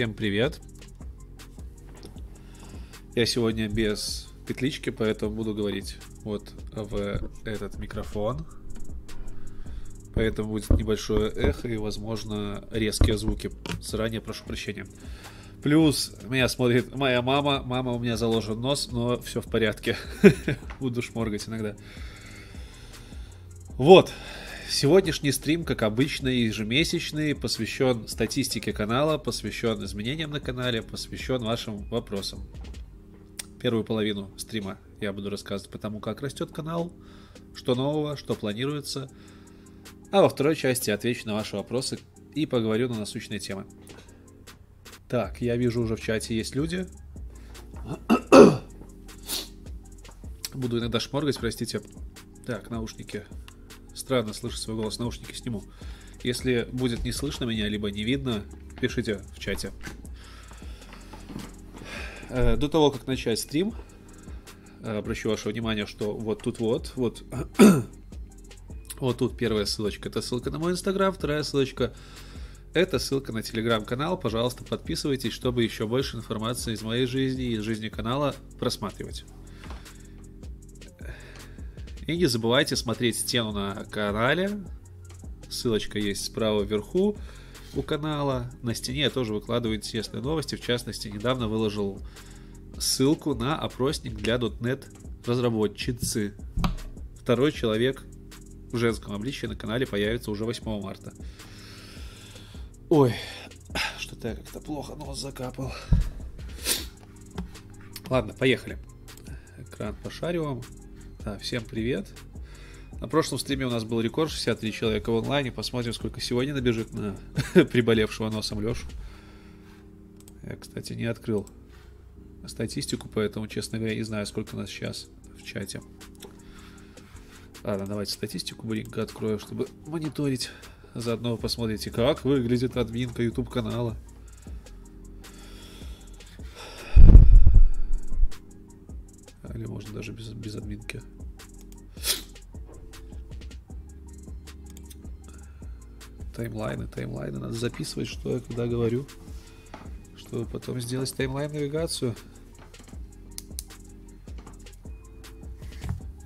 всем привет. Я сегодня без петлички, поэтому буду говорить вот в этот микрофон. Поэтому будет небольшое эхо и, возможно, резкие звуки. Заранее прошу прощения. Плюс меня смотрит моя мама. Мама у меня заложен нос, но все в порядке. Буду шморгать иногда. Вот. Сегодняшний стрим, как обычно, ежемесячный, посвящен статистике канала, посвящен изменениям на канале, посвящен вашим вопросам. Первую половину стрима я буду рассказывать по тому, как растет канал, что нового, что планируется. А во второй части отвечу на ваши вопросы и поговорю на насущные темы. Так, я вижу уже в чате есть люди. Буду иногда шморгать, простите. Так, наушники. Странно слышать свой голос, наушники сниму. Если будет не слышно меня, либо не видно, пишите в чате. Э, До того, как начать стрим, э, обращу ваше внимание, что вот тут вот, вот, вот тут первая ссылочка, это ссылка на мой инстаграм, вторая ссылочка это ссылка на телеграм-канал. Пожалуйста, подписывайтесь, чтобы еще больше информации из моей жизни и из жизни канала просматривать. И не забывайте смотреть стену на канале. Ссылочка есть справа вверху у канала. На стене я тоже выкладываю интересные новости. В частности, недавно выложил ссылку на опросник для .NET разработчицы. Второй человек в женском обличии на канале появится уже 8 марта. Ой, что-то я как-то плохо нос закапал. Ладно, поехали. Экран пошариваем. Да, всем привет. На прошлом стриме у нас был рекорд 63 человека в онлайне. Посмотрим, сколько сегодня набежит на приболевшего носом Лешу. Я, кстати, не открыл статистику, поэтому, честно говоря, не знаю, сколько у нас сейчас в чате. Ладно, давайте статистику быстренько открою, чтобы мониторить. Заодно посмотрите, как выглядит админка YouTube канала. Или можно даже без, без админки. Таймлайны, таймлайны. Надо записывать, что я когда говорю. Чтобы потом сделать таймлайн навигацию.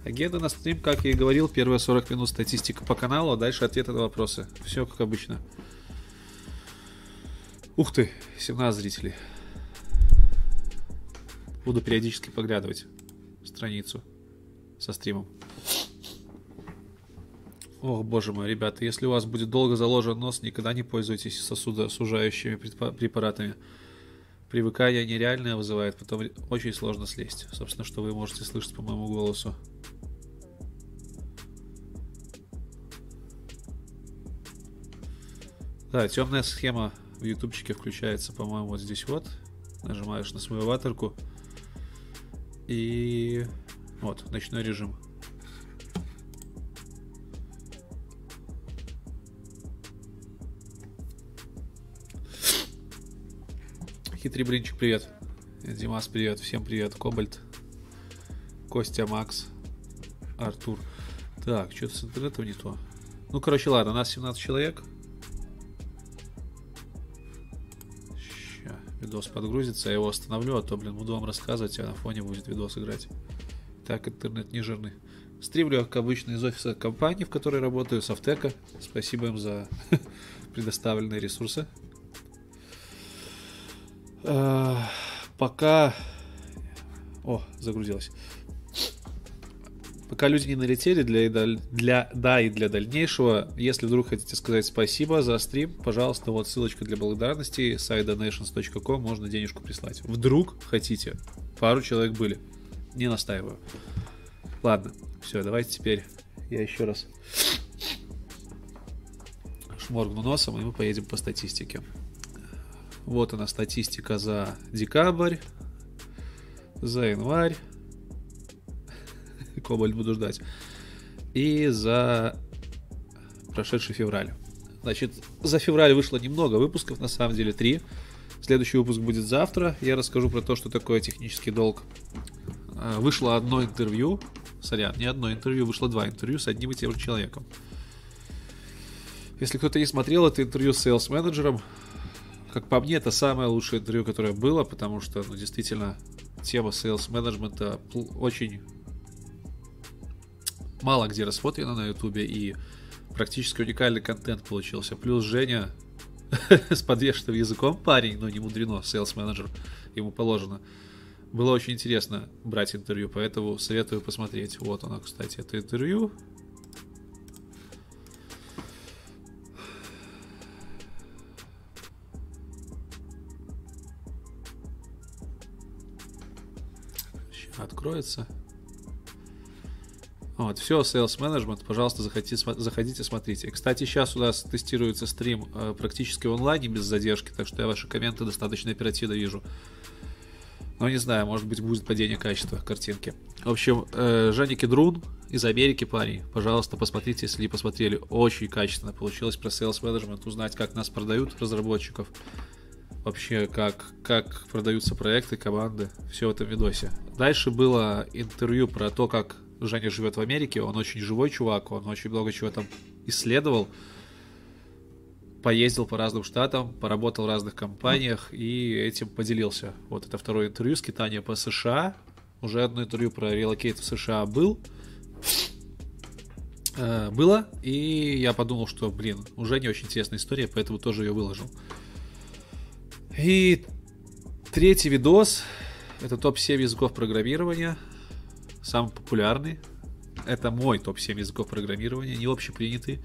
Агенда на стрим, как я и говорил, первые 40 минут статистика по каналу, а дальше ответы на вопросы. Все как обычно. Ух ты, 17 зрителей. Буду периодически поглядывать страницу со стримом. Ох, боже мой, ребята, если у вас будет долго заложен нос, никогда не пользуйтесь сосудосужающими препаратами. Привыкание нереальное вызывает, потом очень сложно слезть. Собственно, что вы можете слышать по моему голосу. Да, темная схема в ютубчике включается, по-моему, вот здесь вот. Нажимаешь на свою аватарку. И вот, ночной режим. Хитрый блинчик, привет. Димас, привет. Всем привет. Кобальт. Костя, Макс. Артур. Так, что-то с интернетом не то. Ну, короче, ладно, у нас 17 человек. Видос подгрузится, я его остановлю, а то, блин, буду вам рассказывать, а на фоне будет видос играть. Так, интернет не жирный. Стримлю, как обычно, из офиса компании, в которой работаю, Софтека. Спасибо им за предоставленные ресурсы. А, пока... О, загрузилось. Пока люди не налетели, для, для, да и для дальнейшего, если вдруг хотите сказать спасибо за стрим, пожалуйста, вот ссылочка для благодарности, сайт donations.com, можно денежку прислать. Вдруг хотите. Пару человек были. Не настаиваю. Ладно, все, давайте теперь я еще раз шморгну носом, и мы поедем по статистике. Вот она статистика за декабрь, за январь. Кобальт буду ждать. И за прошедший февраль. Значит, за февраль вышло немного выпусков, на самом деле три. Следующий выпуск будет завтра. Я расскажу про то, что такое технический долг. А, вышло одно интервью. Сорян, не одно интервью, вышло два интервью с одним и тем же человеком. Если кто-то не смотрел это интервью с sales менеджером как по мне, это самое лучшее интервью, которое было, потому что, ну, действительно, тема sales менеджмента очень мало где рассмотрена на ютубе, и практически уникальный контент получился. Плюс Женя с подвешенным языком парень, но не мудрено, sales менеджер, ему положено. Было очень интересно брать интервью, поэтому советую посмотреть. Вот оно, кстати, это интервью. откроется. Вот, все, Sales Management, пожалуйста, заходите, заходите, смотрите. Кстати, сейчас у нас тестируется стрим э, практически в онлайне без задержки, так что я ваши комменты достаточно оперативно вижу. Но не знаю, может быть будет падение качества картинки. В общем, э, Женя Кедрун из Америки, парень, пожалуйста, посмотрите, если не посмотрели. Очень качественно получилось про Sales Management, узнать, как нас продают разработчиков вообще, как, как продаются проекты, команды, все в этом видосе. Дальше было интервью про то, как Женя живет в Америке, он очень живой чувак, он очень много чего там исследовал, поездил по разным штатам, поработал в разных компаниях и этим поделился. Вот это второе интервью, скитание по США. Уже одно интервью про релокейт в США был. Э, было, и я подумал, что, блин, уже не очень интересная история, поэтому тоже ее выложил. И третий видос это топ-7 языков программирования. Самый популярный. Это мой топ-7 языков программирования, не общепринятый.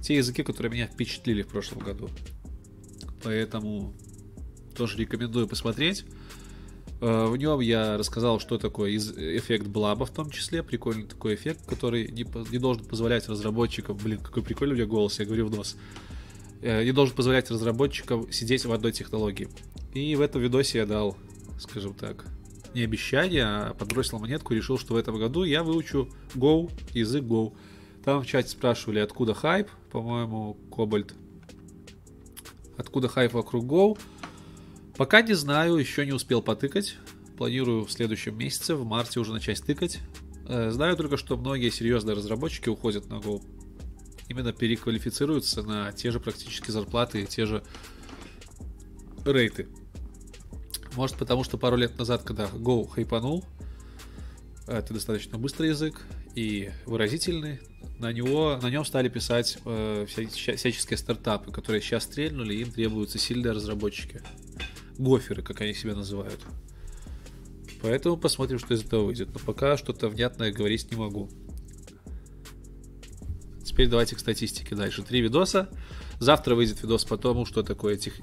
Те языки, которые меня впечатлили в прошлом году. Поэтому тоже рекомендую посмотреть. Э, в нем я рассказал, что такое эффект Блаба в том числе. Прикольный такой эффект, который не, не должен позволять разработчикам... Блин, какой прикольный у меня голос, я говорю в нос. Э, не должен позволять разработчикам сидеть в одной технологии. И в этом видосе я дал, скажем так, не обещание, а подбросил монетку решил, что в этом году я выучу Go, язык Go. Там в чате спрашивали, откуда хайп, по-моему, Кобальт. Откуда хайп вокруг Go? Пока не знаю, еще не успел потыкать. Планирую в следующем месяце, в марте уже начать тыкать. Э, знаю только, что многие серьезные разработчики уходят на Go именно переквалифицируются на те же практически зарплаты и те же рейты. Может потому, что пару лет назад, когда Go хайпанул, это достаточно быстрый язык и выразительный, на него, на нем стали писать э, вся, всяческие стартапы, которые сейчас стрельнули, им требуются сильные разработчики. Гоферы, как они себя называют. Поэтому посмотрим, что из этого выйдет. Но пока что-то внятное говорить не могу. Теперь давайте к статистике дальше. Три видоса. Завтра выйдет видос по тому, что такое тех...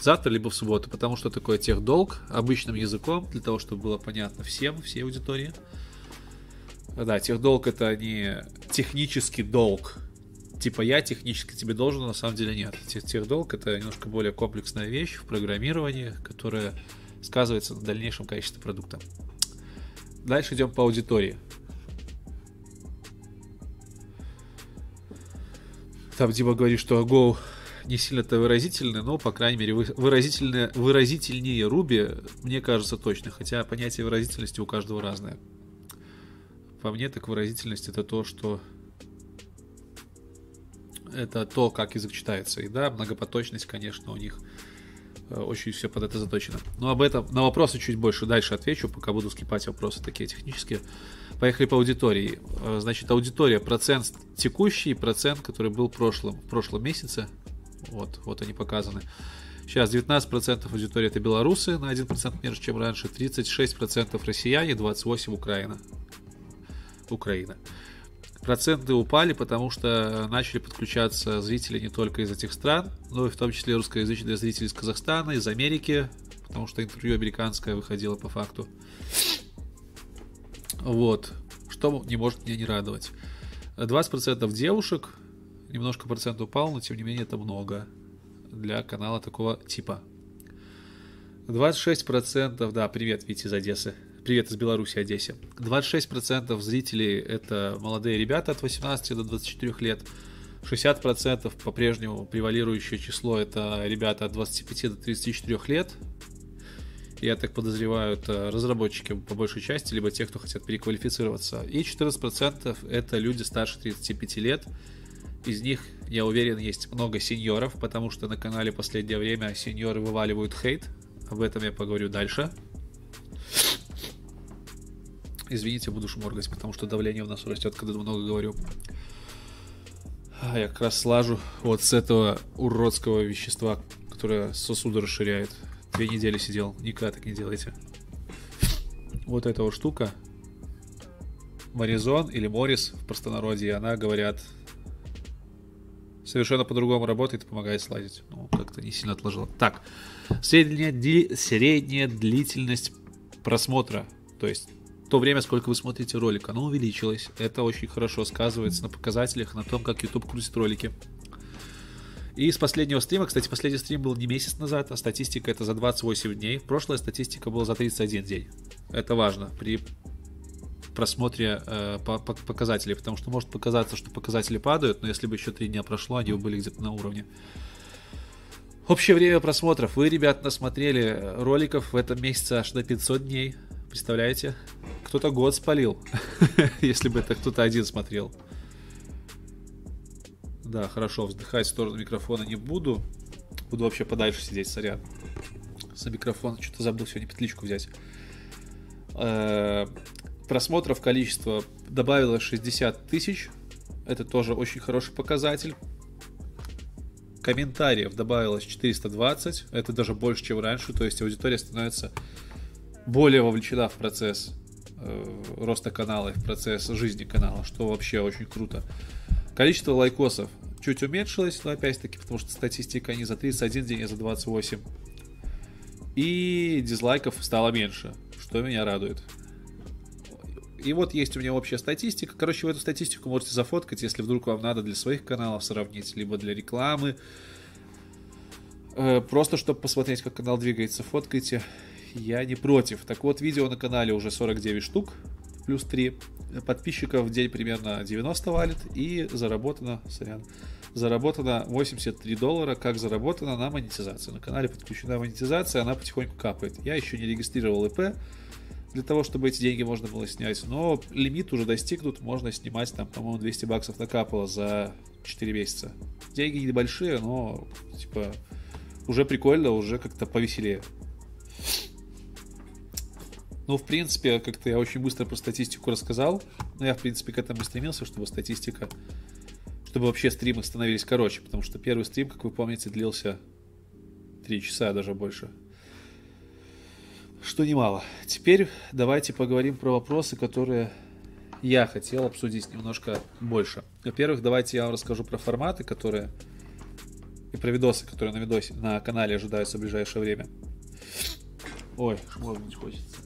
Завтра, либо в субботу, потому что такое техдолг обычным языком, для того, чтобы было понятно всем, всей аудитории. Да, техдолг это не технический долг. Типа я технически тебе должен, но на самом деле нет. Техдолг это немножко более комплексная вещь в программировании, которая сказывается на дальнейшем качестве продукта. Дальше идем по аудитории. Там Дима говорит, что Go не сильно-то выразительный, но, по крайней мере, выразительнее, выразительнее Руби, мне кажется, точно. Хотя понятие выразительности у каждого разное. По мне, так выразительность это то, что это то, как язык читается. И да, многопоточность, конечно, у них э, очень все под это заточено. Но об этом, на вопросы чуть больше дальше отвечу, пока буду скипать вопросы такие технические. Поехали по аудитории. Э, значит, аудитория, процент текущий, процент, который был в прошлом, в прошлом месяце. Вот, вот они показаны. Сейчас 19% аудитории это белорусы, на 1% меньше, чем раньше, 36% россияне, 28% Украина. Украина. Проценты упали, потому что начали подключаться зрители не только из этих стран, но и в том числе русскоязычные зрители из Казахстана, из Америки, потому что интервью американское выходило по факту. Вот. Что не может меня не радовать. 20% девушек, немножко процент упал, но тем не менее это много для канала такого типа. 26%, да, привет, Витя из Одессы. Привет из Беларуси, Одессе. 26% зрителей это молодые ребята от 18 до 24 лет. 60% по-прежнему превалирующее число это ребята от 25 до 34 лет. Я так подозреваю, это разработчики по большей части, либо те, кто хотят переквалифицироваться. И 14% это люди старше 35 лет. Из них, я уверен, есть много сеньоров, потому что на канале последнее время сеньоры вываливают хейт. Об этом я поговорю дальше. Извините, буду шморгать, потому что давление у нас растет, когда много говорю. А я как раз слажу вот с этого уродского вещества, которое сосуды расширяет. Две недели сидел, никогда так не делайте. Вот эта вот штука, Маризон или Морис в простонародье, она, говорят, совершенно по-другому работает и помогает сладить. Ну, как-то не сильно отложила. Так, средняя, ди- средняя длительность просмотра, то есть то время, сколько вы смотрите ролик, оно увеличилось. Это очень хорошо сказывается на показателях, на том, как YouTube крутит ролики. И с последнего стрима, кстати, последний стрим был не месяц назад, а статистика это за 28 дней. Прошлая статистика была за 31 день. Это важно при просмотре э, по, по показателей, потому что может показаться, что показатели падают, но если бы еще три дня прошло, они бы были где-то на уровне. Общее время просмотров. Вы, ребят, насмотрели роликов в этом месяце аж на 500 дней. Представляете? Кто-то год спалил, если бы это кто-то один смотрел. Да, хорошо, вздыхать в сторону микрофона не буду. Буду вообще подальше сидеть, сорян. За микрофон что-то забыл сегодня петличку взять. Просмотров количество добавилось 60 тысяч. Это тоже очень хороший показатель. Комментариев добавилось 420. Это даже больше, чем раньше. То есть аудитория становится более вовлечена в процесс э, роста канала и в процесс жизни канала, что вообще очень круто. Количество лайкосов чуть уменьшилось, но опять-таки, потому что статистика не за 31 день, а за 28. И дизлайков стало меньше, что меня радует. И вот есть у меня общая статистика. Короче, вы эту статистику можете зафоткать, если вдруг вам надо для своих каналов сравнить, либо для рекламы. Э, просто, чтобы посмотреть, как канал двигается, фоткайте. Я не против. Так вот, видео на канале уже 49 штук, плюс 3. Подписчиков в день примерно 90 валит. И заработано, сорян, заработано 83 доллара, как заработано на монетизации. На канале подключена монетизация, она потихоньку капает. Я еще не регистрировал ИП, для того, чтобы эти деньги можно было снять. Но лимит уже достигнут, можно снимать там, по-моему, 200 баксов накапало за 4 месяца. Деньги небольшие, но, типа, уже прикольно, уже как-то повеселее. Ну, в принципе, как-то я очень быстро про статистику рассказал. Но я, в принципе, к этому стремился, чтобы статистика... Чтобы вообще стримы становились короче. Потому что первый стрим, как вы помните, длился 3 часа, даже больше что немало. Теперь давайте поговорим про вопросы, которые я хотел обсудить немножко больше. Во-первых, давайте я вам расскажу про форматы, которые и про видосы, которые на видосе на канале ожидаются в ближайшее время. Ой, шморгнуть хочется.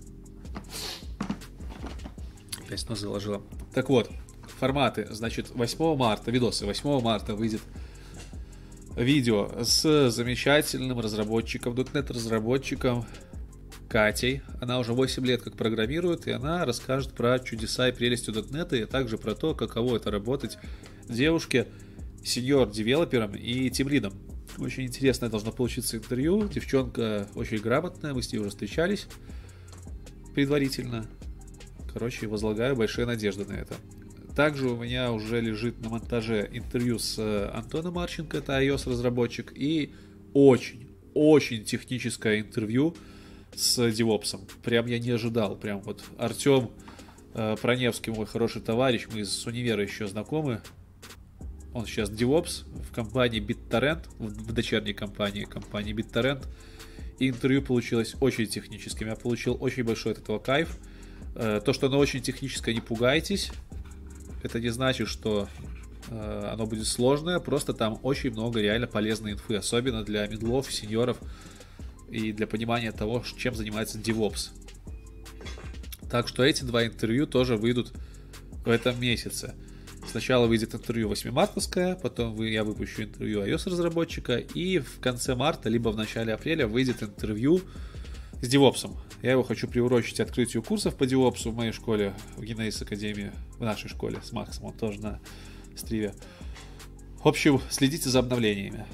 Опять нос заложила. Так вот, форматы. Значит, 8 марта, видосы, 8 марта выйдет видео с замечательным разработчиком, .NET разработчиком Катей. Она уже 8 лет как программирует, и она расскажет про чудеса и прелести .NET, и также про то, каково это работать девушке, сеньор-девелопером и тимлидом. Очень интересное должно получиться интервью. Девчонка очень грамотная, мы с ней уже встречались предварительно. Короче, возлагаю большие надежды на это. Также у меня уже лежит на монтаже интервью с э, Антоном Марченко, это iOS-разработчик, и очень, очень техническое интервью с DevOps. Прям я не ожидал. Прям вот Артем э, Проневский, мой хороший товарищ, мы из универа еще знакомы. Он сейчас DevOps в компании BitTorrent, в дочерней компании, компании BitTorrent. И интервью получилось очень техническим. Я получил очень большой от этого кайф. Э, то, что оно очень техническое, не пугайтесь. Это не значит, что э, оно будет сложное, просто там очень много реально полезной инфы, особенно для медлов, сеньоров и для понимания того, чем занимается DevOps. Так что эти два интервью тоже выйдут в этом месяце. Сначала выйдет интервью 8 мартовское, потом я выпущу интервью iOS-разработчика, и в конце марта, либо в начале апреля выйдет интервью с DevOps. Я его хочу приурочить открытию курсов по DevOps в моей школе, в Genesis Академии, в нашей школе с Максом, он тоже на стриве. В общем, следите за обновлениями.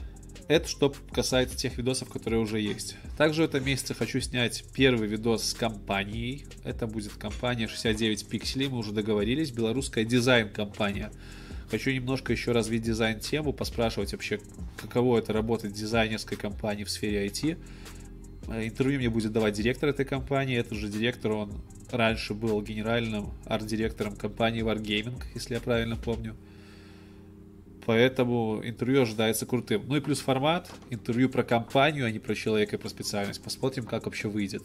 Это что касается тех видосов, которые уже есть. Также в этом месяце хочу снять первый видос с компанией. Это будет компания 69 пикселей, мы уже договорились. Белорусская дизайн-компания. Хочу немножко еще развить дизайн-тему, поспрашивать вообще, каково это работать дизайнерской компании в сфере IT. Э, интервью мне будет давать директор этой компании. Этот же директор, он раньше был генеральным арт-директором компании Wargaming, если я правильно помню. Поэтому интервью ожидается крутым. Ну и плюс формат. Интервью про компанию, а не про человека и про специальность. Посмотрим, как вообще выйдет.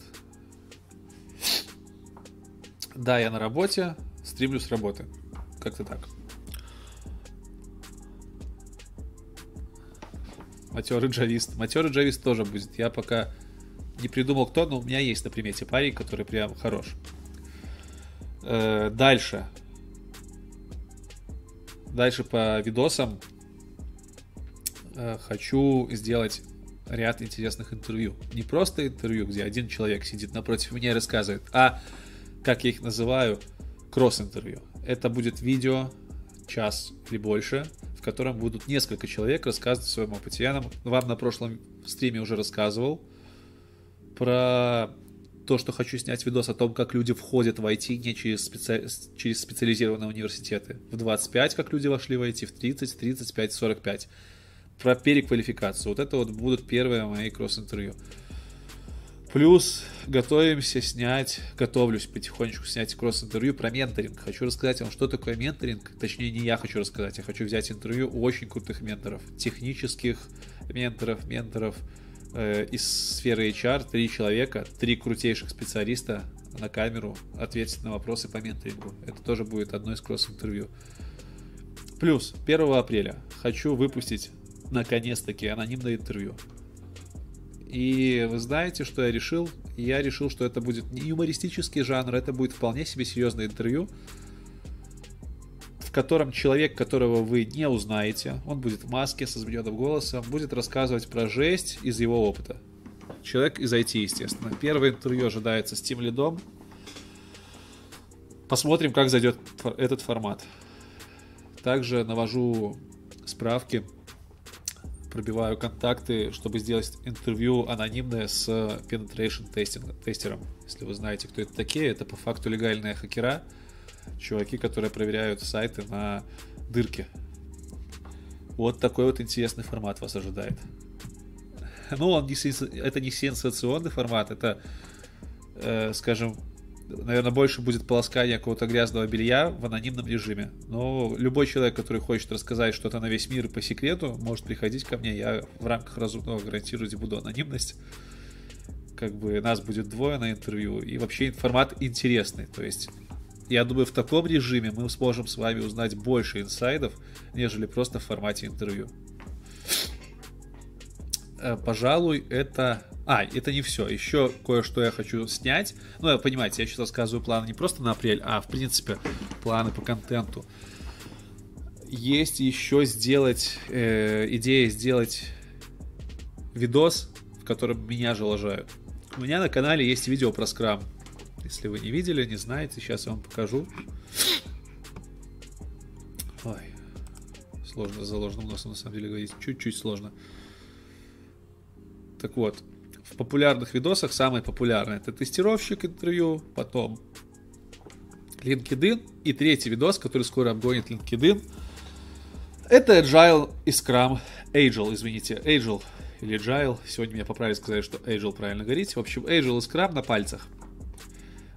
Да, я на работе. Стримлю с работы. Как-то так. Матерый джавист. Матерый джавист тоже будет. Я пока не придумал кто, но у меня есть на примете парень, который прям хорош. Э, дальше. Дальше по видосам э, хочу сделать ряд интересных интервью. Не просто интервью, где один человек сидит напротив меня и рассказывает, а, как я их называю, кросс-интервью. Это будет видео, час или больше, в котором будут несколько человек рассказывать о своем опыте. Я вам на прошлом стриме уже рассказывал про то, что хочу снять видос о том, как люди входят в IT не через, специ... через специализированные университеты. В 25, как люди вошли в IT, в 30, 35, 45. Про переквалификацию. Вот это вот будут первые мои кросс-интервью. Плюс готовимся снять, готовлюсь потихонечку снять кросс-интервью про менторинг. Хочу рассказать вам, что такое менторинг. Точнее, не я хочу рассказать, я хочу взять интервью у очень крутых менторов. Технических менторов, менторов, э, из сферы HR три человека, три крутейших специалиста на камеру ответить на вопросы по менторингу. Это тоже будет одно из кросс-интервью. Плюс 1 апреля хочу выпустить наконец-таки анонимное интервью. И вы знаете, что я решил? Я решил, что это будет не юмористический жанр, это будет вполне себе серьезное интервью, в котором человек, которого вы не узнаете, он будет в маске со измененным голосом, будет рассказывать про жесть из его опыта. Человек из IT, естественно. Первое интервью ожидается с Тим Лидом. Посмотрим, как зайдет этот формат. Также навожу справки, пробиваю контакты, чтобы сделать интервью анонимное с penetration тестером. Если вы знаете, кто это такие, это по факту легальные хакера, чуваки, которые проверяют сайты на дырки. Вот такой вот интересный формат вас ожидает. Ну, он не, это не сенсационный формат, это, э, скажем, наверное, больше будет полоскание какого-то грязного белья в анонимном режиме. Но любой человек, который хочет рассказать что-то на весь мир по секрету, может приходить ко мне. Я в рамках разумного гарантирую, буду анонимность. Как бы нас будет двое на интервью. И вообще формат интересный. То есть я думаю, в таком режиме мы сможем с вами узнать больше инсайдов, нежели просто в формате интервью. Э, пожалуй, это... А, это не все. Еще кое-что я хочу снять. Ну, понимаете, я сейчас рассказываю планы не просто на апрель, а, в принципе, планы по контенту. Есть еще сделать... Э, идея сделать видос, в котором меня же лажают. У меня на канале есть видео про скрам. Если вы не видели, не знаете, сейчас я вам покажу. Ой, сложно ложным носом на самом деле говорить. Чуть-чуть сложно. Так вот, в популярных видосах самый популярный это тестировщик интервью, потом LinkedIn. И третий видос, который скоро обгонит LinkedIn, это Agile и Scrum. Agile, извините, Agile или Agile. Сегодня меня поправили, сказали, что Agile правильно говорить. В общем, Agile и Scrum на пальцах.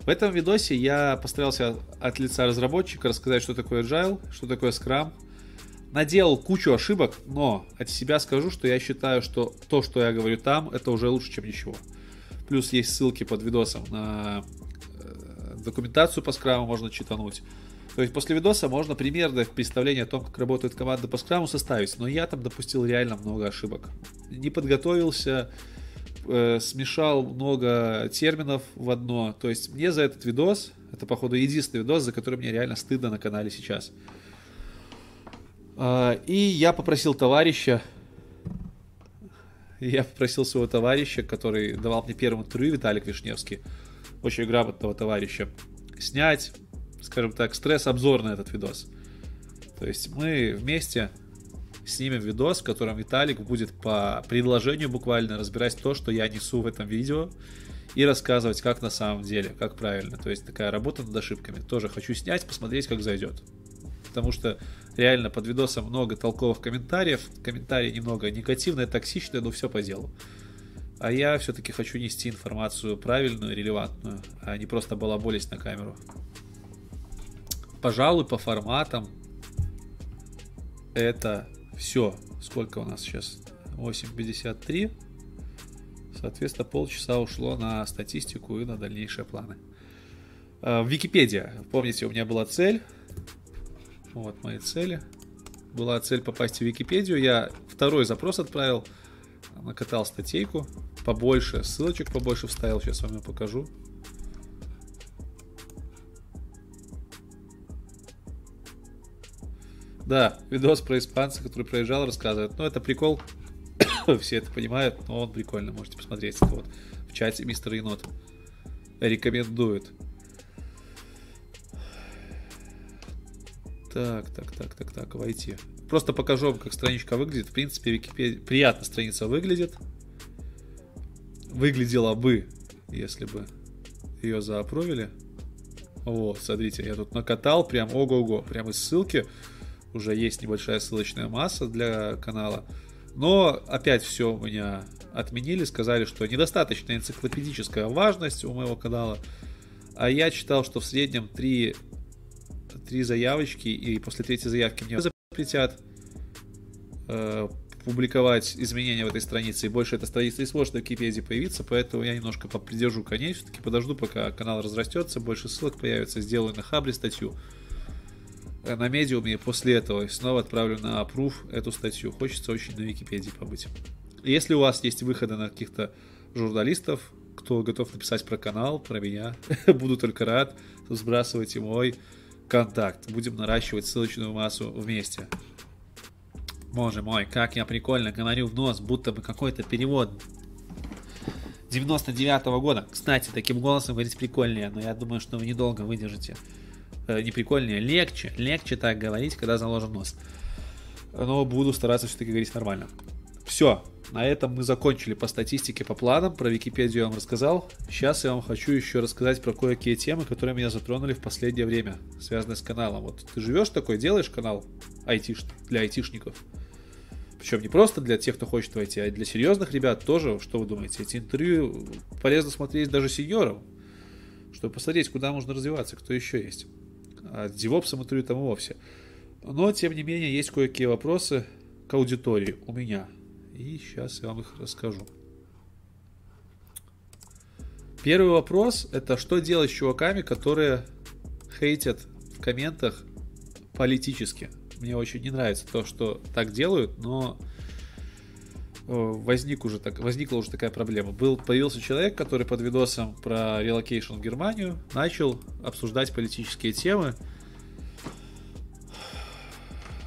В этом видосе я постарался от лица разработчика рассказать, что такое Agile, что такое Scrum. Наделал кучу ошибок, но от себя скажу, что я считаю, что то, что я говорю там, это уже лучше, чем ничего. Плюс есть ссылки под видосом на э, документацию по скраму можно читануть. То есть после видоса можно примерное представление о том, как работает команда по скраму составить. Но я там допустил реально много ошибок. Не подготовился, э, смешал много терминов в одно. То есть мне за этот видос, это походу единственный видос, за который мне реально стыдно на канале сейчас. Э, и я попросил товарища, я попросил своего товарища, который давал мне первое интервью, Виталик Вишневский, очень грамотного товарища, снять, скажем так, стресс-обзор на этот видос. То есть мы вместе снимем видос, в котором Виталик будет по предложению буквально разбирать то, что я несу в этом видео, и рассказывать, как на самом деле, как правильно. То есть такая работа над ошибками. Тоже хочу снять, посмотреть, как зайдет. Потому что реально под видосом много толковых комментариев. Комментарии немного негативные, токсичные, но все по делу. А я все-таки хочу нести информацию правильную, релевантную, а не просто балаболить на камеру. Пожалуй, по форматам это все. Сколько у нас сейчас? 8.53. Соответственно, полчаса ушло на статистику и на дальнейшие планы. А, Википедия. Помните, у меня была цель. Вот мои цели. Была цель попасть в Википедию. Я второй запрос отправил. Накатал статейку. Побольше. Ссылочек побольше вставил. Сейчас вам ее покажу. Да, видос про испанца, который проезжал, рассказывает. Ну, это прикол. Все это понимают, но он прикольно. Можете посмотреть. Это вот в чате мистер Енот рекомендует. Так, так, так, так, так, войти. Просто покажу вам, как страничка выглядит. В принципе, Википедия... приятно страница выглядит. Выглядела бы, если бы ее заапровили. Вот, смотрите, я тут накатал прям ого-го, прям из ссылки уже есть небольшая ссылочная масса для канала. Но опять все у меня отменили, сказали, что недостаточно энциклопедическая важность у моего канала. А я читал, что в среднем три, три заявочки, и после третьей заявки мне запретят э, публиковать изменения в этой странице, и больше эта страница не сможет на Википедии появиться, поэтому я немножко попридержу коней, все-таки подожду, пока канал разрастется, больше ссылок появится, сделаю на Хабре статью. Э, на медиуме и после этого снова отправлю на approve эту статью. Хочется очень на Википедии побыть. Если у вас есть выходы на каких-то журналистов, кто готов написать про канал, про меня, буду только рад. Сбрасывайте мой контакт. Будем наращивать ссылочную массу вместе. Боже мой, как я прикольно говорю в нос, будто бы какой-то перевод 99 -го года. Кстати, таким голосом говорить прикольнее, но я думаю, что вы недолго выдержите. Э, не прикольнее, легче, легче так говорить, когда заложен нос. Но буду стараться все-таки говорить нормально. Все, на этом мы закончили по статистике, по планам. Про Википедию я вам рассказал. Сейчас я вам хочу еще рассказать про кое-какие темы, которые меня затронули в последнее время, связанные с каналом. Вот ты живешь такой, делаешь канал IT, для айтишников. Причем не просто для тех, кто хочет войти, а для серьезных ребят тоже. Что вы думаете? Эти интервью полезно смотреть даже сеньорам, чтобы посмотреть, куда можно развиваться, кто еще есть а девопсом интервью там и вовсе. Но, тем не менее, есть кое-какие вопросы к аудитории у меня. И сейчас я вам их расскажу. Первый вопрос – это что делать с чуваками, которые хейтят в комментах политически. Мне очень не нравится то, что так делают, но возник уже так, возникла уже такая проблема. Был, появился человек, который под видосом про relocation в Германию начал обсуждать политические темы.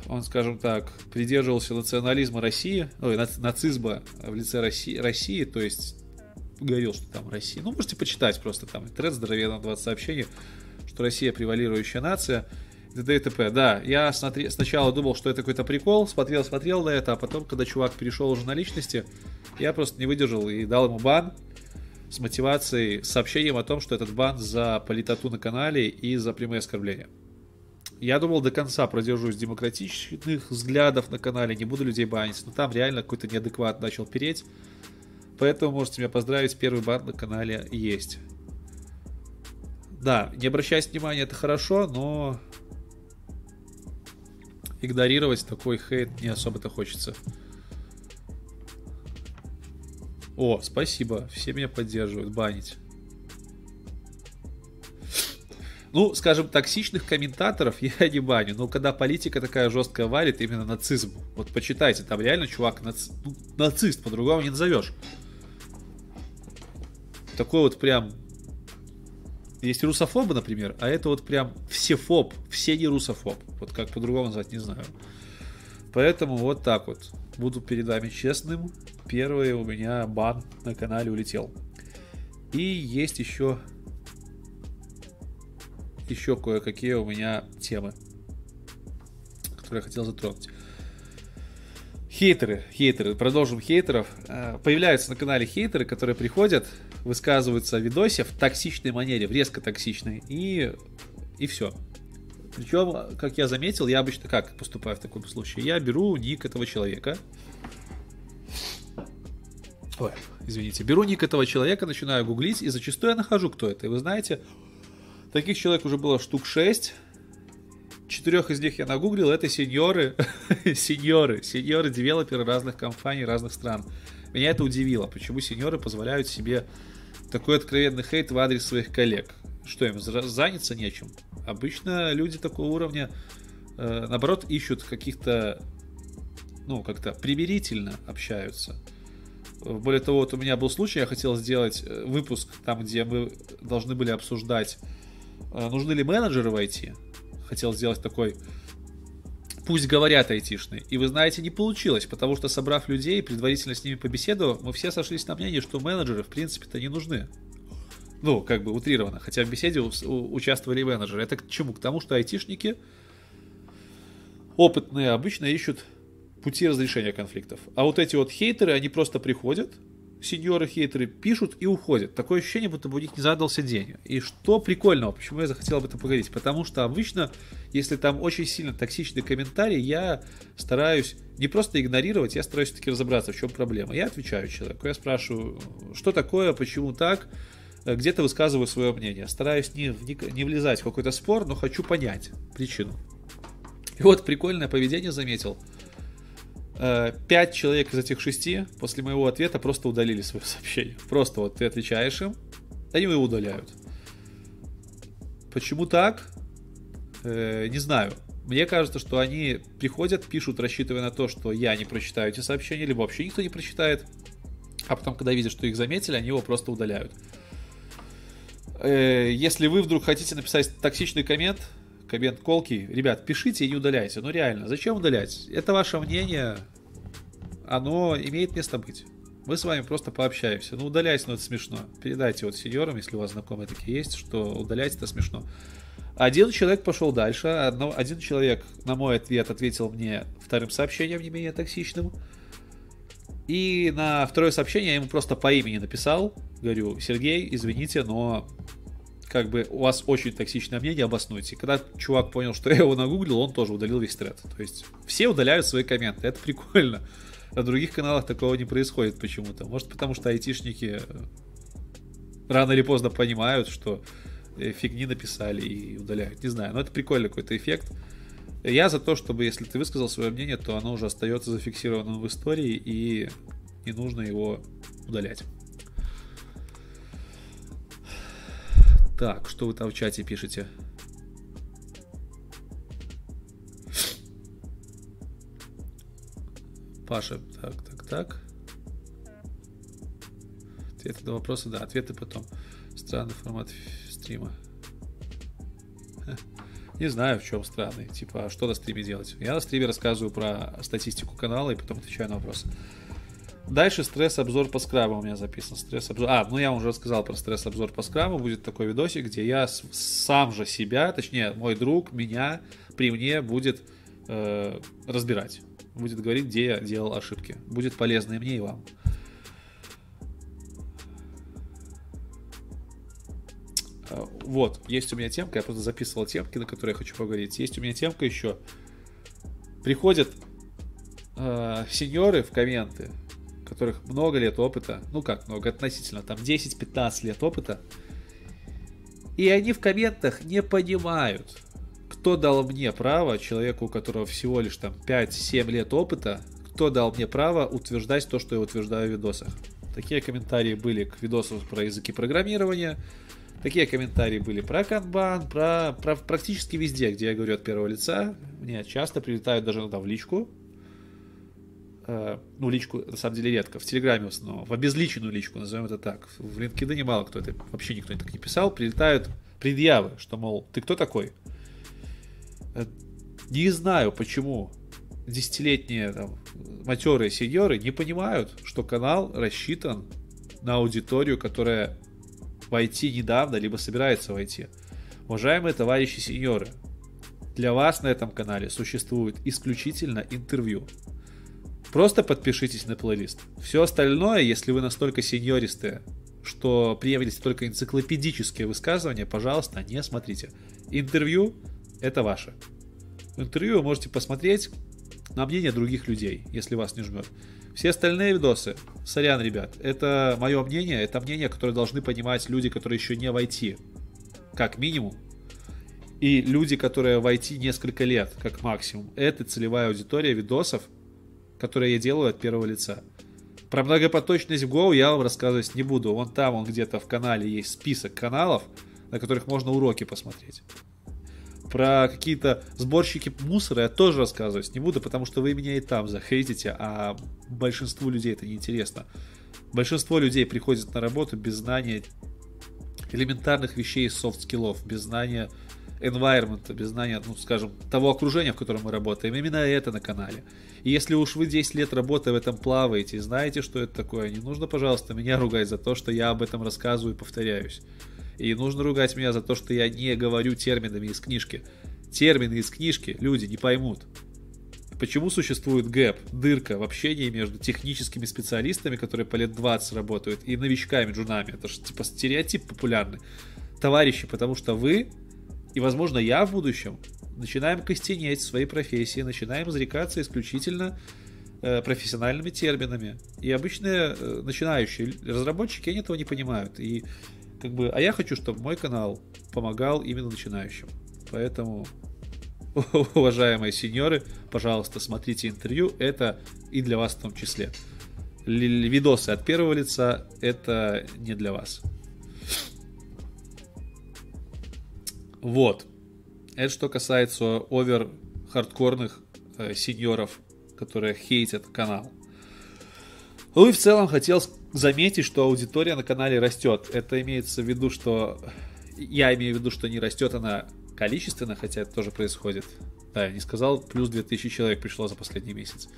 Он, скажем так, придерживался национализма России, ой, нацизма в лице России, России, то есть говорил, что там Россия. Ну, можете почитать просто там интернет здоровенно 20 сообщений, что Россия превалирующая нация т.д. и т.п. Да, я смотри, сначала думал, что это какой-то прикол, смотрел, смотрел на это, а потом, когда чувак перешел уже на личности, я просто не выдержал и дал ему бан. с мотивацией, с сообщением о том, что этот бан за политоту на канале и за прямые оскорбления. Я думал, до конца продержусь демократичных взглядов на канале, не буду людей банить, но там реально какой-то неадекват начал переть. Поэтому можете меня поздравить, первый бан на канале есть. Да, не обращать внимания это хорошо, но игнорировать такой хейт не особо-то хочется. О, спасибо, все меня поддерживают, банить. Ну, скажем, токсичных комментаторов я не баню, но когда политика такая жесткая валит, именно нацизм. Вот почитайте, там реально чувак наци... ну, нацист, по-другому не назовешь. Такой вот прям... Есть русофобы, например, а это вот прям всефоб, все не русофоб. Вот как по-другому назвать, не знаю. Поэтому вот так вот. Буду перед вами честным. Первый у меня бан на канале улетел. И есть еще еще кое-какие у меня темы, которые я хотел затронуть. Хейтеры, хейтеры, продолжим хейтеров. Э, появляются на канале хейтеры, которые приходят, высказываются о видосе в токсичной манере, в резко токсичной, и, и все. Причем, как я заметил, я обычно как поступаю в таком случае? Я беру ник этого человека. Ой, извините. Беру ник этого человека, начинаю гуглить, и зачастую я нахожу, кто это. И вы знаете, Таких человек уже было штук 6. Четырех из них я нагуглил. Это сеньоры, сеньоры, сеньоры, девелоперы разных компаний, разных стран. Меня это удивило. Почему сеньоры позволяют себе такой откровенный хейт в адрес своих коллег? Что им, заняться нечем? Обычно люди такого уровня, э, наоборот, ищут каких-то, ну, как-то примирительно общаются. Более того, вот у меня был случай, я хотел сделать э, выпуск там, где мы должны были обсуждать а, нужны ли менеджеры в IT. Хотел сделать такой пусть говорят айтишные. И вы знаете, не получилось, потому что собрав людей, предварительно с ними побеседовав, мы все сошлись на мнении, что менеджеры в принципе-то не нужны. Ну, как бы утрированно. Хотя в беседе участвовали менеджеры. Это к чему? К тому, что айтишники опытные обычно ищут пути разрешения конфликтов. А вот эти вот хейтеры, они просто приходят, сеньоры хейтеры пишут и уходят. Такое ощущение, будто бы у них не задался день. И что прикольного, почему я захотел об этом поговорить? Потому что обычно, если там очень сильно токсичный комментарий, я стараюсь не просто игнорировать, я стараюсь все-таки разобраться, в чем проблема. Я отвечаю человеку, я спрашиваю, что такое, почему так, где-то высказываю свое мнение. Стараюсь не, не, влезать в какой-то спор, но хочу понять причину. И вот прикольное поведение заметил – пять человек из этих шести после моего ответа просто удалили свое сообщение. Просто вот ты отвечаешь им, они его удаляют. Почему так? Э, не знаю. Мне кажется, что они приходят, пишут, рассчитывая на то, что я не прочитаю эти сообщения, либо вообще никто не прочитает. А потом, когда видят, что их заметили, они его просто удаляют. Э, если вы вдруг хотите написать токсичный коммент, коммент колки. Ребят, пишите и не удаляйте. Ну реально, зачем удалять? Это ваше мнение, оно имеет место быть. Мы с вами просто пообщаемся. Ну, удаляйте, но это смешно. Передайте вот сеньорам, если у вас знакомые такие есть, что удалять это смешно. Один человек пошел дальше. Одно, один человек на мой ответ ответил мне вторым сообщением, не менее токсичным. И на второе сообщение я ему просто по имени написал. Говорю, Сергей, извините, но как бы у вас очень токсичное мнение, обоснуйте. Когда чувак понял, что я его нагуглил, он тоже удалил весь тред. То есть все удаляют свои комменты, это прикольно. На других каналах такого не происходит почему-то. Может потому что айтишники э, рано или поздно понимают, что э, фигни написали и удаляют. Не знаю, но это прикольный какой-то эффект. Я за то, чтобы если ты высказал свое мнение, то оно уже остается зафиксированным в истории и не нужно его удалять. Так, что вы там в чате пишете? Паша, так, так, так. Ответы на вопросы, да, ответы потом. Странный формат стрима. Не знаю, в чем странный. Типа, а что на стриме делать? Я на стриме рассказываю про статистику канала и потом отвечаю на вопросы. Дальше стресс-обзор по скраму у меня записан. Стресс-обзор. А, ну я уже рассказал про стресс-обзор по скраму. Будет такой видосик, где я сам же себя, точнее, мой друг, меня при мне будет э, разбирать. Будет говорить, где я делал ошибки. Будет полезно и мне, и вам. Э, вот, есть у меня темка, я просто записывал темки, на которые я хочу поговорить. Есть у меня темка еще. Приходят э, сеньоры в комменты, у которых много лет опыта, ну как много, относительно, там 10-15 лет опыта, и они в комментах не понимают, кто дал мне право, человеку, у которого всего лишь там 5-7 лет опыта, кто дал мне право утверждать то, что я утверждаю в видосах. Такие комментарии были к видосу про языки программирования, такие комментарии были про канбан, про, про практически везде, где я говорю от первого лица. Мне часто прилетают даже иногда в личку, э, ну, личку, на самом деле, редко, в Телеграме в основном, в обезличенную личку, назовем это так. В LinkedIn мало кто это, вообще никто так не писал, прилетают предъявы, что, мол, ты кто такой? Э, не знаю, почему десятилетние там, матерые сеньоры не понимают, что канал рассчитан на аудиторию, которая войти недавно, либо собирается войти. Уважаемые товарищи сеньоры, для вас на этом канале существует исключительно интервью. Просто подпишитесь на плейлист. Все остальное, если вы настолько сеньористые, что приемлете только энциклопедические высказывания, пожалуйста, не смотрите. Интервью – это ваше. Интервью вы можете посмотреть на мнение других людей, если вас не жмет. Все остальные видосы, сорян, ребят, это мое мнение, это мнение, которое должны понимать люди, которые еще не войти, как минимум. И люди, которые войти несколько лет, как максимум. Это целевая аудитория видосов, которые я делаю от первого лица. Про многопоточность в Go я вам рассказывать не буду. Вон там, он где-то в канале есть список каналов, на которых можно уроки посмотреть. Про какие-то сборщики мусора я тоже рассказывать не буду, потому что вы меня и там захейтите, а большинству людей это неинтересно. Большинство людей приходит на работу без знания элементарных вещей софт-скиллов, без знания environment, без знания, ну, скажем, того окружения, в котором мы работаем. Именно это на канале. И если уж вы 10 лет работы в этом плаваете, знаете, что это такое, не нужно, пожалуйста, меня ругать за то, что я об этом рассказываю и повторяюсь. И нужно ругать меня за то, что я не говорю терминами из книжки. Термины из книжки люди не поймут. Почему существует гэп, дырка в общении между техническими специалистами, которые по лет 20 работают, и новичками, джунами? Это же типа стереотип популярный. Товарищи, потому что вы, и возможно я в будущем, начинаем костенеть в своей профессии, начинаем зарекаться исключительно э, профессиональными терминами. И обычные э, начинающие разработчики, они этого не понимают. И как бы, а я хочу, чтобы мой канал помогал именно начинающим. Поэтому, уважаемые сеньоры, пожалуйста, смотрите интервью, это и для вас в том числе. Видосы от первого лица это не для вас. Вот. Это что касается овер хардкорных э, сеньоров, которые хейтят канал. Ну и в целом хотел заметить, что аудитория на канале растет. Это имеется в виду, что... Я имею в виду, что не растет она количественно, хотя это тоже происходит. Да, я не сказал, плюс 2000 человек пришло за последний месяц.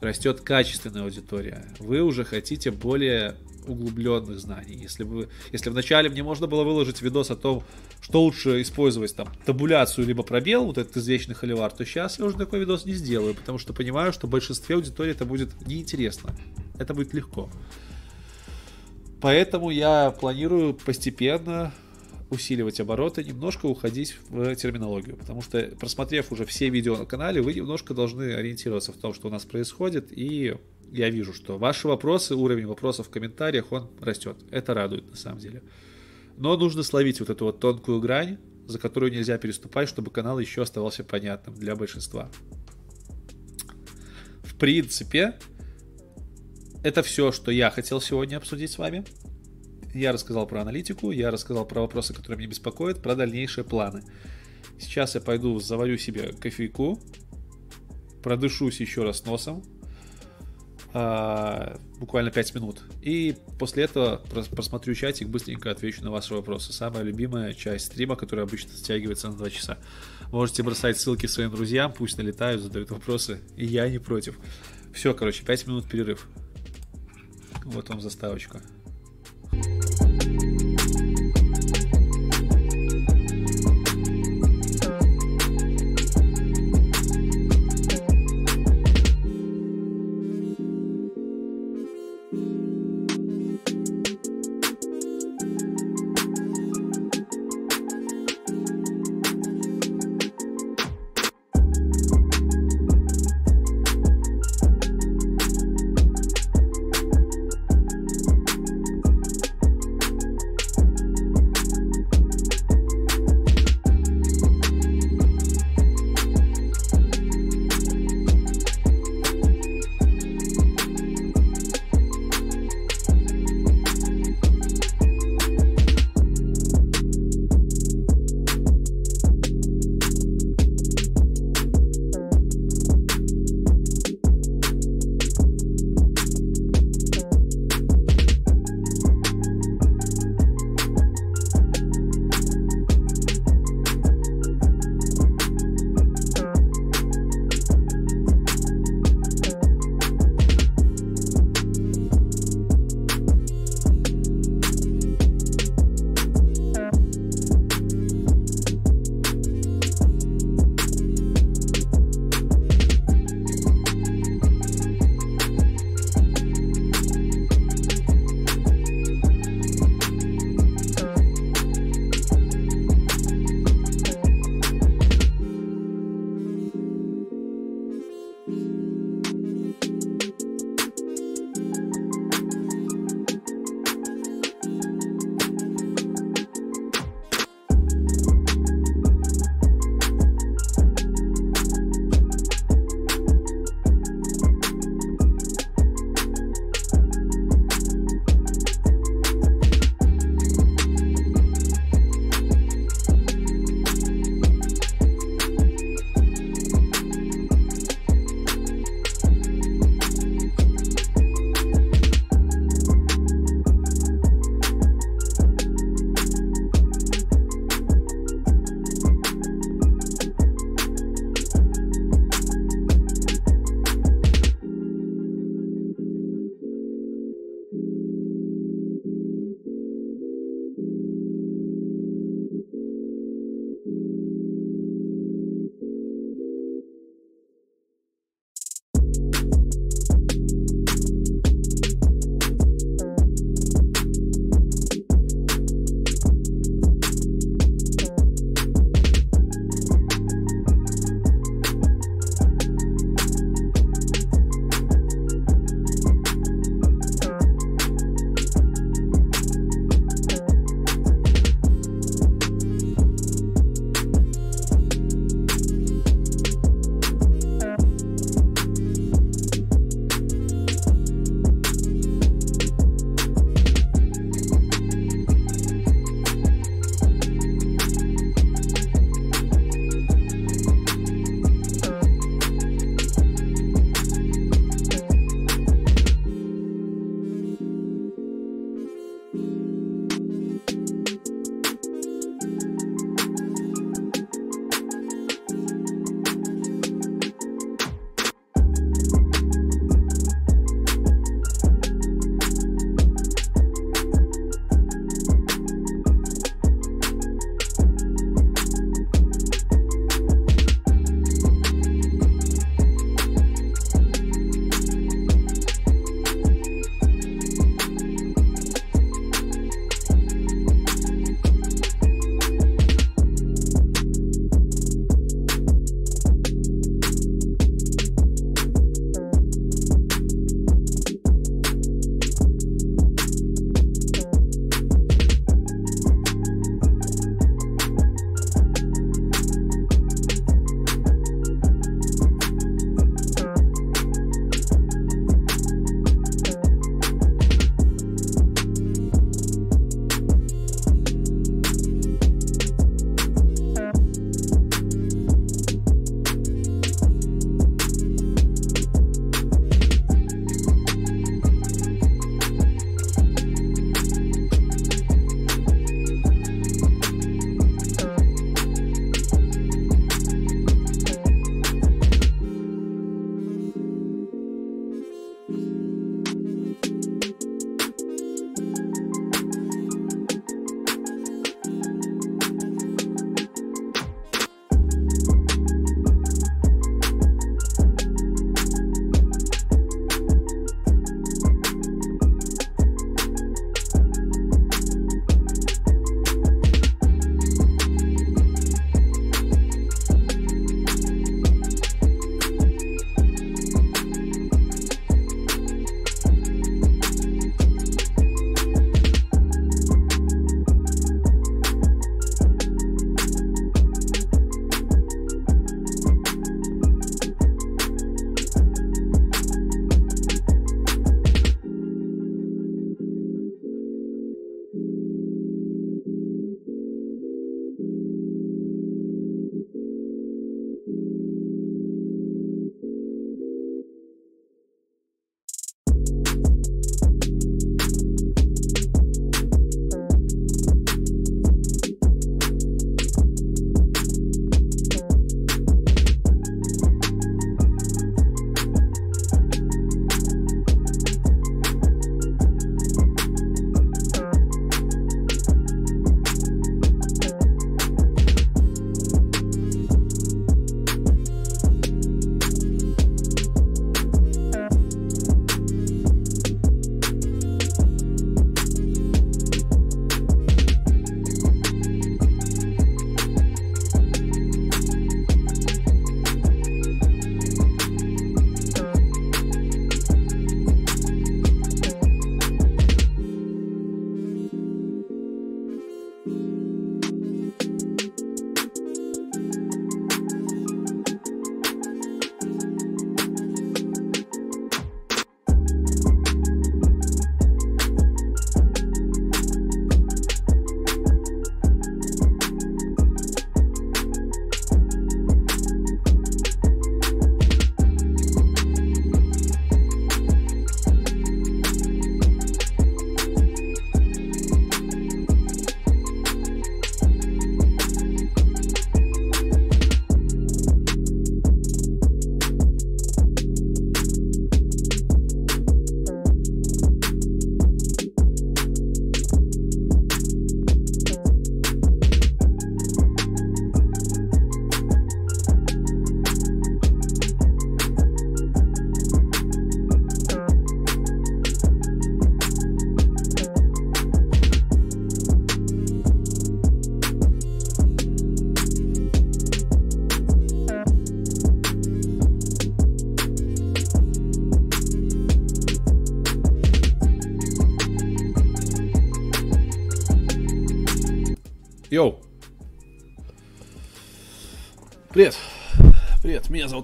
Растет качественная аудитория. Вы уже хотите более углубленных знаний. Если, вы, если вначале мне можно было выложить видос о том, что лучше использовать, там, табуляцию либо пробел, вот этот извечный холивар, то сейчас я уже такой видос не сделаю, потому что понимаю, что большинстве аудитории это будет неинтересно. Это будет легко. Поэтому я планирую постепенно усиливать обороты, немножко уходить в терминологию, потому что просмотрев уже все видео на канале, вы немножко должны ориентироваться в том, что у нас происходит, и я вижу, что ваши вопросы, уровень вопросов в комментариях, он растет. Это радует на самом деле. Но нужно словить вот эту вот тонкую грань, за которую нельзя переступать, чтобы канал еще оставался понятным для большинства. В принципе, это все, что я хотел сегодня обсудить с вами. Я рассказал про аналитику, я рассказал про вопросы, которые меня беспокоят, про дальнейшие планы. Сейчас я пойду заварю себе кофейку, продышусь еще раз носом, а, буквально 5 минут. И после этого просмотрю чатик, быстренько отвечу на ваши вопросы. Самая любимая часть стрима, которая обычно стягивается на 2 часа. Можете бросать ссылки своим друзьям, пусть налетают, задают вопросы, и я не против. Все, короче, 5 минут перерыв. Вот вам заставочка. Йоу!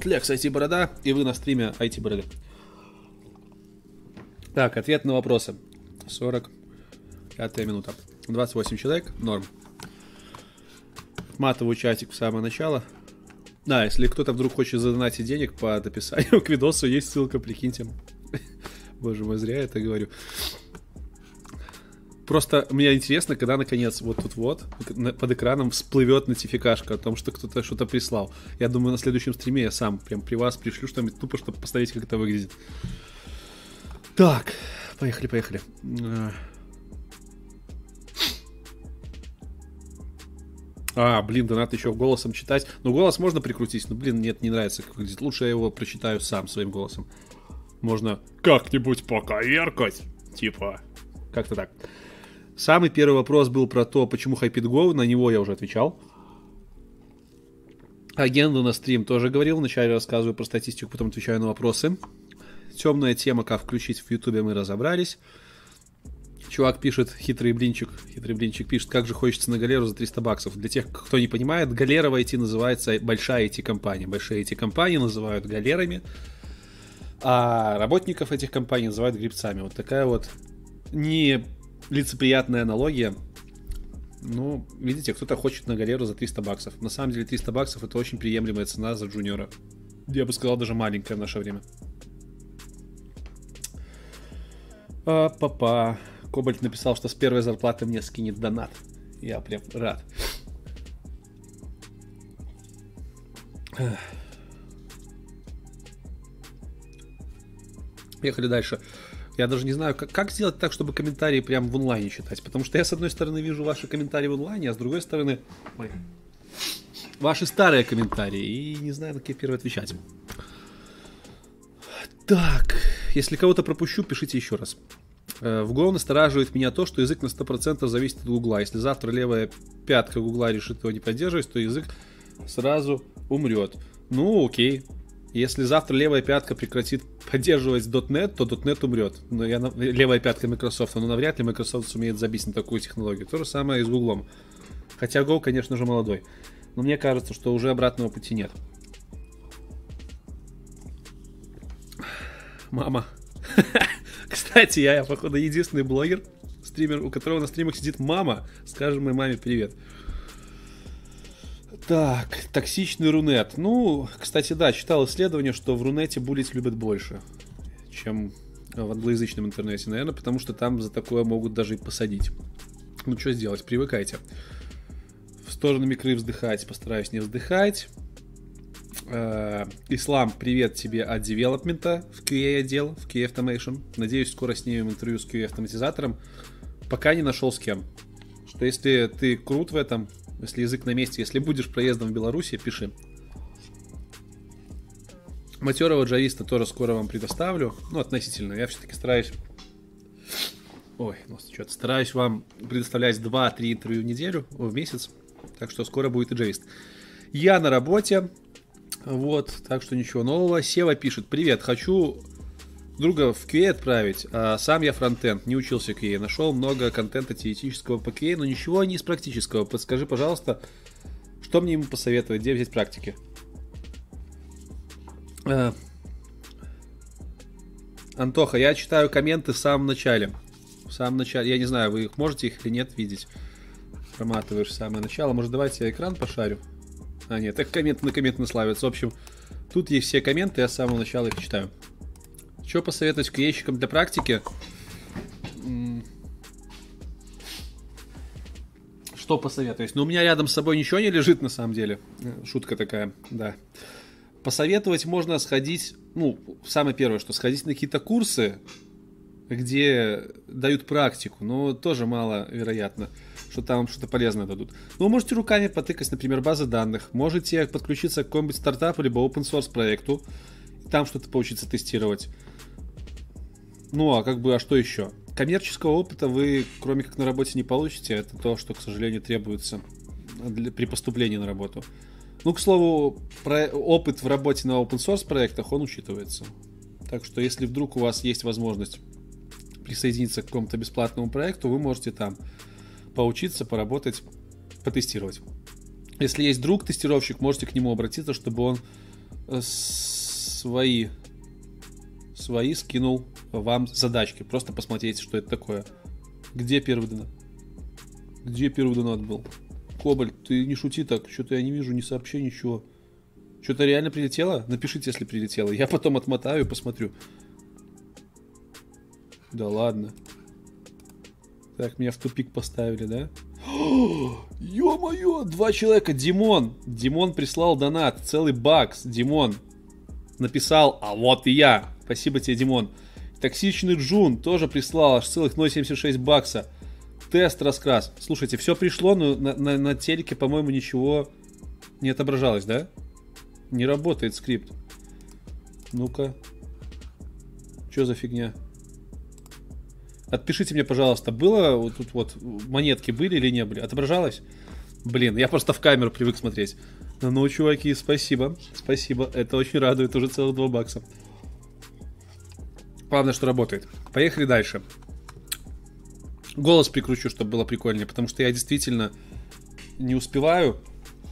Зовут Лекс, IT-борода, и вы на стриме IT-бороды. Так, ответ на вопросы. 45 минута. 28 человек, норм. Матовый чатик в самое начало. Да, если кто-то вдруг хочет задонатить денег по описанию к видосу, есть ссылка, прикиньте. Боже мой, зря я это говорю. Просто мне интересно, когда наконец вот тут вот под экраном всплывет нотификашка о том, что кто-то что-то прислал. Я думаю, на следующем стриме я сам прям при вас пришлю что-нибудь тупо, чтобы посмотреть, как это выглядит. Так, поехали, поехали. А, блин, да надо еще голосом читать. Ну, голос можно прикрутить, но, блин, нет, не нравится, как выглядит. Лучше я его прочитаю сам своим голосом. Можно как-нибудь поковеркать. Типа, как-то так. Самый первый вопрос был про то, почему Hyped Go. На него я уже отвечал. Агенду на стрим тоже говорил. Вначале рассказываю про статистику, потом отвечаю на вопросы. Темная тема, как включить в Ютубе, мы разобрались. Чувак пишет, хитрый блинчик, хитрый блинчик пишет, как же хочется на галеру за 300 баксов. Для тех, кто не понимает, галера в IT называется большая IT-компания. Большие IT-компании называют галерами, а работников этих компаний называют грибцами. Вот такая вот не лицеприятная аналогия. Ну, видите, кто-то хочет на галеру за 300 баксов. На самом деле 300 баксов это очень приемлемая цена за джуниора. Я бы сказал, даже маленькая в наше время. А, папа. Кобальт написал, что с первой зарплаты мне скинет донат. Я прям рад. Ехали дальше. Я даже не знаю, как, как сделать так, чтобы комментарии прям в онлайне читать. Потому что я, с одной стороны, вижу ваши комментарии в онлайне, а с другой стороны, ой, ваши старые комментарии. И не знаю, на какие первые отвечать. Так, если кого-то пропущу, пишите еще раз. Э, в Go настораживает меня то, что язык на 100% зависит от угла. Если завтра левая пятка гугла решит его не поддерживать, то язык сразу умрет. Ну, окей. Если завтра левая пятка прекратит поддерживать .NET, то .NET умрет. Но я, левая пятка Microsoft, но навряд ли Microsoft сумеет забить на такую технологию. То же самое и с Google. Хотя Go, конечно же, молодой. Но мне кажется, что уже обратного пути нет. Мама. Кстати, я, походу, единственный блогер, стример, у которого на стримах сидит мама. Скажем моей маме привет. Так, токсичный рунет. Ну, кстати, да, читал исследование, что в рунете булить любят больше, чем в англоязычном интернете, наверное, потому что там за такое могут даже и посадить. Ну, что сделать, привыкайте. В сторону микры вздыхать, постараюсь не вздыхать. Э, Ислам, привет тебе от девелопмента в QA отдел, в QA Automation. Надеюсь, скоро снимем интервью с QA автоматизатором. Пока не нашел с кем. Что если ты крут в этом, если язык на месте, если будешь проездом в Беларуси, пиши. Матерого джависта тоже скоро вам предоставлю. Ну, относительно. Я все-таки стараюсь... Ой, ну что-то стараюсь вам предоставлять 2-3 интервью в неделю, в месяц. Так что скоро будет и джавист. Я на работе. Вот, так что ничего нового. Сева пишет, привет, хочу друга в QA отправить, а сам я фронтенд, не учился QA, нашел много контента теоретического по QA, но ничего не из практического. Подскажи, пожалуйста, что мне ему посоветовать, где взять практики? А... Антоха, я читаю комменты в самом начале. В самом начале, я не знаю, вы их можете их или нет видеть. Проматываешь самое начало. Может, давайте я экран пошарю? А, нет, так комменты на комменты наславятся. В общем, тут есть все комменты, я с самого начала их читаю. Что посоветовать куещикам для практики? Что посоветовать? Ну, у меня рядом с собой ничего не лежит, на самом деле. Э, шутка такая, да. Посоветовать можно сходить, ну, самое первое, что сходить на какие-то курсы, где дают практику, но тоже мало вероятно что там что-то полезное дадут. Но вы можете руками потыкать, например, базы данных, можете подключиться к какому-нибудь стартапу либо open source проекту, там что-то поучиться тестировать. Ну, а как бы, а что еще? Коммерческого опыта вы, кроме как на работе, не получите. Это то, что, к сожалению, требуется для, при поступлении на работу. Ну, к слову, про, опыт в работе на open source проектах, он учитывается. Так что, если вдруг у вас есть возможность присоединиться к какому-то бесплатному проекту, вы можете там поучиться, поработать потестировать. Если есть друг тестировщик, можете к нему обратиться, чтобы он э, свои свои скинул вам задачки. Просто посмотрите, что это такое. Где первый донат? Где первый донат был? Кобальт, ты не шути так. Что-то я не вижу ни сообщений, ничего. Что-то реально прилетело? Напишите, если прилетело. Я потом отмотаю и посмотрю. Да ладно. Так, меня в тупик поставили, да? Ё-моё, два человека. Димон. Димон прислал донат. Целый бакс. Димон написал, а вот и я. Спасибо тебе, Димон. Токсичный Джун тоже прислал аж целых 0,76 бакса. Тест раскрас. Слушайте, все пришло, но на, на, на телеке, по-моему, ничего не отображалось, да? Не работает скрипт. Ну-ка. Что за фигня? Отпишите мне, пожалуйста, было вот тут вот монетки были или не были? Отображалось? Блин, я просто в камеру привык смотреть. Ну, чуваки, спасибо. Спасибо. Это очень радует. Уже целых 2 бакса. Главное, что работает. Поехали дальше. Голос прикручу, чтобы было прикольнее, потому что я действительно не успеваю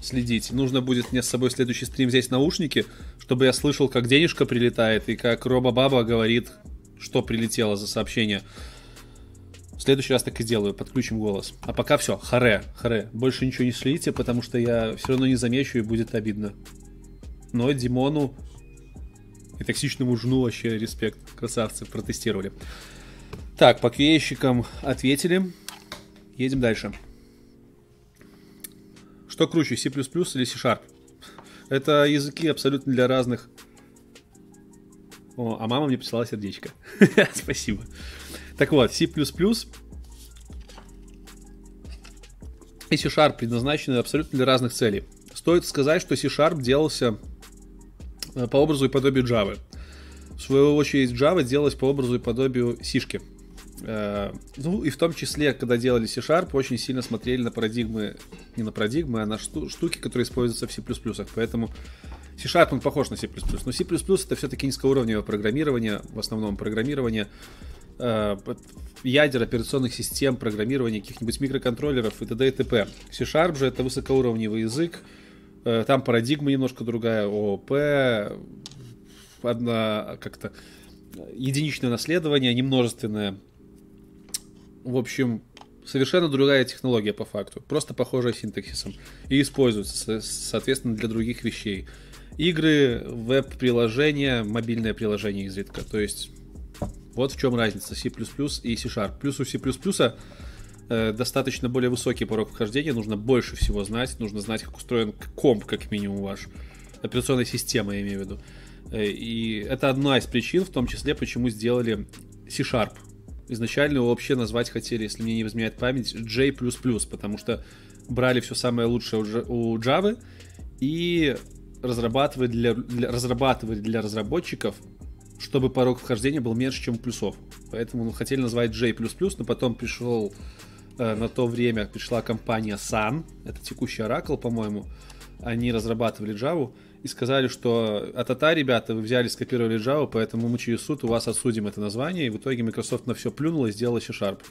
следить. Нужно будет мне с собой следующий стрим взять наушники, чтобы я слышал, как денежка прилетает и как Роба Баба говорит, что прилетело за сообщение. В следующий раз так и сделаю, подключим голос. А пока все, харе, харе. Больше ничего не шлите, потому что я все равно не замечу и будет обидно. Но Димону и токсичному жну вообще респект. Красавцы, протестировали. Так, по QA-щикам ответили. Едем дальше. Что круче, C++ или C-Sharp? Это языки абсолютно для разных. О, а мама мне прислала сердечко. Спасибо. Так вот, C++ и C-Sharp предназначены абсолютно для разных целей. Стоит сказать, что C-Sharp делался по образу и подобию Java. В свою очередь, Java делалась по образу и подобию Сишки. Э, ну, и в том числе, когда делали C-Sharp, очень сильно смотрели на парадигмы, не на парадигмы, а на штуки, которые используются в C++. Поэтому C-Sharp, он похож на C++. Но C++ это все-таки низкоуровневое программирование, в основном программирование э, ядер операционных систем, программирование каких-нибудь микроконтроллеров и т.д. и т.п. C-Sharp же это высокоуровневый язык, э, там парадигма немножко другая, ООП, одна как-то единичное наследование, не множественное. В общем, совершенно другая технология по факту, просто похожая синтаксисом и используется, соответственно, для других вещей. Игры, веб-приложения, мобильное приложение изредка. То есть вот в чем разница C++ и C-Sharp. Плюс у C++ э, достаточно более высокий порог вхождения, нужно больше всего знать, нужно знать, как устроен комп, как минимум, ваш. Операционная система, я имею в виду. Э, и это одна из причин, в том числе, почему сделали C-Sharp. Изначально его вообще назвать хотели, если мне не изменяет память, J++, потому что брали все самое лучшее у Java и разрабатывали для, для, разрабатывали для разработчиков чтобы порог вхождения был меньше, чем плюсов. Поэтому ну, хотели назвать J++, но потом пришел на то время пришла компания Sun, это текущий Oracle, по-моему. Они разрабатывали Java и сказали, что а-та-та, ребята, вы взяли, скопировали Java, поэтому мы через суд у вас отсудим это название. И в итоге Microsoft на все плюнула и сделала C-Sharp.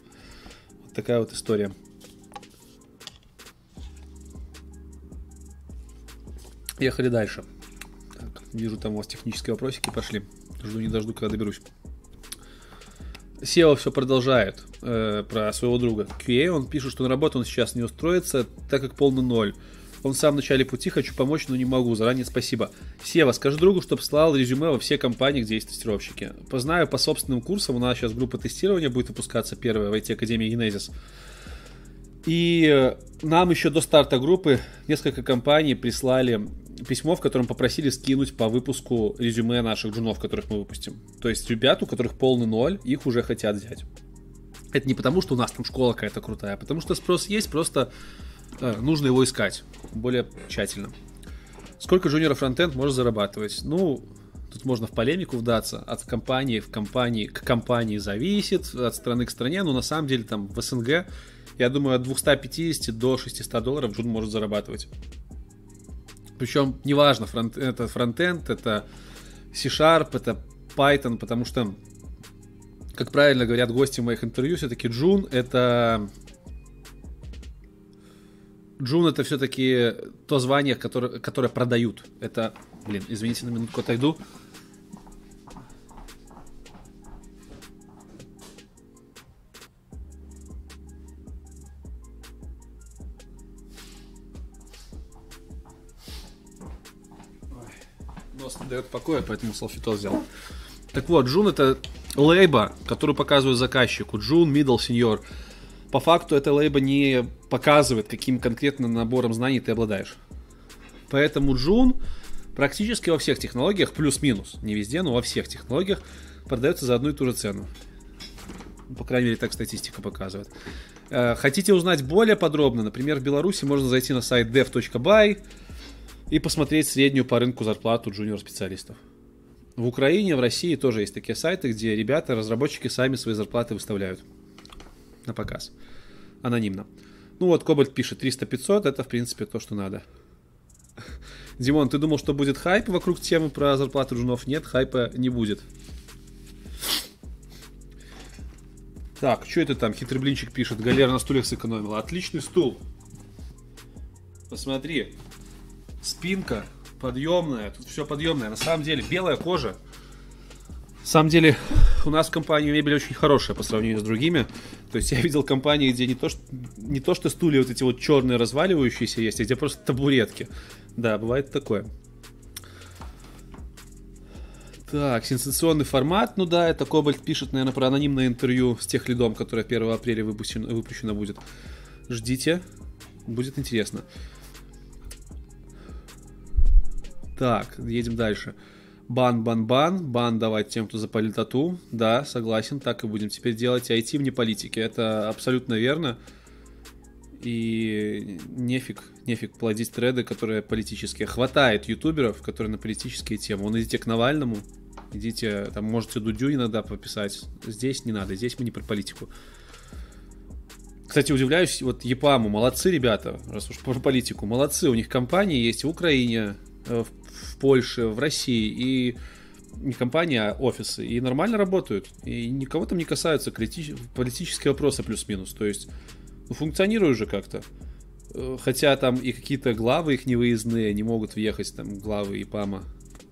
Вот такая вот история. Ехали дальше. Так, вижу, там у вас технические вопросики пошли. Жду не дожду, когда доберусь. SEO все продолжает э, про своего друга. QA, он пишет, что на работу он сейчас не устроится, так как полный ноль. Он в самом начале пути, хочу помочь, но не могу. Заранее спасибо. Сева, скажи другу, чтобы слал резюме во все компании, где есть тестировщики. Познаю по собственным курсам, у нас сейчас группа тестирования будет выпускаться первая в IT Академии Genesis. И э, нам еще до старта группы несколько компаний прислали письмо, в котором попросили скинуть по выпуску резюме наших джунов, которых мы выпустим. То есть ребят, у которых полный ноль, их уже хотят взять. Это не потому, что у нас там школа какая-то крутая, а потому что спрос есть, просто э, нужно его искать более тщательно. Сколько джуниоров фронтенд может зарабатывать? Ну, тут можно в полемику вдаться. От компании в компании к компании зависит, от страны к стране, но на самом деле там в СНГ, я думаю, от 250 до 600 долларов джун может зарабатывать. Причем неважно, фронт, это фронтенд, это C-Sharp, это Python, потому что, как правильно говорят гости моих интервью, все-таки Джун это Джун это все-таки то звание, которое, которое продают. Это, блин, извините, на минутку отойду. Не дает покоя, поэтому салфетол взял. Так вот, Джун это лейба, которую показывают заказчику. Джун, middle, senior. По факту эта лейба не показывает, каким конкретно набором знаний ты обладаешь. Поэтому Джун практически во всех технологиях, плюс-минус, не везде, но во всех технологиях, продается за одну и ту же цену. По крайней мере, так статистика показывает. Э, хотите узнать более подробно? Например, в Беларуси можно зайти на сайт dev.by и посмотреть среднюю по рынку зарплату джуниор-специалистов. В Украине, в России тоже есть такие сайты, где ребята, разработчики сами свои зарплаты выставляют на показ. Анонимно. Ну вот, Кобальт пишет 300-500, это в принципе то, что надо. Димон, ты думал, что будет хайп вокруг темы про зарплату джунов? Нет, хайпа не будет. Так, что это там? Хитрый блинчик пишет. Галера на стульях сэкономила. Отличный стул. Посмотри. Спинка подъемная. Тут все подъемное. На самом деле, белая кожа. На самом деле, у нас в компании мебель очень хорошая по сравнению с другими. То есть я видел компании, где не то, что, не то, что стулья вот эти вот черные разваливающиеся есть, а где просто табуретки. Да, бывает такое. Так, сенсационный формат, ну да, это Кобальт пишет, наверное, про анонимное интервью с тех лидом, которое 1 апреля выпущено, выпущено будет. Ждите, будет интересно. Так, едем дальше. Бан, бан, бан, бан давать тем, кто запалил тату. Да, согласен, так и будем теперь делать. IT вне политики, это абсолютно верно. И нефиг, нефиг плодить треды, которые политические. Хватает ютуберов, которые на политические темы. Вон идите к Навальному, идите, там можете Дудю иногда пописать. Здесь не надо, здесь мы не про политику. Кстати, удивляюсь, вот ЕПАМу, молодцы ребята, раз уж про политику, молодцы, у них компании есть в Украине, э, в Польше, в России, и не компания, а офисы, и нормально работают, и никого там не касаются крити- политические вопросы плюс-минус, то есть ну, функционируют же как-то. Э, хотя там и какие-то главы их невыездные не могут въехать, там главы ИПАМа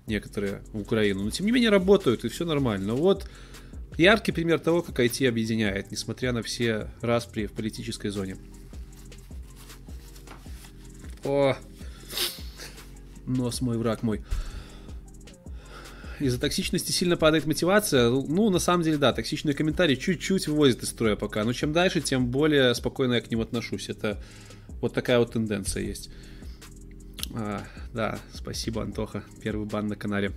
некоторые в Украину, но тем не менее работают, и все нормально. Вот яркий пример того, как IT объединяет, несмотря на все распри в политической зоне. О, нос мой, враг мой. Из-за токсичности сильно падает мотивация. Ну, на самом деле, да, токсичные комментарии чуть-чуть выводят из строя пока. Но чем дальше, тем более спокойно я к ним отношусь. Это вот такая вот тенденция есть. А, да, спасибо, Антоха. Первый бан на канале.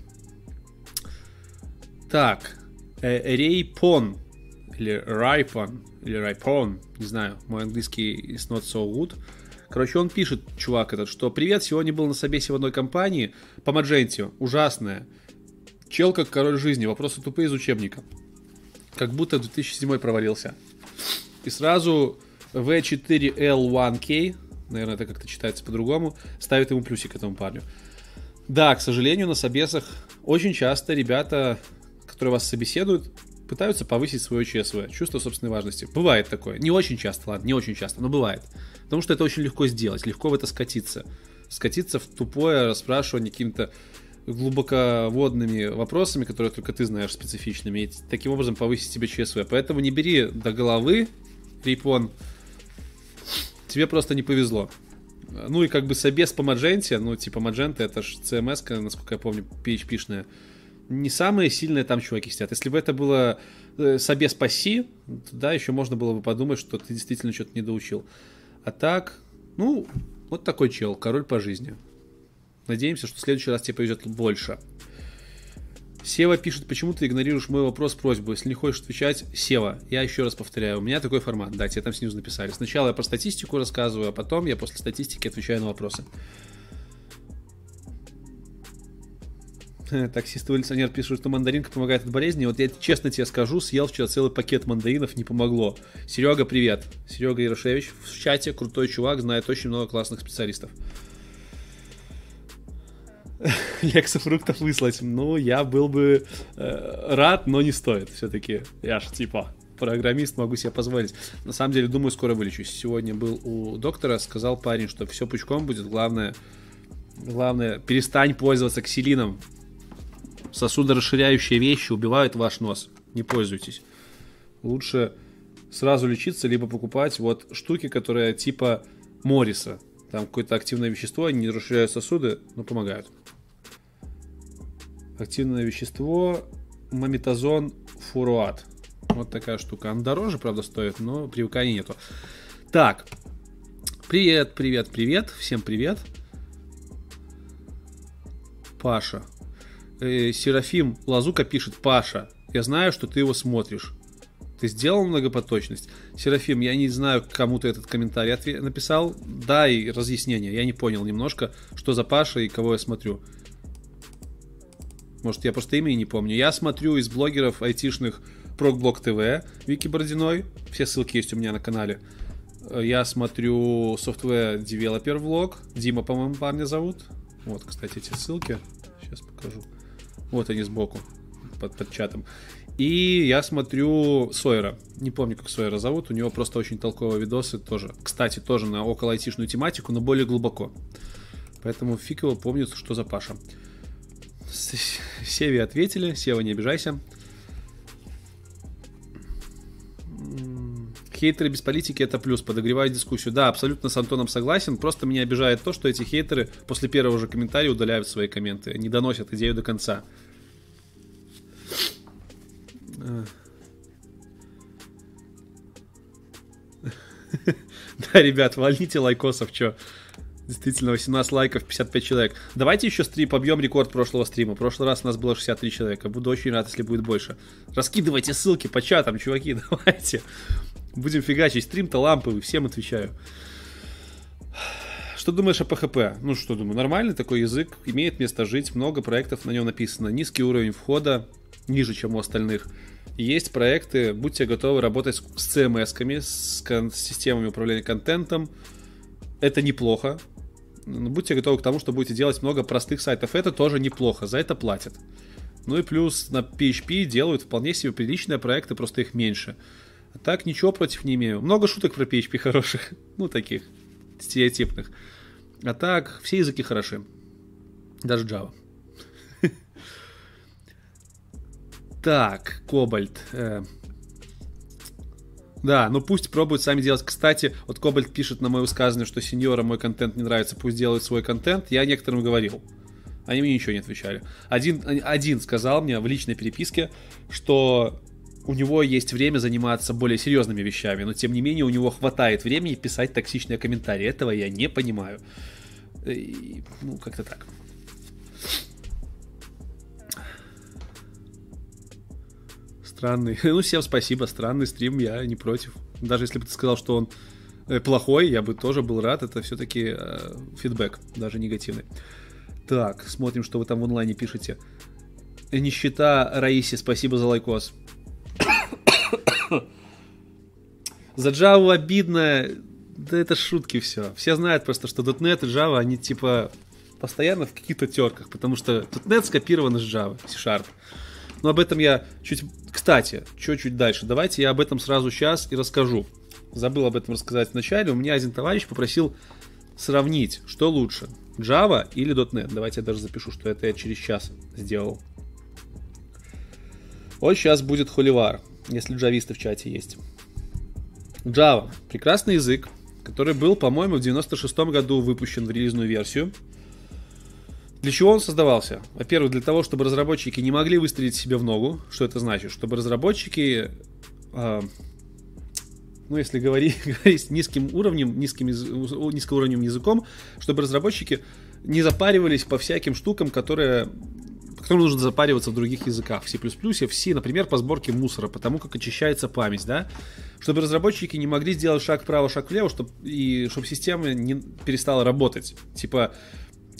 Так, э, Рейпон или Райпон или Райпон, не знаю, мой английский is not so good. Короче, он пишет, чувак этот, что «Привет, сегодня был на собесе в одной компании по Мадженте, ужасная. Чел как король жизни, вопросы тупые из учебника. Как будто в 2007 провалился. И сразу V4L1K, наверное, это как-то читается по-другому, ставит ему плюсик этому парню. Да, к сожалению, на собесах очень часто ребята, которые вас собеседуют, пытаются повысить свое ЧСВ, чувство собственной важности. Бывает такое. Не очень часто, ладно, не очень часто, но бывает. Потому что это очень легко сделать, легко в это скатиться. Скатиться в тупое расспрашивание каким-то глубоководными вопросами, которые только ты знаешь специфичными, и таким образом повысить себе ЧСВ. Поэтому не бери до головы репон. Тебе просто не повезло. Ну и как бы собес по Мадженте, ну типа Маджента это же CMS, насколько я помню, PHP-шная. Не самые сильные там чуваки сидят. Если бы это было э, собес по C, да, еще можно было бы подумать, что ты действительно что-то не доучил. А так, ну, вот такой чел, король по жизни. Надеемся, что в следующий раз тебе повезет больше. Сева пишет, почему ты игнорируешь мой вопрос, просьбу. Если не хочешь отвечать, Сева, я еще раз повторяю, у меня такой формат, да, тебе там снизу написали. Сначала я про статистику рассказываю, а потом я после статистики отвечаю на вопросы. Таксист-эволюционер пишет, что мандаринка помогает от болезни. Вот я честно тебе скажу, съел вчера целый пакет мандаринов, не помогло. Серега, привет. Серега Ярошевич в чате, крутой чувак, знает очень много классных специалистов. Лекса выслать. Ну, я был бы э, рад, но не стоит. Все-таки я ж типа программист, могу себе позволить. На самом деле, думаю, скоро вылечусь. Сегодня был у доктора, сказал парень, что все пучком будет. Главное, главное, перестань пользоваться ксилином. Сосудорасширяющие вещи убивают ваш нос. Не пользуйтесь. Лучше сразу лечиться, либо покупать вот штуки, которые типа Мориса. Там какое-то активное вещество, они не расширяют сосуды, но помогают. Активное вещество Маметазон фуруат. Вот такая штука. Она дороже, правда, стоит, но привыкания нету. Так. Привет, привет, привет. Всем привет. Паша. Э, Серафим Лазука пишет, Паша, я знаю, что ты его смотришь. Ты сделал многопоточность? Серафим, я не знаю, кому ты этот комментарий отве- написал. Дай разъяснение. Я не понял немножко, что за Паша и кого я смотрю. Может, я просто имя не помню. Я смотрю из блогеров айтишных Прокблок ТВ, Вики Бородиной. Все ссылки есть у меня на канале. Я смотрю Software Developer влог. Дима, по-моему, парня зовут. Вот, кстати, эти ссылки. Сейчас покажу. Вот они сбоку, под, под чатом. И я смотрю Сойера. Не помню, как Сойера зовут. У него просто очень толковые видосы тоже. Кстати, тоже на около айтишную тематику, но более глубоко. Поэтому фиг его помнит, что за Паша. Севе ответили. Сева, не обижайся. Хейтеры без политики это плюс, подогревает дискуссию. Да, абсолютно с Антоном согласен. Просто меня обижает то, что эти хейтеры после первого же комментария удаляют свои комменты, не доносят идею до конца. Да, ребят, вольните лайкосов, чё. Действительно, 18 лайков, 55 человек. Давайте еще стрим, побьем рекорд прошлого стрима. В прошлый раз у нас было 63 человека. Буду очень рад, если будет больше. Раскидывайте ссылки по чатам, чуваки, давайте. Будем фигачить. Стрим-то ламповый, всем отвечаю. Что думаешь о PHP? Ну что думаю, нормальный такой язык, имеет место жить, много проектов на нем написано, низкий уровень входа, ниже, чем у остальных. Есть проекты, будьте готовы работать с CMS-ками, с системами управления контентом. Это неплохо. Но будьте готовы к тому, что будете делать много простых сайтов. Это тоже неплохо, за это платят. Ну и плюс на PHP делают вполне себе приличные проекты, просто их меньше. Так ничего против не имею. Много шуток про PHP хороших. Ну, таких стереотипных. А так, все языки хороши. Даже Java. Так, Кобальт. Э. Да, ну пусть пробуют сами делать. Кстати, вот Кобальт пишет на мое высказывание, что сеньора мой контент не нравится, пусть делают свой контент. Я некоторым говорил. Они мне ничего не отвечали. Один, один сказал мне в личной переписке, что у него есть время заниматься более серьезными вещами, но тем не менее у него хватает времени писать токсичные комментарии. Этого я не понимаю. И, ну, как-то так. Странный. Ну, всем спасибо, странный стрим, я не против. Даже если бы ты сказал, что он э, плохой, я бы тоже был рад. Это все-таки э, фидбэк, даже негативный. Так, смотрим, что вы там в онлайне пишете. Нищета Раисе, спасибо за лайкос. за Java обидно. Да это шутки все. Все знают просто, что .NET и Java, они типа постоянно в каких-то терках, потому что .NET скопирован из Java, C-Sharp. Но об этом я чуть... Кстати, чуть-чуть дальше. Давайте я об этом сразу сейчас и расскажу. Забыл об этом рассказать вначале. У меня один товарищ попросил сравнить, что лучше, Java или .NET. Давайте я даже запишу, что это я через час сделал. Вот сейчас будет холивар, если джависты в чате есть. Java. Прекрасный язык, который был, по-моему, в 96 году выпущен в релизную версию. Для чего он создавался? Во-первых, для того, чтобы разработчики не могли выстрелить себе в ногу. Что это значит? Чтобы разработчики, э, ну, если говорить, говорить низким уровнем, низким, низкоуровневым языком, чтобы разработчики не запаривались по всяким штукам, которые по которым нужно запариваться в других языках. В C++, в C, например, по сборке мусора, потому как очищается память, да? Чтобы разработчики не могли сделать шаг вправо, шаг влево, чтобы, и чтобы система не перестала работать. Типа,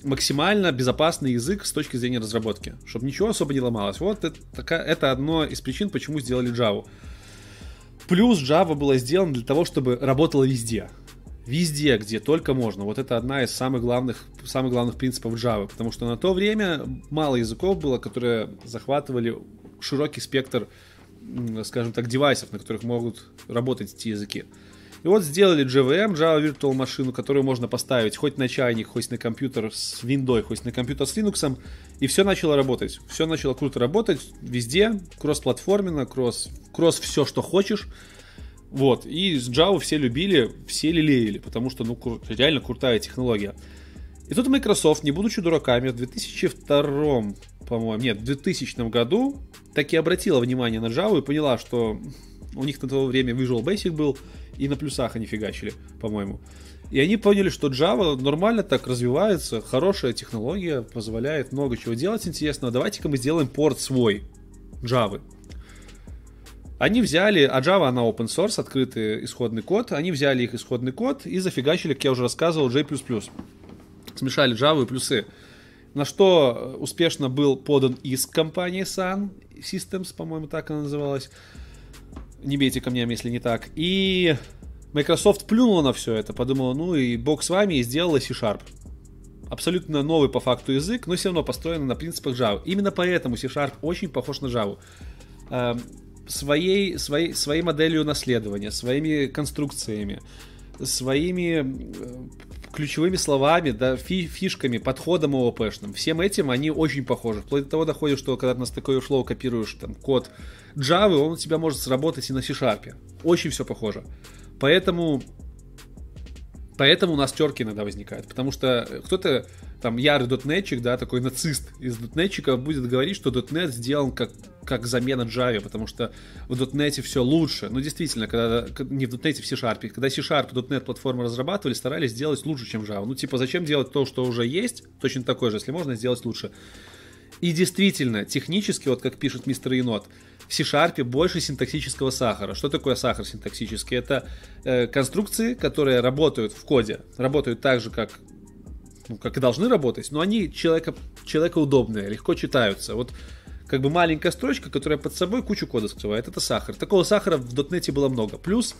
максимально безопасный язык с точки зрения разработки, чтобы ничего особо не ломалось. Вот это, это одно из причин, почему сделали Java. Плюс Java была сделана для того, чтобы работала везде. Везде, где только можно. Вот это одна из самых главных, самых главных принципов Java. Потому что на то время мало языков было, которые захватывали широкий спектр скажем так, девайсов, на которых могут работать эти языки. И вот сделали JVM, Java Virtual машину, которую можно поставить хоть на чайник, хоть на компьютер с Windows, хоть на компьютер с Linux, и все начало работать. Все начало круто работать везде, кросс-платформенно, кросс, кросс все, что хочешь. Вот, и Java все любили, все лелеяли, потому что, ну, реально крутая технология. И тут Microsoft, не будучи дураками, в 2002, по-моему, нет, в 2000 году таки обратила внимание на Java и поняла, что у них на то время Visual Basic был, и на плюсах они фигачили, по-моему. И они поняли, что Java нормально так развивается, хорошая технология, позволяет много чего делать интересного. Давайте-ка мы сделаем порт свой Java. Они взяли, а Java она open source, открытый исходный код, они взяли их исходный код и зафигачили, как я уже рассказывал, J++. Смешали Java и плюсы. На что успешно был подан иск компании Sun Systems, по-моему, так она называлась. Не бейте камнями, если не так. И Microsoft плюнула на все это, подумала, ну и бог с вами, и сделала C-Sharp. Абсолютно новый по факту язык, но все равно построен на принципах Java. Именно поэтому C-Sharp очень похож на Java. Своей, своей, своей моделью наследования, своими конструкциями, своими э, ключевыми словами, да, фи фишками, подходом ООПшным. Всем этим они очень похожи. Вплоть до того доходит, что когда ты на Stack Overflow копируешь там, код Java, он у тебя может сработать и на C-Sharp. Очень все похоже. Поэтому Поэтому у нас терки иногда возникают. Потому что кто-то, там, ярый дотнетчик, да, такой нацист из дотнетчиков будет говорить, что дотнет сделан как, как замена Java, потому что в дотнете все лучше. Ну, действительно, когда, не в дотнете, в C-Sharp. Когда C-Sharp .NET платформы разрабатывали, старались сделать лучше, чем Java. Ну, типа, зачем делать то, что уже есть, точно такое же, если можно сделать лучше. И действительно, технически, вот как пишет мистер Енот, в C-Sharp больше синтаксического сахара. Что такое сахар синтаксический? Это э, конструкции, которые работают в коде, работают так же, как, ну, как и должны работать, но они человека, человекоудобные, легко читаются. Вот как бы маленькая строчка, которая под собой кучу кода скрывает. Это сахар. Такого сахара в .NET было много. Плюс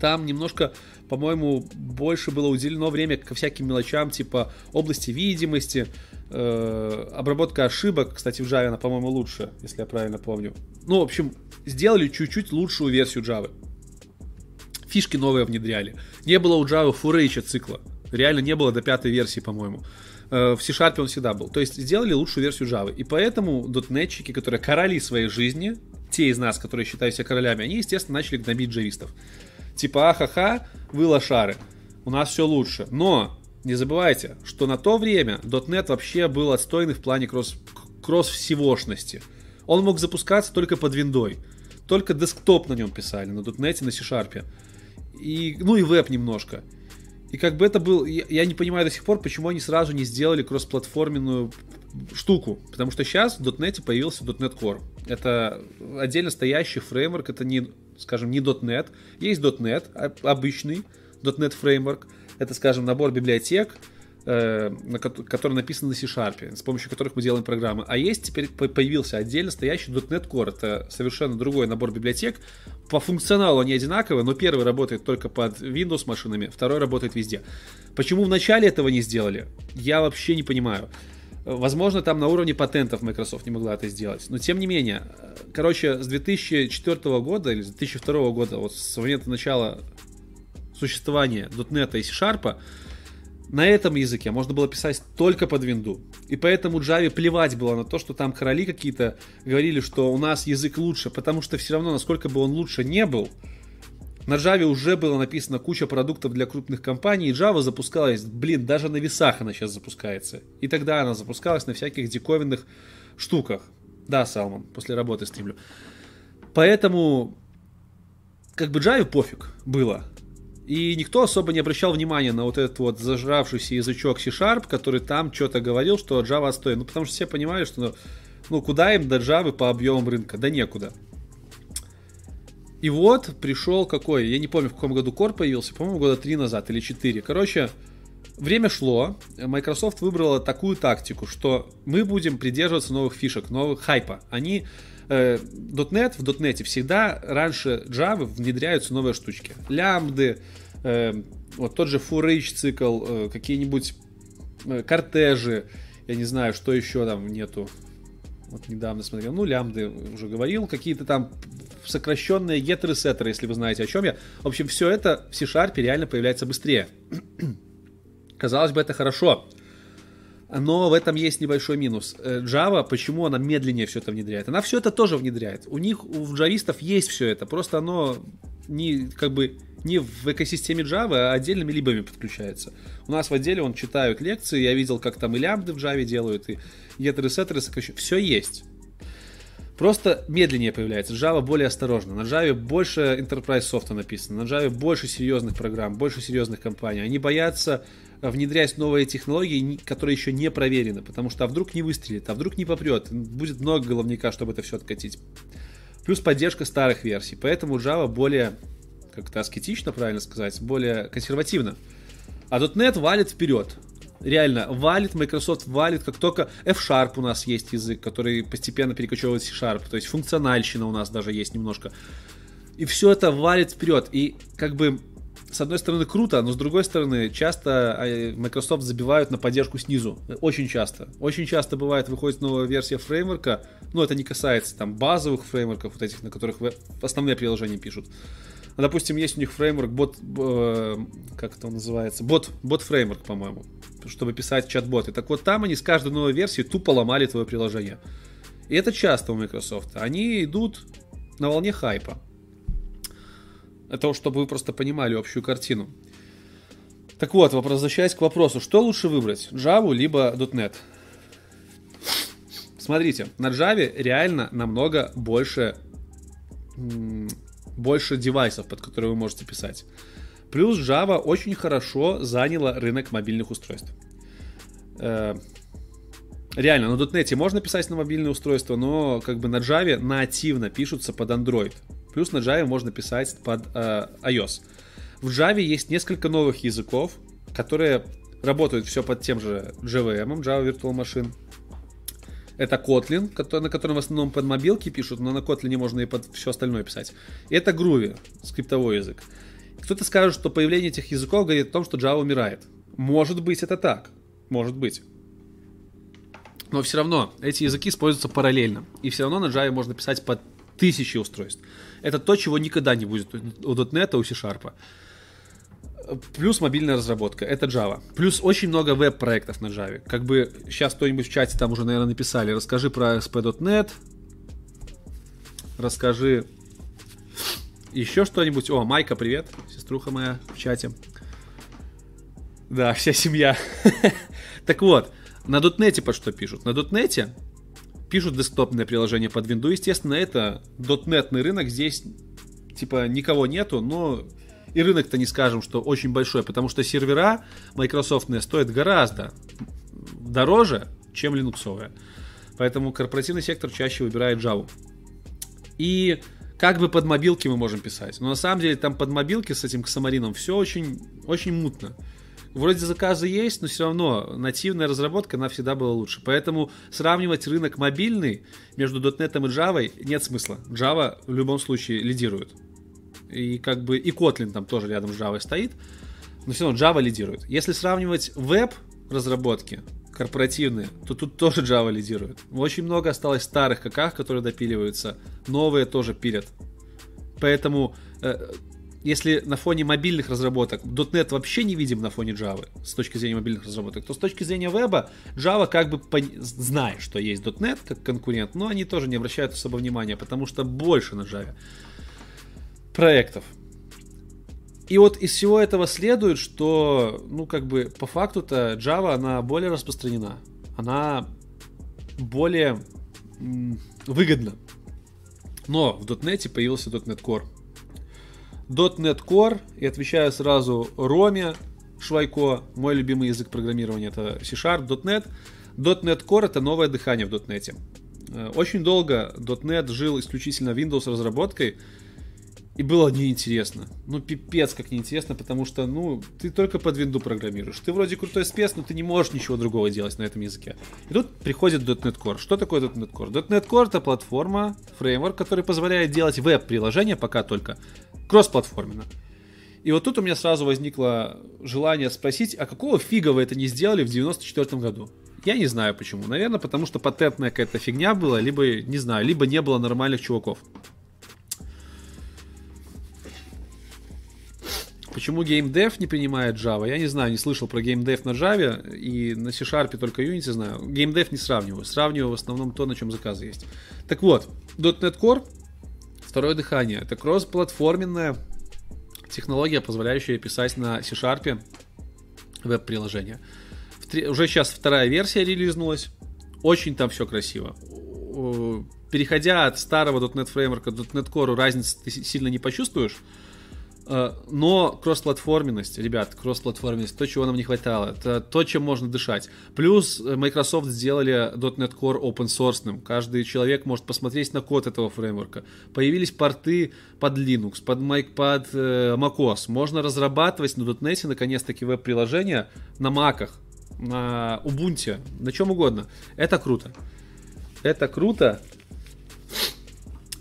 там немножко, по-моему, больше было уделено время ко всяким мелочам, типа области видимости, э, обработка ошибок. Кстати, в Java она, по-моему, лучше, если я правильно помню. Ну, в общем, сделали чуть-чуть лучшую версию Java. Фишки новые внедряли. Не было у Java фурейча цикла. Реально не было до пятой версии, по-моему. Э, в C-Sharp он всегда был. То есть сделали лучшую версию Java. И поэтому дотнетчики, которые короли своей жизни, те из нас, которые считают себя королями, они, естественно, начали гнобить джавистов. Типа, ахаха, вы лошары, у нас все лучше. Но не забывайте, что на то время .NET вообще был отстойный в плане кросс, кросс-всевошности. Он мог запускаться только под виндой. Только десктоп на нем писали, на .NET, на C-Sharp. И, ну и веб немножко. И как бы это был... Я, не понимаю до сих пор, почему они сразу не сделали кроссплатформенную штуку. Потому что сейчас в .NET появился .NET Core. Это отдельно стоящий фреймворк, это не скажем, не .NET. Есть .NET, а, обычный .NET фреймворк. Это, скажем, набор библиотек, э, который написан на C-Sharp, с помощью которых мы делаем программы. А есть теперь появился отдельно стоящий .NET Core. Это совершенно другой набор библиотек. По функционалу они одинаковые, но первый работает только под Windows машинами, второй работает везде. Почему в начале этого не сделали, я вообще не понимаю. Возможно, там на уровне патентов Microsoft не могла это сделать. Но тем не менее, короче, с 2004 года или с 2002 года, вот с момента начала существования .NET и C-Sharp, на этом языке можно было писать только под винду. И поэтому Java плевать было на то, что там короли какие-то говорили, что у нас язык лучше, потому что все равно, насколько бы он лучше не был, на Java уже было написано куча продуктов для крупных компаний, и Java запускалась, блин, даже на весах она сейчас запускается. И тогда она запускалась на всяких диковинных штуках. Да, Салман, после работы стримлю. Поэтому, как бы Java пофиг было. И никто особо не обращал внимания на вот этот вот зажравшийся язычок C-Sharp, который там что-то говорил, что Java отстой. Ну, потому что все понимали, что ну, ну куда им до Java по объемам рынка? Да некуда. И вот пришел какой, я не помню, в каком году Core появился, по-моему, года три назад или четыре. Короче, время шло, Microsoft выбрала такую тактику, что мы будем придерживаться новых фишек, новых хайпа. Они э, .NET, в .NET всегда раньше Java внедряются новые штучки. Лямбды, э, вот тот же for цикл, э, какие-нибудь э, кортежи, я не знаю, что еще там нету Вот недавно смотрел. Ну, лямбды уже говорил. Какие-то там сокращенные гетеры, сеттеры, если вы знаете, о чем я. В общем, все это в C-Sharp реально появляется быстрее. Казалось бы, это хорошо. Но в этом есть небольшой минус. Э, Java, почему она медленнее все это внедряет? Она все это тоже внедряет. У них, у джавистов есть все это, просто оно не, как бы, не в экосистеме Java, а отдельными либами подключается. У нас в отделе он читают лекции, я видел, как там и лямбды в Java делают, и геттеры, сеттеры. Все есть. Просто медленнее появляется. Java более осторожно. На Java больше enterprise софта написано. На Java больше серьезных программ, больше серьезных компаний. Они боятся внедрять новые технологии, которые еще не проверены, потому что а вдруг не выстрелит, а вдруг не попрет, будет много головника, чтобы это все откатить. Плюс поддержка старых версий, поэтому Java более, как-то аскетично, правильно сказать, более консервативно. А .NET валит вперед. Реально, валит, Microsoft валит, как только F-Sharp у нас есть язык, который постепенно перекочевывает C-Sharp, то есть функциональщина у нас даже есть немножко. И все это валит вперед. И как бы с одной стороны круто, но с другой стороны часто а, Microsoft забивают на поддержку снизу. Очень часто. Очень часто бывает, выходит новая версия фреймворка, ну это не касается там базовых фреймворков, вот этих, на которых основные приложения пишут. Допустим, есть у них фреймворк, бот, э, как это называется, бот, бот фреймворк, по-моему, чтобы писать чат-боты. Так вот там они с каждой новой версии тупо ломали твое приложение. И это часто у Microsoft. Они идут на волне хайпа. Это чтобы вы просто понимали общую картину. Так вот, возвращаясь к вопросу, что лучше выбрать, Java либо .NET? Смотрите, на Java реально намного больше, больше девайсов, под которые вы можете писать. Плюс Java очень хорошо заняла рынок мобильных устройств. Э, реально, на .NET можно писать на мобильные устройства, но как бы на Java нативно пишутся под Android. Плюс на Java можно писать под э, iOS. В Java есть несколько новых языков, которые работают все под тем же JVM, Java Virtual Machine. Это Kotlin, на котором в основном под мобилки пишут, но на Kotlin можно и под все остальное писать. И это Groovy, скриптовой язык. Кто-то скажет, что появление этих языков говорит о том, что Java умирает. Может быть, это так. Может быть. Но все равно эти языки используются параллельно. И все равно на Java можно писать под тысячи устройств. Это то, чего никогда не будет у .NET, у C-Sharp. Плюс мобильная разработка, это Java. Плюс очень много веб-проектов на Java. Как бы сейчас кто-нибудь в чате там уже, наверное, написали. Расскажи про ASP.NET. Расскажи еще что-нибудь. О, Майка, привет. Сеструха моя в чате. Да, вся семья. так вот, на .NET под что пишут? На .NET пишут десктопное приложение под Windows. Естественно, это дотнетный рынок. Здесь типа никого нету, но и рынок-то не скажем, что очень большой, потому что сервера Microsoft стоят гораздо дороже, чем линуксовые. Поэтому корпоративный сектор чаще выбирает Java. И как бы под мобилки мы можем писать. Но на самом деле там под мобилки с этим ксамарином все очень, очень мутно вроде заказы есть, но все равно нативная разработка, она всегда была лучше. Поэтому сравнивать рынок мобильный между .NET и Java нет смысла. Java в любом случае лидирует. И как бы и Kotlin там тоже рядом с Java стоит, но все равно Java лидирует. Если сравнивать веб разработки, корпоративные, то тут тоже Java лидирует. Очень много осталось старых каках, которые допиливаются, новые тоже пилят. Поэтому э, если на фоне мобильных разработок .NET вообще не видим на фоне Java с точки зрения мобильных разработок, то с точки зрения веба Java как бы пон... знает, что есть .NET как конкурент, но они тоже не обращают особо внимания, потому что больше на Java проектов. И вот из всего этого следует, что, ну, как бы, по факту-то Java, она более распространена. Она более выгодна. Но в .NET появился .NET Core. .NET Core, и отвечаю сразу Роме Швайко, мой любимый язык программирования это C-Sharp, .NET. .NET Core это новое дыхание в .NET. Э, очень долго .NET жил исключительно Windows разработкой, и было неинтересно. Ну, пипец как неинтересно, потому что, ну, ты только под винду программируешь. Ты вроде крутой спец, но ты не можешь ничего другого делать на этом языке. И тут приходит .NET Core. Что такое .NET Core? .NET Core это платформа, фреймворк, который позволяет делать веб-приложения пока только кроссплатформенно. И вот тут у меня сразу возникло желание спросить, а какого фига вы это не сделали в 94 году? Я не знаю почему. Наверное, потому что патентная какая-то фигня была, либо, не знаю, либо не было нормальных чуваков. Почему GameDev не принимает Java? Я не знаю, не слышал про GameDev на Java и на C-Sharp только Unity знаю. GameDev не сравниваю. Сравниваю в основном то, на чем заказы есть. Так вот, .NET Core, второе дыхание. Это кроссплатформенная технология, позволяющая писать на C-Sharp веб-приложения. Уже сейчас вторая версия релизнулась. Очень там все красиво. Переходя от старого .NET фреймворка .NET Core, разницы ты сильно не почувствуешь. Э, но кроссплатформенность, ребят, кроссплатформенность, то, чего нам не хватало, это то, чем можно дышать. Плюс э, Microsoft сделали .NET Core open source. Каждый человек может посмотреть на код этого фреймворка. Появились порты под Linux, под, Mac, под э, macOS. Можно разрабатывать на .NET наконец-таки веб-приложения на маках, на Ubuntu, на чем угодно. Это круто. Это круто.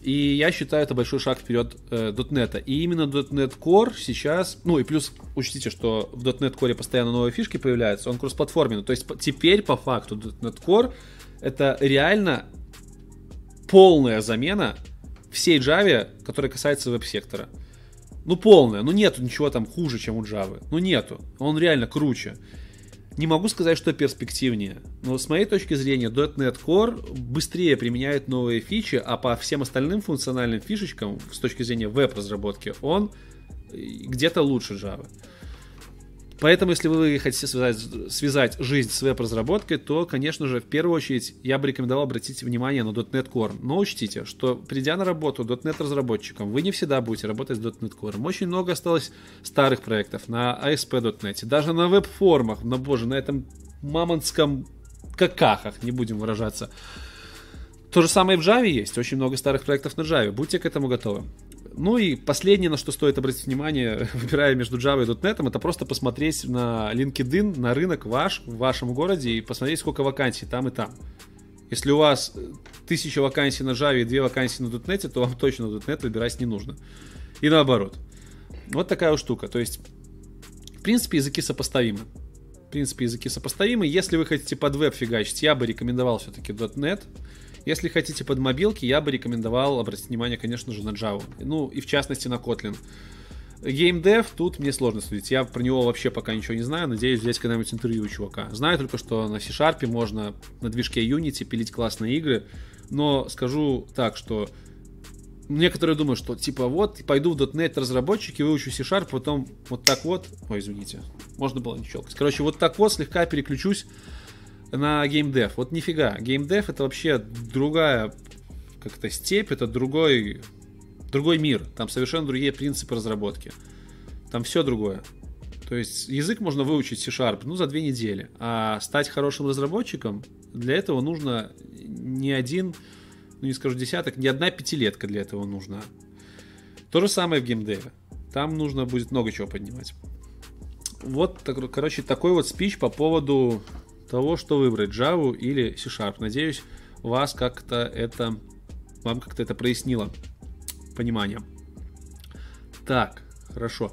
И я считаю, это большой шаг вперед э, .NET. И именно .NET Core сейчас, ну и плюс учтите, что в .NET Core постоянно новые фишки появляются, он кроссплатформенный. То есть теперь по факту .NET Core это реально полная замена всей Java, которая касается веб-сектора. Ну полная, ну нету ничего там хуже, чем у Java. Ну нету, он реально круче. Не могу сказать, что перспективнее, но с моей точки зрения .NET Core быстрее применяет новые фичи, а по всем остальным функциональным фишечкам с точки зрения веб-разработки он э, где-то лучше Java. Поэтому, если вы хотите связать, связать жизнь с веб-разработкой, то, конечно же, в первую очередь я бы рекомендовал обратить внимание на .NET Core. Но учтите, что придя на работу .NET разработчиком, вы не всегда будете работать с .NET Core. Очень много осталось старых проектов на ASP.NET, даже на веб-формах, на, боже, на этом мамонтском какахах, не будем выражаться. То же самое в Java есть, очень много старых проектов на Java, будьте к этому готовы. Ну и последнее, на что стоит обратить внимание, выбирая между Java и .NET, это просто посмотреть на LinkedIn, на рынок ваш, в вашем городе и посмотреть, сколько вакансий там и там. Если у вас тысяча вакансий на Java и две вакансии на .NET, то вам точно .NET выбирать не нужно. И наоборот. Вот такая вот штука. То есть, в принципе, языки сопоставимы. В принципе, языки сопоставимы. Если вы хотите под веб фигачить, я бы рекомендовал все-таки .NET. Если хотите под мобилки, я бы рекомендовал обратить внимание, конечно же, на Java. Ну, и в частности на Kotlin. GameDev тут мне сложно судить. Я про него вообще пока ничего не знаю. Надеюсь взять когда-нибудь интервью у чувака. Знаю только, что на C-Sharp можно на движке Unity пилить классные игры. Но скажу так, что некоторые думают, что типа вот, пойду в .NET разработчики, выучу C-Sharp, потом вот так вот, ой, извините, можно было не щелкать. Короче, вот так вот слегка переключусь на геймдев. Вот нифига. Геймдев это вообще другая как-то степь, это другой, другой мир. Там совершенно другие принципы разработки. Там все другое. То есть язык можно выучить C-Sharp ну, за две недели. А стать хорошим разработчиком, для этого нужно не один, ну не скажу десяток, не одна пятилетка для этого нужна. То же самое в геймдеве. Там нужно будет много чего поднимать. Вот, короче, такой вот спич по поводу того, что выбрать, Java или C-Sharp. Надеюсь, вас как-то это, вам как-то это прояснило понимание. Так, хорошо.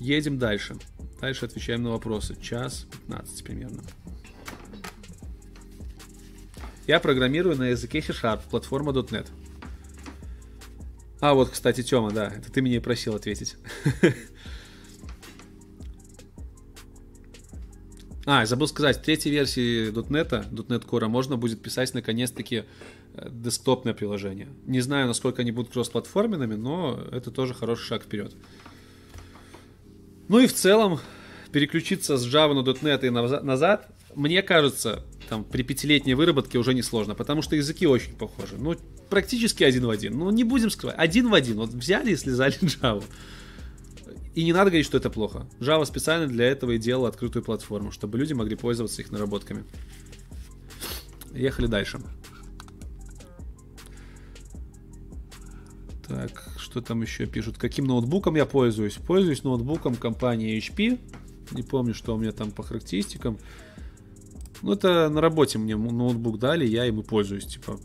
Едем дальше. Дальше отвечаем на вопросы. Час 15 примерно. Я программирую на языке C-Sharp, платформа .NET. А, вот, кстати, Тёма, да, это ты меня и просил ответить. А, забыл сказать, в третьей версии .NET, .NET Core, можно будет писать наконец-таки э, десктопное приложение. Не знаю, насколько они будут кроссплатформенными, но это тоже хороший шаг вперед. Ну и в целом, переключиться с Java на .NET и назад, мне кажется, там при пятилетней выработке уже не сложно, потому что языки очень похожи. Ну, практически один в один. Ну, не будем скрывать, один в один. Вот взяли и слезали Java. И не надо говорить, что это плохо. Java специально для этого и делала открытую платформу, чтобы люди могли пользоваться их наработками. Ехали дальше. Так, что там еще пишут? Каким ноутбуком я пользуюсь? Пользуюсь ноутбуком компании HP. Не помню, что у меня там по характеристикам. Ну, это на работе мне ноутбук дали, я им и пользуюсь. Типа,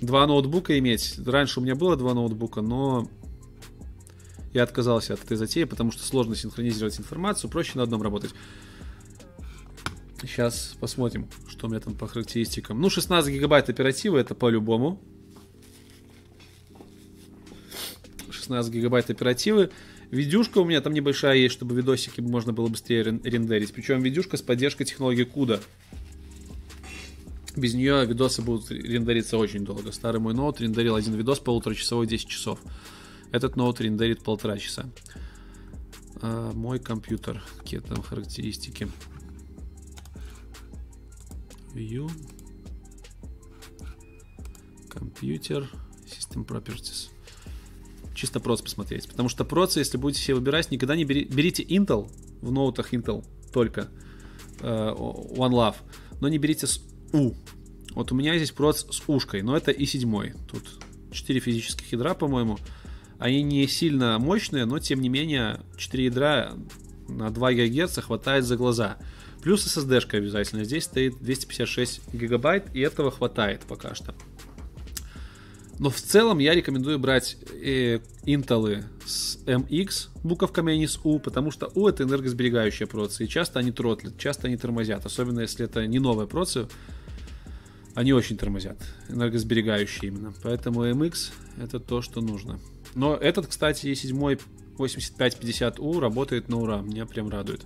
два ноутбука иметь. Раньше у меня было два ноутбука, но я отказался от этой затеи, потому что сложно синхронизировать информацию, проще на одном работать. Сейчас посмотрим, что у меня там по характеристикам. Ну, 16 гигабайт оперативы, это по-любому. 16 гигабайт оперативы. Видюшка у меня там небольшая есть, чтобы видосики можно было быстрее рендерить. Причем видюшка с поддержкой технологии CUDA. Без нее видосы будут рендериться очень долго. Старый мой ноут рендерил один видос полуторачасовой 10 часов. Этот ноут рендерит полтора часа. А, мой компьютер. Какие там характеристики? View. Компьютер. System Properties чисто проц посмотреть. Потому что процы, если будете себе выбирать, никогда не бери, берите Intel в ноутах Intel только. Uh, One Love. Но не берите с U. Вот у меня здесь проц с ушкой, но это и седьмой. Тут 4 физических ядра, по-моему. Они не сильно мощные, но тем не менее 4 ядра на 2 ГГц хватает за глаза. Плюс SSD-шка обязательно. Здесь стоит 256 гигабайт, и этого хватает пока что. Но в целом я рекомендую брать э, с MX буковками, а не с U, потому что U это энергосберегающие процессы, и часто они тротлят, часто они тормозят, особенно если это не новые процессы, они очень тормозят, энергосберегающие именно. Поэтому MX это то, что нужно. Но этот, кстати, E7 8550U работает на ура, меня прям радует.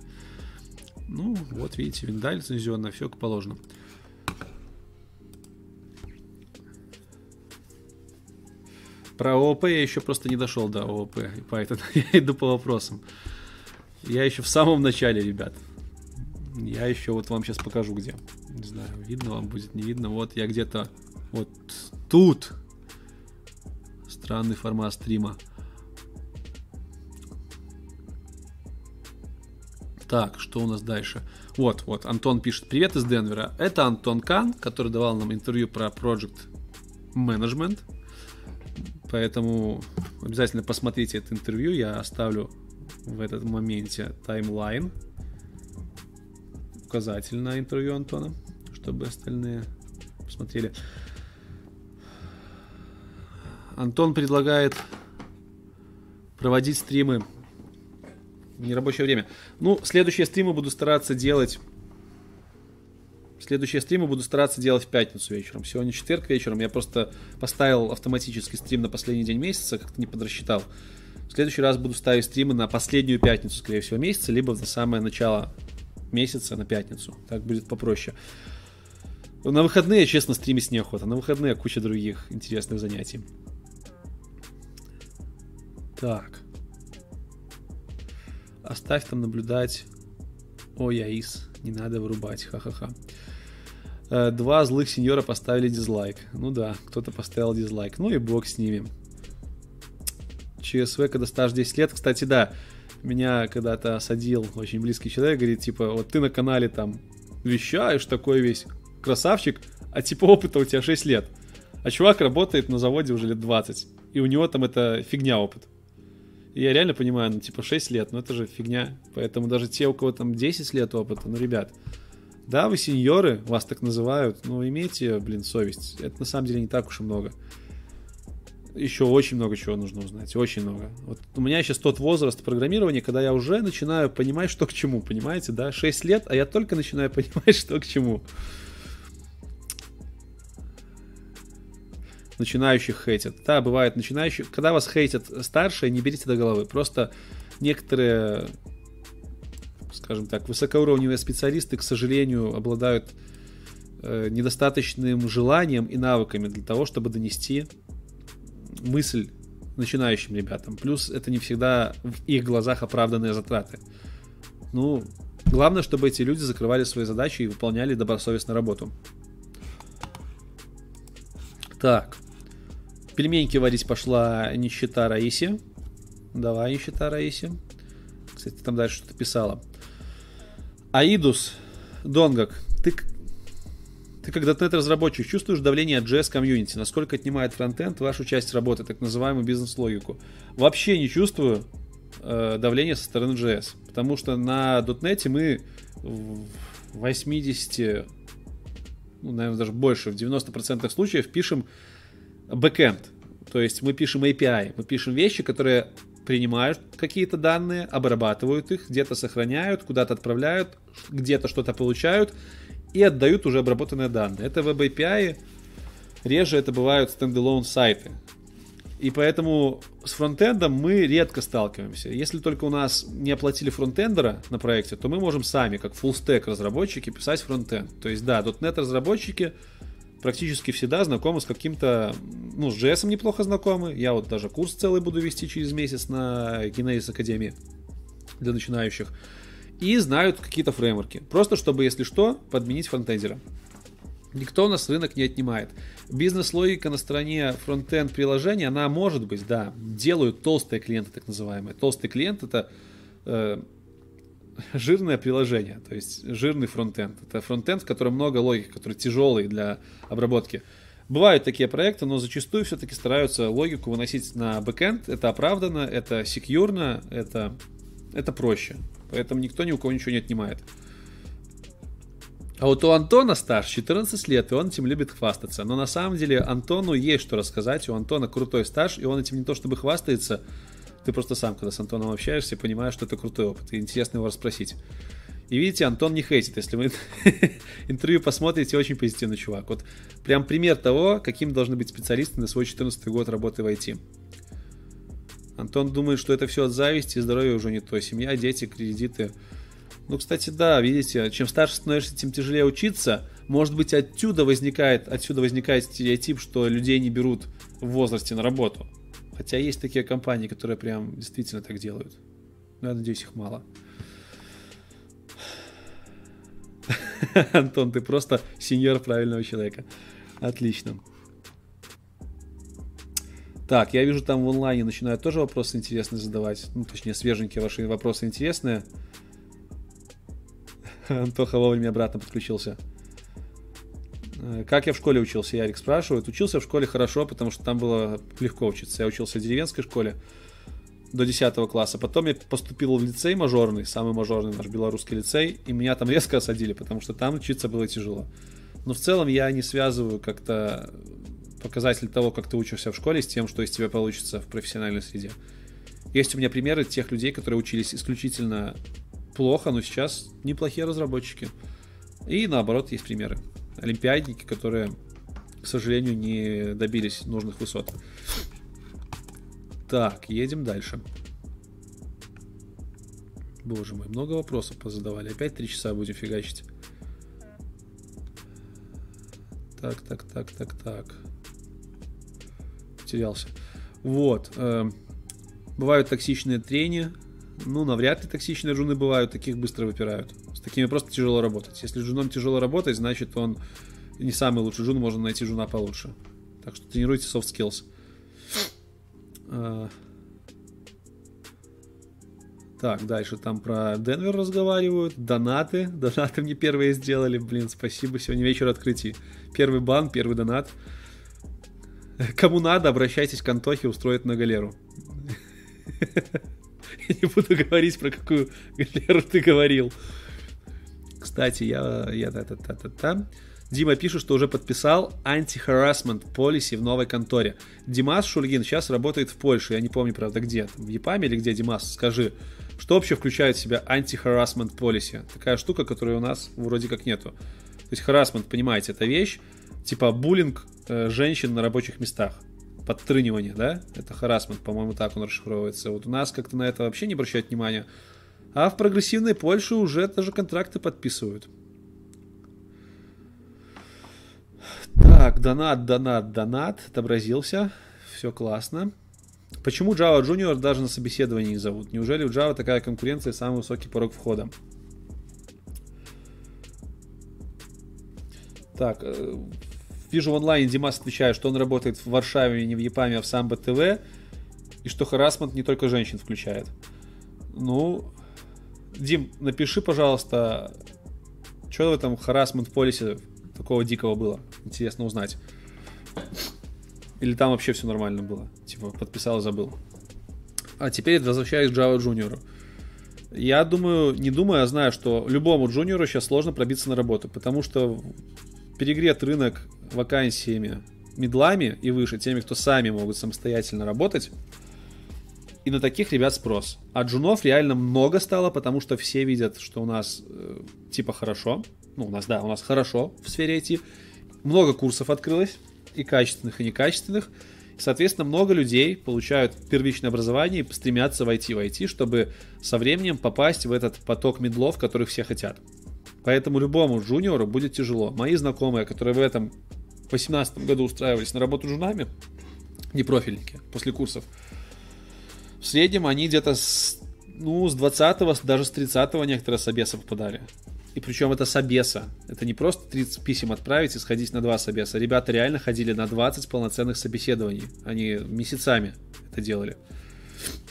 Ну, вот видите, виндаль лицензионно, все как положено. Про ООП я еще просто не дошел до ООП и Python. я иду по вопросам. Я еще в самом начале, ребят. Я еще вот вам сейчас покажу, где. Не знаю, видно вам будет, не видно. Вот я где-то вот тут. Странный формат стрима. Так, что у нас дальше? Вот, вот, Антон пишет. Привет из Денвера. Это Антон Кан, который давал нам интервью про Project Management. Поэтому обязательно посмотрите это интервью. Я оставлю в этот моменте таймлайн. Указатель на интервью Антона, чтобы остальные посмотрели. Антон предлагает проводить стримы в нерабочее время. Ну, следующие стримы буду стараться делать Следующие стримы буду стараться делать в пятницу вечером. Сегодня четверг вечером. Я просто поставил автоматический стрим на последний день месяца, как-то не подрасчитал. В следующий раз буду ставить стримы на последнюю пятницу, скорее всего, месяца, либо на самое начало месяца на пятницу. Так будет попроще. На выходные, честно, стримить неохота. На выходные куча других интересных занятий. Так. Оставь там наблюдать. Ой, Аис, не надо вырубать, ха-ха-ха. Э, два злых сеньора поставили дизлайк. Ну да, кто-то поставил дизлайк. Ну и бог с ними. ЧСВ, когда стаж 10 лет. Кстати, да, меня когда-то осадил очень близкий человек, говорит, типа, вот ты на канале там вещаешь такой весь красавчик, а типа опыта у тебя 6 лет. А чувак работает на заводе уже лет 20. И у него там это фигня опыт. Я реально понимаю, ну типа 6 лет, ну это же фигня. Поэтому даже те, у кого там 10 лет опыта, ну ребят, да, вы сеньоры, вас так называют, но имейте, блин, совесть. Это на самом деле не так уж и много. Еще очень много чего нужно узнать, очень много. Вот у меня сейчас тот возраст программирования, когда я уже начинаю понимать, что к чему, понимаете, да? 6 лет, а я только начинаю понимать, что к чему. Начинающих хейтят. Да, бывает начинающих. Когда вас хейтят старшие, не берите до головы. Просто некоторые скажем так, высокоуровневые специалисты, к сожалению, обладают э, недостаточным желанием и навыками для того, чтобы донести мысль начинающим ребятам. Плюс это не всегда в их глазах оправданные затраты. Ну, главное, чтобы эти люди закрывали свои задачи и выполняли добросовестно работу. Так. Пельменьки варить пошла нищета Раиси. Давай, нищета Раиси. Кстати, там дальше что-то писала. Аидус, Донгак, ты, ты как .NET разработчик чувствуешь давление от JS комьюнити? Насколько отнимает фронтенд вашу часть работы, так называемую бизнес-логику? Вообще не чувствую э, давления со стороны JS, потому что на .NET мы в 80, ну, наверное, даже больше, в 90% случаев пишем бэкэнд. То есть мы пишем API, мы пишем вещи, которые принимают какие-то данные, обрабатывают их, где-то сохраняют, куда-то отправляют, где-то что-то получают и отдают уже обработанные данные. Это Web API, реже это бывают стендалон сайты. И поэтому с фронтендом мы редко сталкиваемся. Если только у нас не оплатили фронтендера на проекте, то мы можем сами, как full stack разработчики, писать фронтенд. То есть, да, .NET разработчики практически всегда знакомы с каким-то, ну, с JS неплохо знакомы. Я вот даже курс целый буду вести через месяц на Genesis Академии для начинающих. И знают какие-то фреймворки. Просто чтобы, если что, подменить фронтендера. Никто у нас рынок не отнимает. Бизнес-логика на стороне фронтенд приложения, она может быть, да, делают толстые клиенты, так называемые. Толстый клиент это э, жирное приложение, то есть жирный фронтенд. Это фронтенд, в котором много логики, который тяжелый для обработки. Бывают такие проекты, но зачастую все-таки стараются логику выносить на бэкенд. Это оправдано, это секьюрно, это, это проще. Поэтому никто ни у кого ничего не отнимает. А вот у Антона стаж 14 лет, и он этим любит хвастаться. Но на самом деле Антону есть что рассказать. У Антона крутой стаж, и он этим не то чтобы хвастается. Ты просто сам, когда с Антоном общаешься, понимаешь, что это крутой опыт. И интересно его расспросить. И видите, Антон не хейтит. Если вы интервью посмотрите, очень позитивный чувак. Вот прям пример того, каким должны быть специалисты на свой 14 год работы в IT. Антон думает, что это все от зависти, здоровье уже не то. Семья, дети, кредиты. Ну, кстати, да, видите, чем старше становишься, тем тяжелее учиться. Может быть, отсюда возникает, отсюда возникает стереотип, что людей не берут в возрасте на работу. Хотя есть такие компании, которые прям действительно так делают. Но я надеюсь, их мало. Антон, ты просто сеньор правильного человека. Отлично. Так, я вижу, там в онлайне начинают тоже вопросы интересные задавать. Ну, точнее, свеженькие ваши вопросы интересные. Антоха вовремя обратно подключился. Э, как я в школе учился, Ярик спрашивает. Учился в школе хорошо, потому что там было легко учиться. Я учился в деревенской школе до 10 класса. Потом я поступил в лицей мажорный, самый мажорный наш белорусский лицей, и меня там резко осадили, потому что там учиться было тяжело. Но в целом я не связываю как-то показатель того, как ты учишься в школе, с тем, что из тебя получится в профессиональной среде. Есть у меня примеры тех людей, которые учились исключительно плохо, но сейчас неплохие разработчики. И наоборот, есть примеры. Олимпиадники, которые, к сожалению, не добились нужных высот. Так, едем дальше. Боже мой, много вопросов позадавали. Опять три часа будем фигачить. Так, так, так, так, так. Потерялся. Вот. Э, бывают токсичные трения, ну, навряд ли токсичные джуны бывают, таких быстро выпирают. С такими просто тяжело работать. Если джуном тяжело работать, значит он не самый лучший джун, можно найти джуна получше. Так что тренируйте soft skills. А. Так, дальше там про Денвер разговаривают. Донаты. Донаты мне первые сделали. Блин, спасибо. Сегодня вечер открытий. Первый бан, первый донат. Кому надо, обращайтесь к Антохе, устроит на галеру. Я не буду говорить, про какую галеру ты говорил. Кстати, я... я та та та та та Дима пишет, что уже подписал анти-harassment policy в новой конторе. Димас Шульгин сейчас работает в Польше, я не помню, правда, где. в Япаме или где, Димас? Скажи, что вообще включает в себя анти-harassment policy? Такая штука, которой у нас вроде как нету. То есть harassment, понимаете, это вещь, типа буллинг э, женщин на рабочих местах подтрынивание, да? Это харасмент, по-моему, так он расшифровывается. Вот у нас как-то на это вообще не обращают внимания. А в прогрессивной Польше уже даже контракты подписывают. Так, донат, донат, донат. Отобразился. Все классно. Почему Java Junior даже на собеседовании не зовут? Неужели у Java такая конкуренция и самый высокий порог входа? Так, э, Вижу в онлайне Димас отвечает, что он работает в Варшаве, не в Япаме, а в Самбо ТВ. И что харасмент не только женщин включает. Ну, Дим, напиши, пожалуйста, что в этом харасмент полисе такого дикого было? Интересно узнать. Или там вообще все нормально было? Типа, подписал и забыл. А теперь возвращаюсь к Java Junior. Я думаю, не думаю, а знаю, что любому джуниору сейчас сложно пробиться на работу, потому что перегрет рынок вакансиями медлами и выше, теми, кто сами могут самостоятельно работать. И на таких ребят спрос. А джунов реально много стало, потому что все видят, что у нас э, типа хорошо. Ну, у нас, да, у нас хорошо в сфере IT. Много курсов открылось, и качественных, и некачественных. Соответственно, много людей получают первичное образование и стремятся войти в IT, чтобы со временем попасть в этот поток медлов, который все хотят. Поэтому любому джуниору будет тяжело. Мои знакомые, которые в этом 2018 году устраивались на работу джунами, не профильники, после курсов, в среднем они где-то с, ну, с 20 даже с 30 некоторые собесы попадали. И причем это собеса. Это не просто 30 писем отправить и сходить на два собеса. Ребята реально ходили на 20 полноценных собеседований. Они месяцами это делали.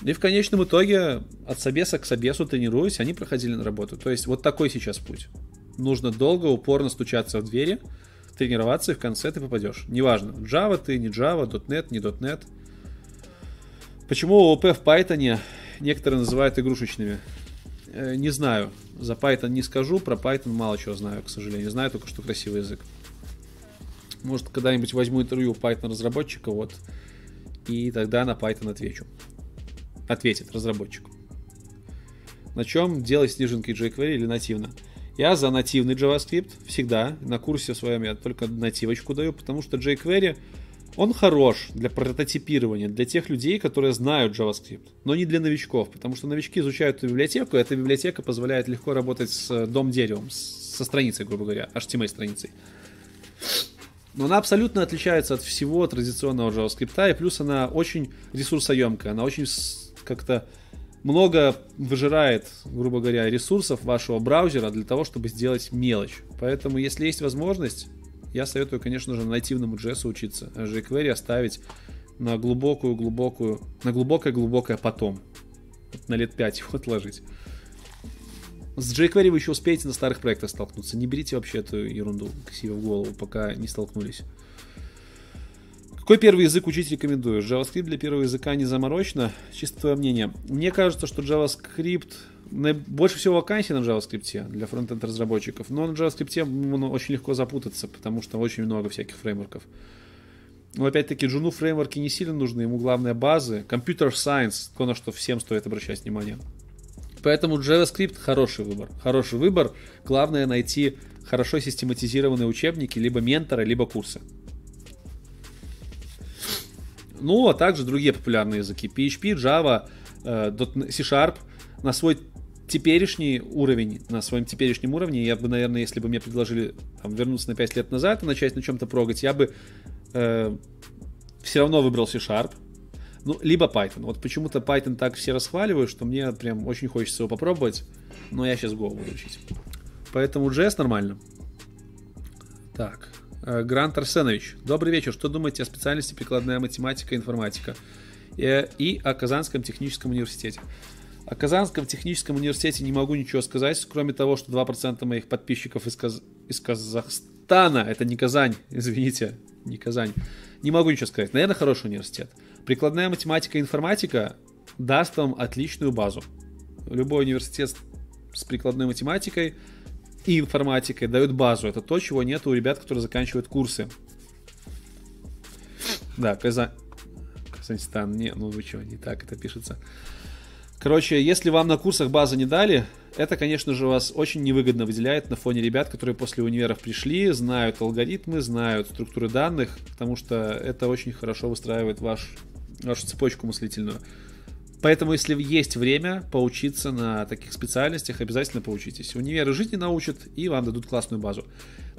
И в конечном итоге от собеса к собесу тренируясь, они проходили на работу. То есть вот такой сейчас путь. Нужно долго, упорно стучаться в двери, тренироваться, и в конце ты попадешь. Неважно, Java ты, не Java, .NET, не .NET. Почему ООП в Python некоторые называют игрушечными? Э, не знаю. За Python не скажу, про Python мало чего знаю, к сожалению. Знаю только, что красивый язык. Может, когда-нибудь возьму интервью у Python разработчика, вот, и тогда на Python отвечу ответит разработчик. На чем делать снежинки jQuery или нативно? Я за нативный JavaScript всегда. На курсе своем я только нативочку даю, потому что jQuery, он хорош для прототипирования, для тех людей, которые знают JavaScript, но не для новичков, потому что новички изучают эту библиотеку, и эта библиотека позволяет легко работать с дом-деревом, со страницей, грубо говоря, HTML-страницей. Но она абсолютно отличается от всего традиционного JavaScript, и плюс она очень ресурсоемкая, она очень как-то много выжирает, грубо говоря, ресурсов вашего браузера для того, чтобы сделать мелочь. Поэтому, если есть возможность, я советую, конечно же, нативному JS учиться, jQuery оставить на глубокую-глубокую, на глубокое-глубокое потом. На лет 5 его отложить. С jQuery вы еще успеете на старых проектах столкнуться. Не берите вообще эту ерунду к себе в голову, пока не столкнулись. Какой первый язык учить рекомендуешь? JavaScript для первого языка не заморочно? Чисто твое мнение. Мне кажется, что JavaScript... Больше всего вакансий на JavaScript для фронтенд разработчиков, но на JavaScript очень легко запутаться, потому что очень много всяких фреймворков. Но опять-таки Джуну фреймворки не сильно нужны, ему главное базы. Computer Science, то, на что всем стоит обращать внимание. Поэтому JavaScript хороший выбор. Хороший выбор. Главное найти хорошо систематизированные учебники, либо ментора, либо курсы. Ну, а также другие популярные языки. PHP, Java, э, C-Sharp на свой теперешний уровень, на своем теперешнем уровне, я бы, наверное, если бы мне предложили там, вернуться на 5 лет назад и начать на чем-то прогать, я бы э, все равно выбрал C-Sharp, ну, либо Python. Вот почему-то Python так все расхваливают, что мне прям очень хочется его попробовать, но я сейчас Go буду учить. Поэтому JS нормально. Так. Э, Грант Арсенович. Добрый вечер. Что думаете о специальности прикладная математика и информатика? Э, и о Казанском техническом университете. О Казанском техническом университете не могу ничего сказать, кроме того, что 2% моих подписчиков из, Каз... из Казахстана, это не Казань, извините, не Казань, не могу ничего сказать. Наверное, хороший университет. Прикладная математика и информатика даст вам отличную базу. Любой университет с прикладной математикой – и информатикой дают базу. Это то, чего нет у ребят, которые заканчивают курсы. Да, Казань... Казахстан, не, ну вы что, не так это пишется. Короче, если вам на курсах базы не дали, это, конечно же, вас очень невыгодно выделяет на фоне ребят, которые после универов пришли, знают алгоритмы, знают структуры данных, потому что это очень хорошо выстраивает ваш, вашу цепочку мыслительную. Поэтому, если есть время поучиться на таких специальностях, обязательно поучитесь. Универы жить не научат, и вам дадут классную базу.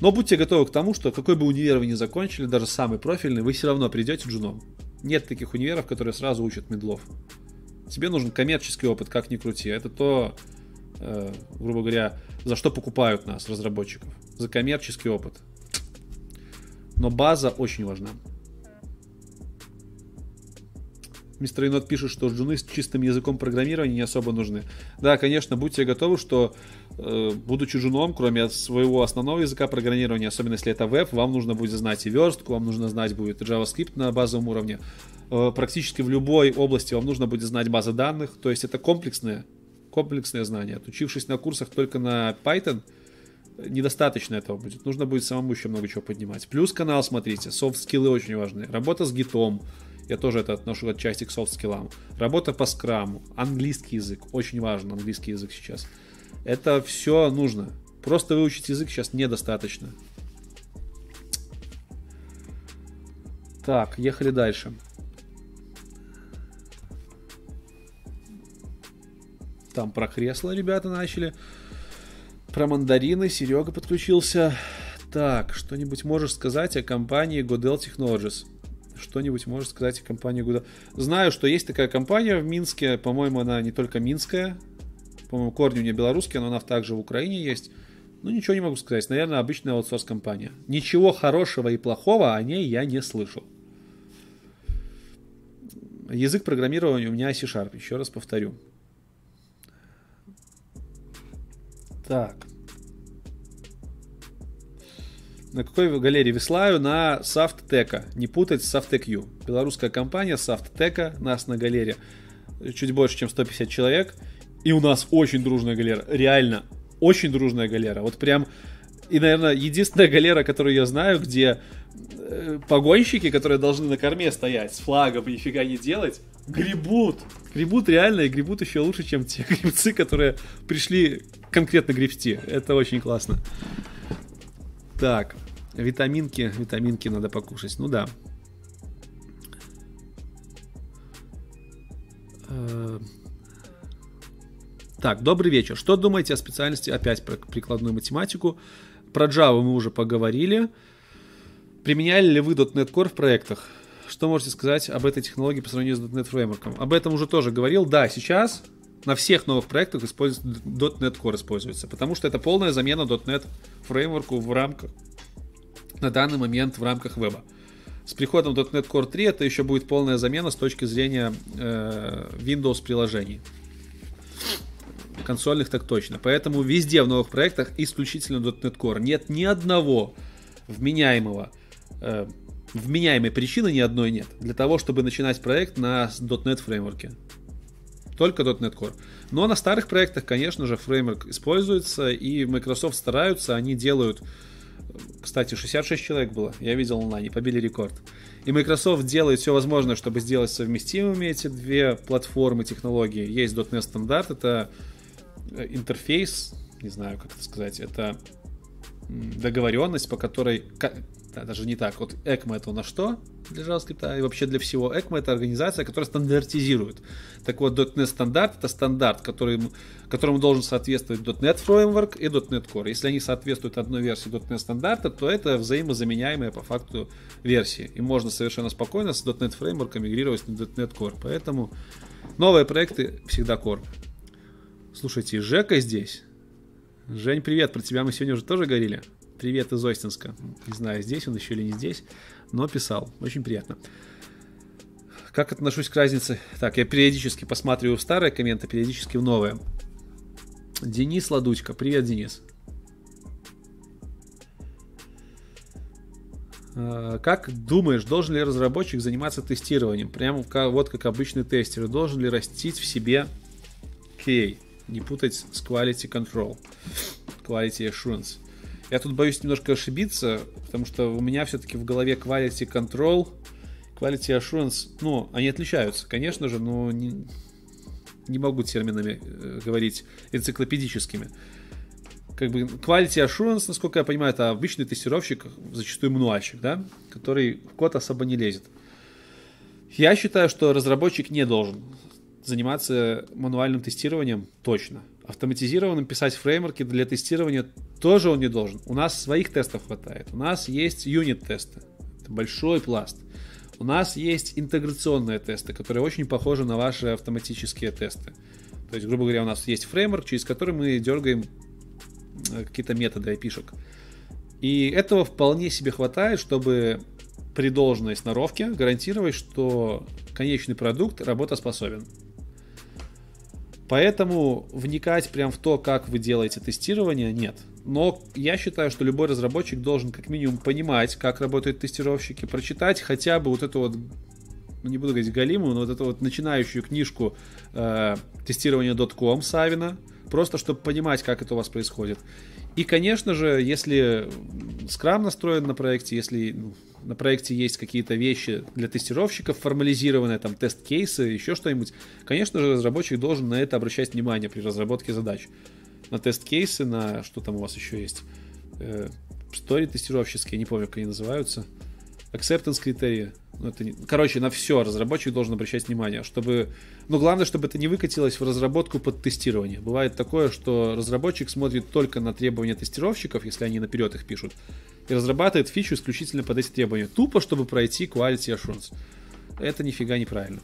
Но будьте готовы к тому, что какой бы универ вы ни закончили, даже самый профильный, вы все равно придете джуном. Нет таких универов, которые сразу учат медлов. Тебе нужен коммерческий опыт, как ни крути. Это то, э, грубо говоря, за что покупают нас, разработчиков. За коммерческий опыт. Но база очень важна. Мистер Енот пишет, что джуны с чистым языком программирования не особо нужны. Да, конечно, будьте готовы, что э, будучи джуном, кроме своего основного языка программирования, особенно если это веб, вам нужно будет знать и верстку, вам нужно знать будет JavaScript на базовом уровне. Э, практически в любой области вам нужно будет знать базы данных, то есть это комплексное, комплексное знание. Отучившись на курсах только на Python, недостаточно этого будет. Нужно будет самому еще много чего поднимать. Плюс канал смотрите, софт-скиллы очень важны. Работа с гитом, Я тоже это отношу отчасти к софт-скиллам. Работа по скраму, английский язык, очень важен английский язык сейчас. Это все нужно. Просто выучить язык сейчас недостаточно. Так, ехали дальше. Там про кресло ребята начали. Про мандарины Серега подключился. Так, что-нибудь можешь сказать о компании Godel Technologies? Что-нибудь можешь сказать о компании Godel? Знаю, что есть такая компания в Минске. По-моему, она не только минская. По-моему, корни у нее белорусские, но она также в Украине есть. Ну, ничего не могу сказать. Наверное, обычная аутсорс-компания. Ничего хорошего и плохого о ней я не слышал. Язык программирования у меня C-Sharp, еще раз повторю. Так. На какой галерее веслаю? На Saftteka. Не путать с Safttech.u. Белорусская компания Saftteka. Нас на галере чуть больше, чем 150 человек. И у нас очень дружная галера. Реально, очень дружная галера. Вот прям... И, наверное, единственная галера, которую я знаю, где э, погонщики, которые должны на корме стоять с флагом и нифига не делать, гребут. Гребут реально, и гребут еще лучше, чем те гребцы, которые пришли конкретно гребсти. Это очень классно. Так, витаминки, витаминки надо покушать. Ну да. Э, так, добрый вечер. Что думаете о специальности, опять про прикладную математику? Про Java мы уже поговорили. Применяли ли вы .NET Core в проектах? Что можете сказать об этой технологии по сравнению с .NET Framework? Об этом уже тоже говорил. Да, сейчас на всех новых проектах используется .NET Core используется, потому что это полная замена .NET Framework в рамках на данный момент в рамках веба. С приходом .NET Core 3 это еще будет полная замена с точки зрения э, Windows приложений. Консольных так точно. Поэтому везде в новых проектах исключительно .NET Core. Нет ни одного вменяемого э, вменяемой причины ни одной нет для того, чтобы начинать проект на .NET фреймворке. Только .NET Core. Но на старых проектах, конечно же, фреймворк используется, и Microsoft стараются, они делают... Кстати, 66 человек было, я видел онлайн, побили рекорд. И Microsoft делает все возможное, чтобы сделать совместимыми эти две платформы, технологии. Есть .NET стандарт, это э, интерфейс, не знаю, как это сказать, это договоренность, по которой даже не так. Вот ECMA это на что для JavaScript и вообще для всего? ECMA это организация, которая стандартизирует. Так вот, .NET стандарт это стандарт, который, которому должен соответствовать .NET Framework и .NET Core. Если они соответствуют одной версии .NET стандарта, то это взаимозаменяемые по факту версии. И можно совершенно спокойно с .NET Framework мигрировать на .NET Core. Поэтому новые проекты всегда Core. Слушайте, Жека здесь. Жень, привет, про тебя мы сегодня уже тоже говорили. Привет из Остинска. Не знаю, здесь он еще или не здесь, но писал. Очень приятно. Как отношусь к разнице? Так, я периодически посматриваю в старые комменты, периодически в новые. Денис Ладучка. Привет, Денис. А, как думаешь, должен ли разработчик заниматься тестированием? Прямо вот как обычный тестер. Должен ли растить в себе QA? Не путать с Quality Control. Quality Assurance. Я тут боюсь немножко ошибиться, потому что у меня все-таки в голове quality control, quality assurance, ну, они отличаются, конечно же, но не, не могу терминами э, говорить энциклопедическими. Как бы quality assurance, насколько я понимаю, это обычный тестировщик, зачастую мануальщик, да, который в код особо не лезет. Я считаю, что разработчик не должен заниматься мануальным тестированием точно. Автоматизированным писать фреймворки для тестирования тоже он не должен. У нас своих тестов хватает. У нас есть юнит-тесты. Это большой пласт. У нас есть интеграционные тесты, которые очень похожи на ваши автоматические тесты. То есть, грубо говоря, у нас есть фреймворк, через который мы дергаем э, какие-то методы опишек. И этого вполне себе хватает, чтобы при должной сноровке гарантировать, что конечный продукт работоспособен. Поэтому вникать прям в то, как вы делаете тестирование, нет. Но я считаю, что любой разработчик должен как минимум понимать, как работают тестировщики, прочитать хотя бы вот эту вот, ну не буду говорить галиму, но вот эту вот начинающую книжку э, тестирования.com Савина, просто чтобы понимать, как это у вас происходит. И, конечно же, если скрам настроен на проекте, если ну, на проекте есть какие-то вещи для тестировщиков формализированные, там тест-кейсы, еще что-нибудь, конечно же, разработчик должен на это обращать внимание при разработке задач. На тест-кейсы, на что там у вас еще есть, э, стори тестировщические, не помню, как они называются, acceptance критерии, ну, это не... Короче, на все разработчик должен обращать внимание, чтобы... Ну, главное, чтобы это не выкатилось в разработку под тестирование. Бывает такое, что разработчик смотрит только на требования тестировщиков, если они наперед их пишут, и разрабатывает фичу исключительно под эти требования. Tупо, чтобы пройти quality assurance. Это нифига неправильно.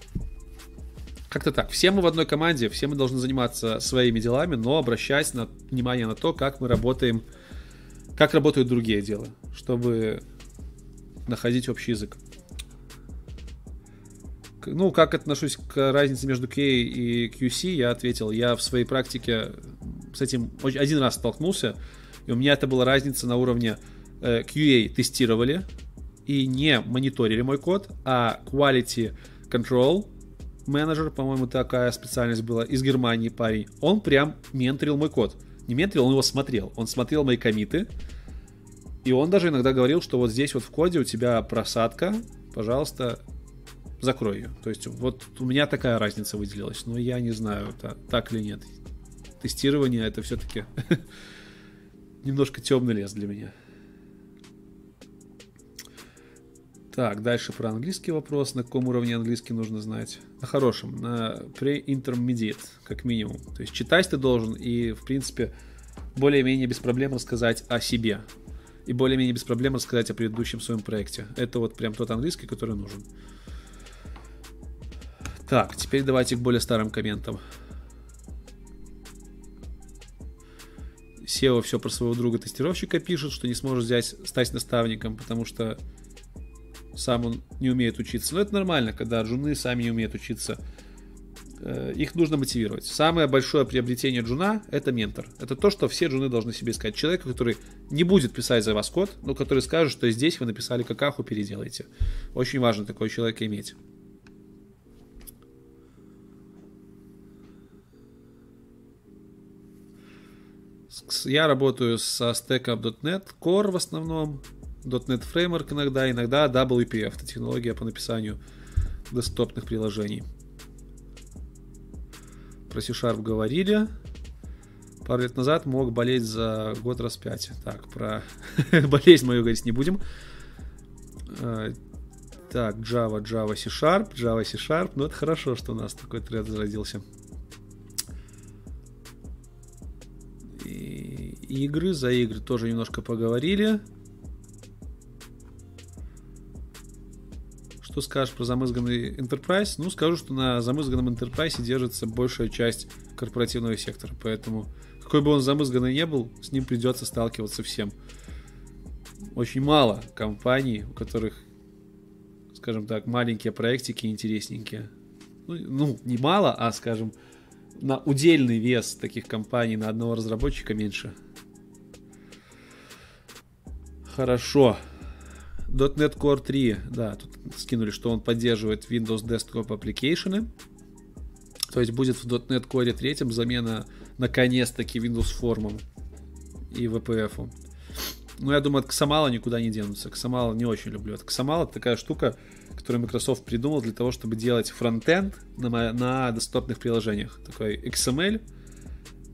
Как-то так. Все мы в одной команде, все мы должны заниматься своими делами, но обращать на, внимание на то, как мы работаем, как работают другие дела, чтобы находить общий язык ну, как отношусь к разнице между QA и QC, я ответил, я в своей практике с этим один раз столкнулся, и у меня это была разница на уровне QA тестировали и не мониторили мой код, а Quality Control менеджер, по-моему, такая специальность была, из Германии парень, он прям менторил мой код. Не менторил, он его смотрел. Он смотрел мои комиты, и он даже иногда говорил, что вот здесь вот в коде у тебя просадка, пожалуйста, закрой ее. То есть вот у меня такая разница выделилась, но я не знаю, это так или нет. Тестирование это все-таки немножко темный лес для меня. Так, дальше про английский вопрос. На каком уровне английский нужно знать? На хорошем, на pre-intermediate, как минимум. То есть читать ты должен и, в принципе, более-менее без проблем рассказать о себе. И более-менее без проблем рассказать о предыдущем своем проекте. Это вот прям тот английский, который нужен. Так, теперь давайте к более старым комментам. Сева все про своего друга тестировщика пишет, что не сможет взять, стать наставником, потому что сам он не умеет учиться. Но это нормально, когда джуны сами не умеют учиться. Э, их нужно мотивировать. Самое большое приобретение джуна – это ментор. Это то, что все джуны должны себе искать. Человека, который не будет писать за вас код, но который скажет, что здесь вы написали какаху, переделайте. Очень важно такого человека иметь. Я работаю со стеком .NET Core в основном, .NET Framework иногда, иногда WPF, это технология по написанию десктопных приложений. Про C-Sharp говорили. Пару лет назад мог болеть за год раз пять. Так, про болезнь мою говорить не будем. А, так, Java, Java, C-Sharp, Java, C-Sharp. Ну, это хорошо, что у нас такой тред зародился. игры. За игры тоже немножко поговорили. Что скажешь про замызганный Enterprise? Ну, скажу, что на замызганном Enterprise держится большая часть корпоративного сектора, поэтому какой бы он замызганный не был, с ним придется сталкиваться всем. Очень мало компаний, у которых, скажем так, маленькие проектики интересненькие. Ну, ну не мало, а, скажем, на удельный вес таких компаний на одного разработчика меньше. Хорошо. .NET Core 3, да, тут скинули, что он поддерживает Windows Desktop Application. То есть будет в .NET Core 3 замена наконец-таки Windows формам и VPF. Ну, я думаю, от Xamala никуда не денутся. Xamala не очень люблю. От это такая штука, которую Microsoft придумал для того, чтобы делать фронтенд на, на десктопных приложениях. Такой XML,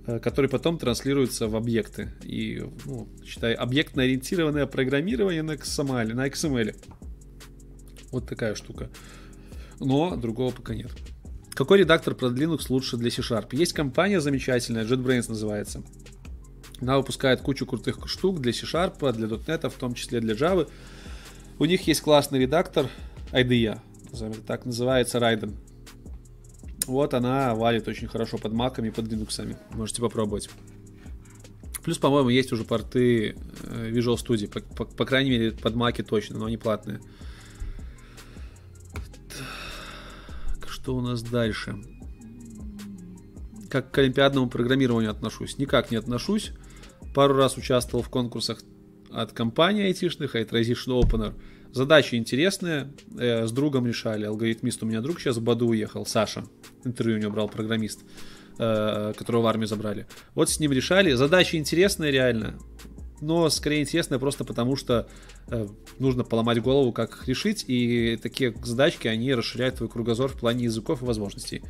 который потом транслируется в объекты. И, ну, считай, объектно-ориентированное программирование на XML, на XML. Вот такая штука. Но другого пока нет. Какой редактор под Linux лучше для C-Sharp? Есть компания замечательная, JetBrains называется. Она выпускает кучу крутых штук для C-Sharp, для .NET, в том числе для Java. У них есть классный редактор IDEA, так называется Raiden. Вот она валит очень хорошо под маками, под линуксами. Можете попробовать. Плюс, по-моему, есть уже порты э, Visual Studio. По, по, по крайней мере, под маки точно, но они платные. Так, что у нас дальше? Как к олимпиадному программированию отношусь? Никак не отношусь. Пару раз участвовал в конкурсах от компаний айтишных, от Transition Opener. Задачи интересные. Э, с другом решали. Алгоритмист у меня друг сейчас в Баду уехал, Саша интервью у него брал программист, э, которого в армию забрали. Вот с ним решали. Задача интересная реально. но скорее интересное просто потому, что э, нужно поломать голову, как их решить, и такие задачки, они расширяют твой кругозор в плане языков и возможностей.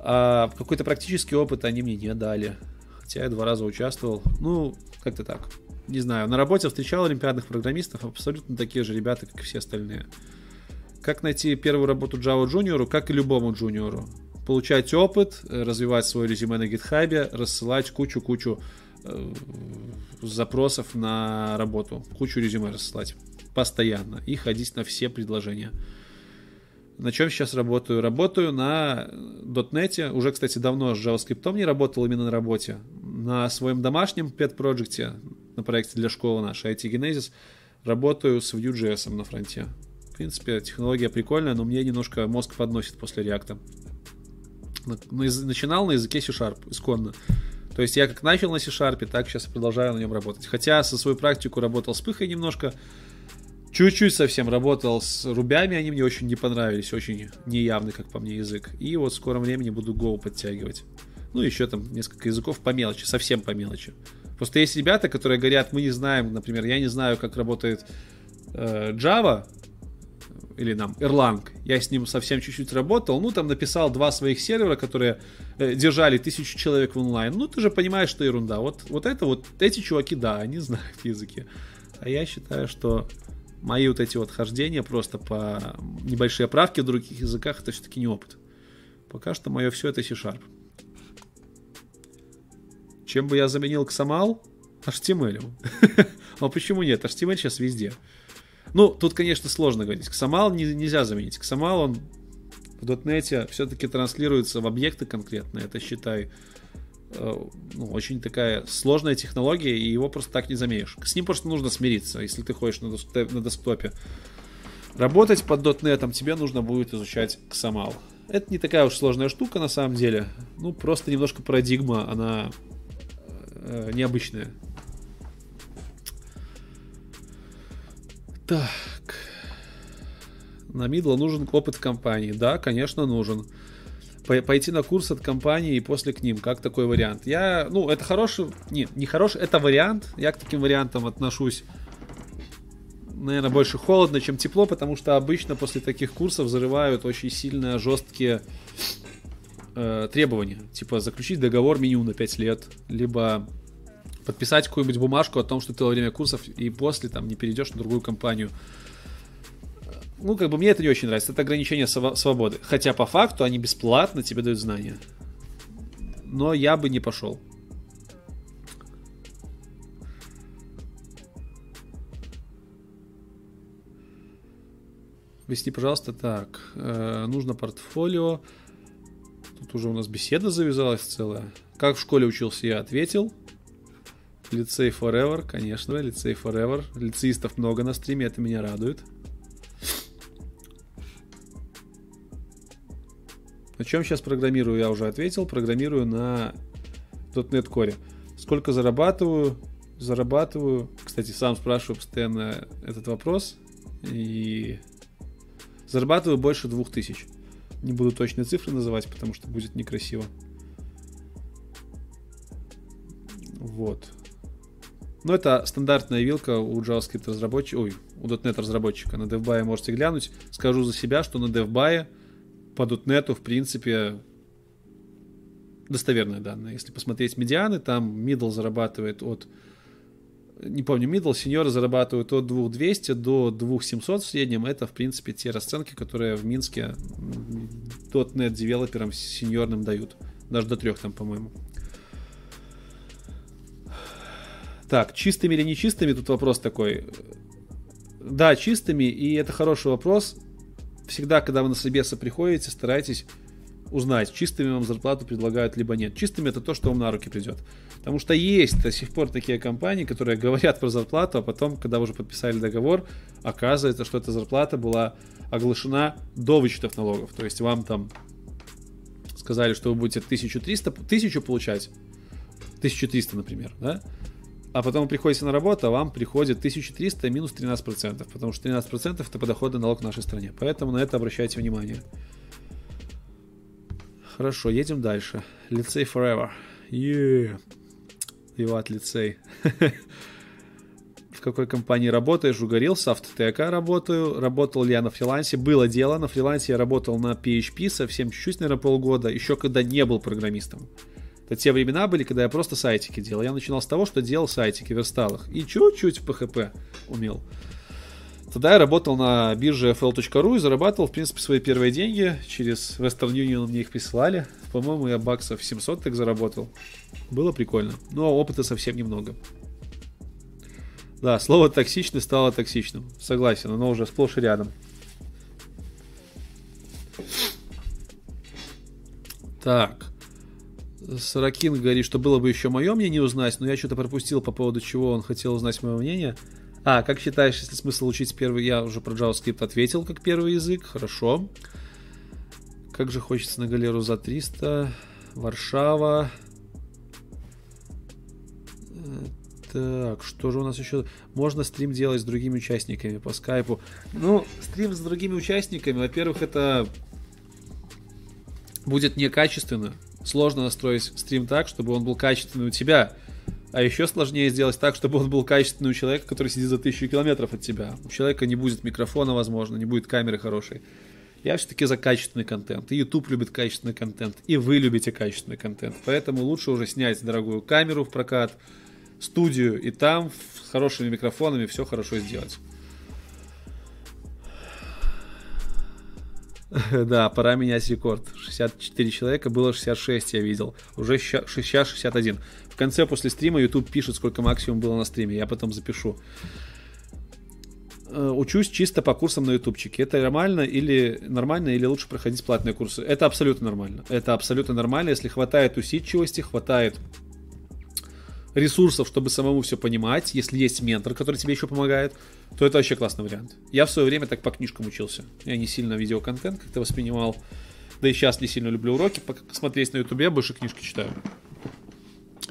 А какой-то практический опыт они мне не дали. Хотя я два раза участвовал. Ну, как-то так. Не знаю. На работе встречал олимпиадных программистов, абсолютно такие же ребята, как и все остальные. Как найти первую работу Java джуниору, как и любому джуниору. Получать опыт, развивать свое резюме на гитхабе, рассылать кучу-кучу э, запросов на работу, кучу резюме рассылать постоянно и ходить на все предложения. На чем сейчас работаю? Работаю на .NET. Уже, кстати, давно с JavaScript не работал именно на работе. На своем домашнем pet проекте на проекте для школы нашей IT Genesis, работаю с Vue.js на фронте. Принципе, технология прикольная, но мне немножко мозг подносит после реакта. Начинал на языке C-Sharp, исконно. То есть я как начал на C-Sharp, так сейчас продолжаю на нем работать. Хотя со свою практику работал с пыхой немножко, Чуть-чуть совсем работал с рубями, они мне очень не понравились, очень неявный, как по мне, язык. И вот в скором времени буду Go подтягивать. Ну, еще там несколько языков по мелочи, совсем по мелочи. Просто есть ребята, которые говорят, мы не знаем, например, я не знаю, как работает э, Java, или нам Erlang. Я с ним совсем чуть-чуть работал. Ну, там написал два своих сервера, которые э, держали тысячу человек в онлайн. Ну, ты же понимаешь, что ерунда. Вот, вот это вот, эти чуваки, да, они знают языки. А я считаю, что мои вот эти вот хождения просто по небольшие правки в других языках, это все-таки не опыт. Пока что мое все это C-Sharp. Чем бы я заменил XAML? HTML. а почему нет? HTML сейчас везде. Ну, тут, конечно, сложно говорить. XAML не, нельзя заменить. XAML, он в .NET все-таки транслируется в объекты конкретные. Это, считай, Э, ну, очень такая сложная технология, и его просто так не заменишь. С ним просто нужно смириться, если ты ходишь на, десктопе. На десктопе. Работать под .NET тебе нужно будет изучать XAML. Это не такая уж сложная штука на самом деле. Ну, просто немножко парадигма, она э, необычная. Так. На мидла нужен опыт в компании. Да, конечно, нужен пойти на курс от компании и после к ним, как такой вариант. Я, ну, это хороший, не, не хороший, это вариант. Я к таким вариантам отношусь, наверное, больше холодно, чем тепло, потому что обычно после таких курсов взрывают очень сильно жесткие э, требования. Типа заключить договор минимум на 5 лет, либо подписать какую-нибудь бумажку о том, что ты во время курсов и после там не перейдешь на другую компанию ну, как бы мне это не очень нравится. Это ограничение свободы. Хотя по факту они бесплатно тебе дают знания. Но я бы не пошел. Объясни, пожалуйста, так. Э, нужно портфолио. Тут уже у нас беседа завязалась целая. Как в школе учился, я ответил. Лицей Forever, конечно, лицей Forever. Лицеистов много на стриме, это меня радует. На чем сейчас программирую, я уже ответил. Программирую на .NET Core. Сколько зарабатываю? Зарабатываю. Кстати, сам спрашиваю постоянно этот вопрос. И зарабатываю больше 2000. Не буду точные цифры называть, потому что будет некрасиво. Вот. Но это стандартная вилка у JavaScript разработчика, ой, у .NET разработчика. На DevBuy можете глянуть. Скажу за себя, что на DevBuy по .NET, в принципе, достоверные данные. Если посмотреть медианы, там middle зарабатывает от не помню, middle, сеньоры зарабатывают от 2200 до 2700 в среднем. Это, в принципе, те расценки, которые в Минске .NET девелоперам сеньорным дают. Даже до трех там, по-моему. Так, чистыми или нечистыми, тут вопрос такой. Да, чистыми, и это хороший вопрос всегда, когда вы на собеса приходите, старайтесь узнать, чистыми вам зарплату предлагают, либо нет. Чистыми это то, что вам на руки придет. Потому что есть до сих пор такие компании, которые говорят про зарплату, а потом, когда вы уже подписали договор, оказывается, что эта зарплата была оглашена до вычетов налогов. То есть вам там сказали, что вы будете 1300, 1000 получать, 1300, например, да? А потом вы приходите на работу, а вам приходит 1300 минус 13%, потому что 13% это подоходный налог в нашей стране. Поэтому на это обращайте внимание. Хорошо, едем дальше. Лицей Forever. Yeah. Виват лицей. в какой компании работаешь, угорел, с Автотека работаю, работал ли я на фрилансе, было дело, на фрилансе я работал на PHP совсем чуть-чуть, наверное, полгода, еще когда не был программистом. Это те времена были, когда я просто сайтики делал. Я начинал с того, что делал сайтики, верстал их. И чуть-чуть в PHP умел. Тогда я работал на бирже fl.ru и зарабатывал, в принципе, свои первые деньги. Через Western Union мне их присылали. По-моему, я баксов 700 так заработал. Было прикольно. Но опыта совсем немного. Да, слово токсичный стало токсичным. Согласен, оно уже сплошь и рядом. Так. Саракин говорит, что было бы еще мое мнение узнать, но я что-то пропустил по поводу чего он хотел узнать мое мнение. А, как считаешь, если смысл учить первый... Я уже про JavaScript ответил как первый язык. Хорошо. Как же хочется на галеру за 300. Варшава. Так, что же у нас еще? Можно стрим делать с другими участниками по скайпу. Ну, стрим с другими участниками, во-первых, это будет некачественно. Сложно настроить стрим так, чтобы он был качественный у тебя. А еще сложнее сделать так, чтобы он был качественный у человека, который сидит за тысячу километров от тебя. У человека не будет микрофона, возможно, не будет камеры хорошей. Я все-таки за качественный контент. И YouTube любит качественный контент. И вы любите качественный контент. Поэтому лучше уже снять дорогую камеру в прокат, студию, и там с хорошими микрофонами все хорошо сделать. Да, пора менять рекорд. 64 человека, было 66, я видел. Уже сейчас 61. В конце после стрима YouTube пишет, сколько максимум было на стриме. Я потом запишу. Э, учусь чисто по курсам на ютубчике. Это нормально или нормально, или лучше проходить платные курсы? Это абсолютно нормально. Это абсолютно нормально, если хватает усидчивости, хватает ресурсов, чтобы самому все понимать, если есть ментор, который тебе еще помогает, то это вообще классный вариант. Я в свое время так по книжкам учился. Я не сильно видеоконтент как-то воспринимал. Да и сейчас не сильно люблю уроки смотреть на ютубе, я больше книжки читаю.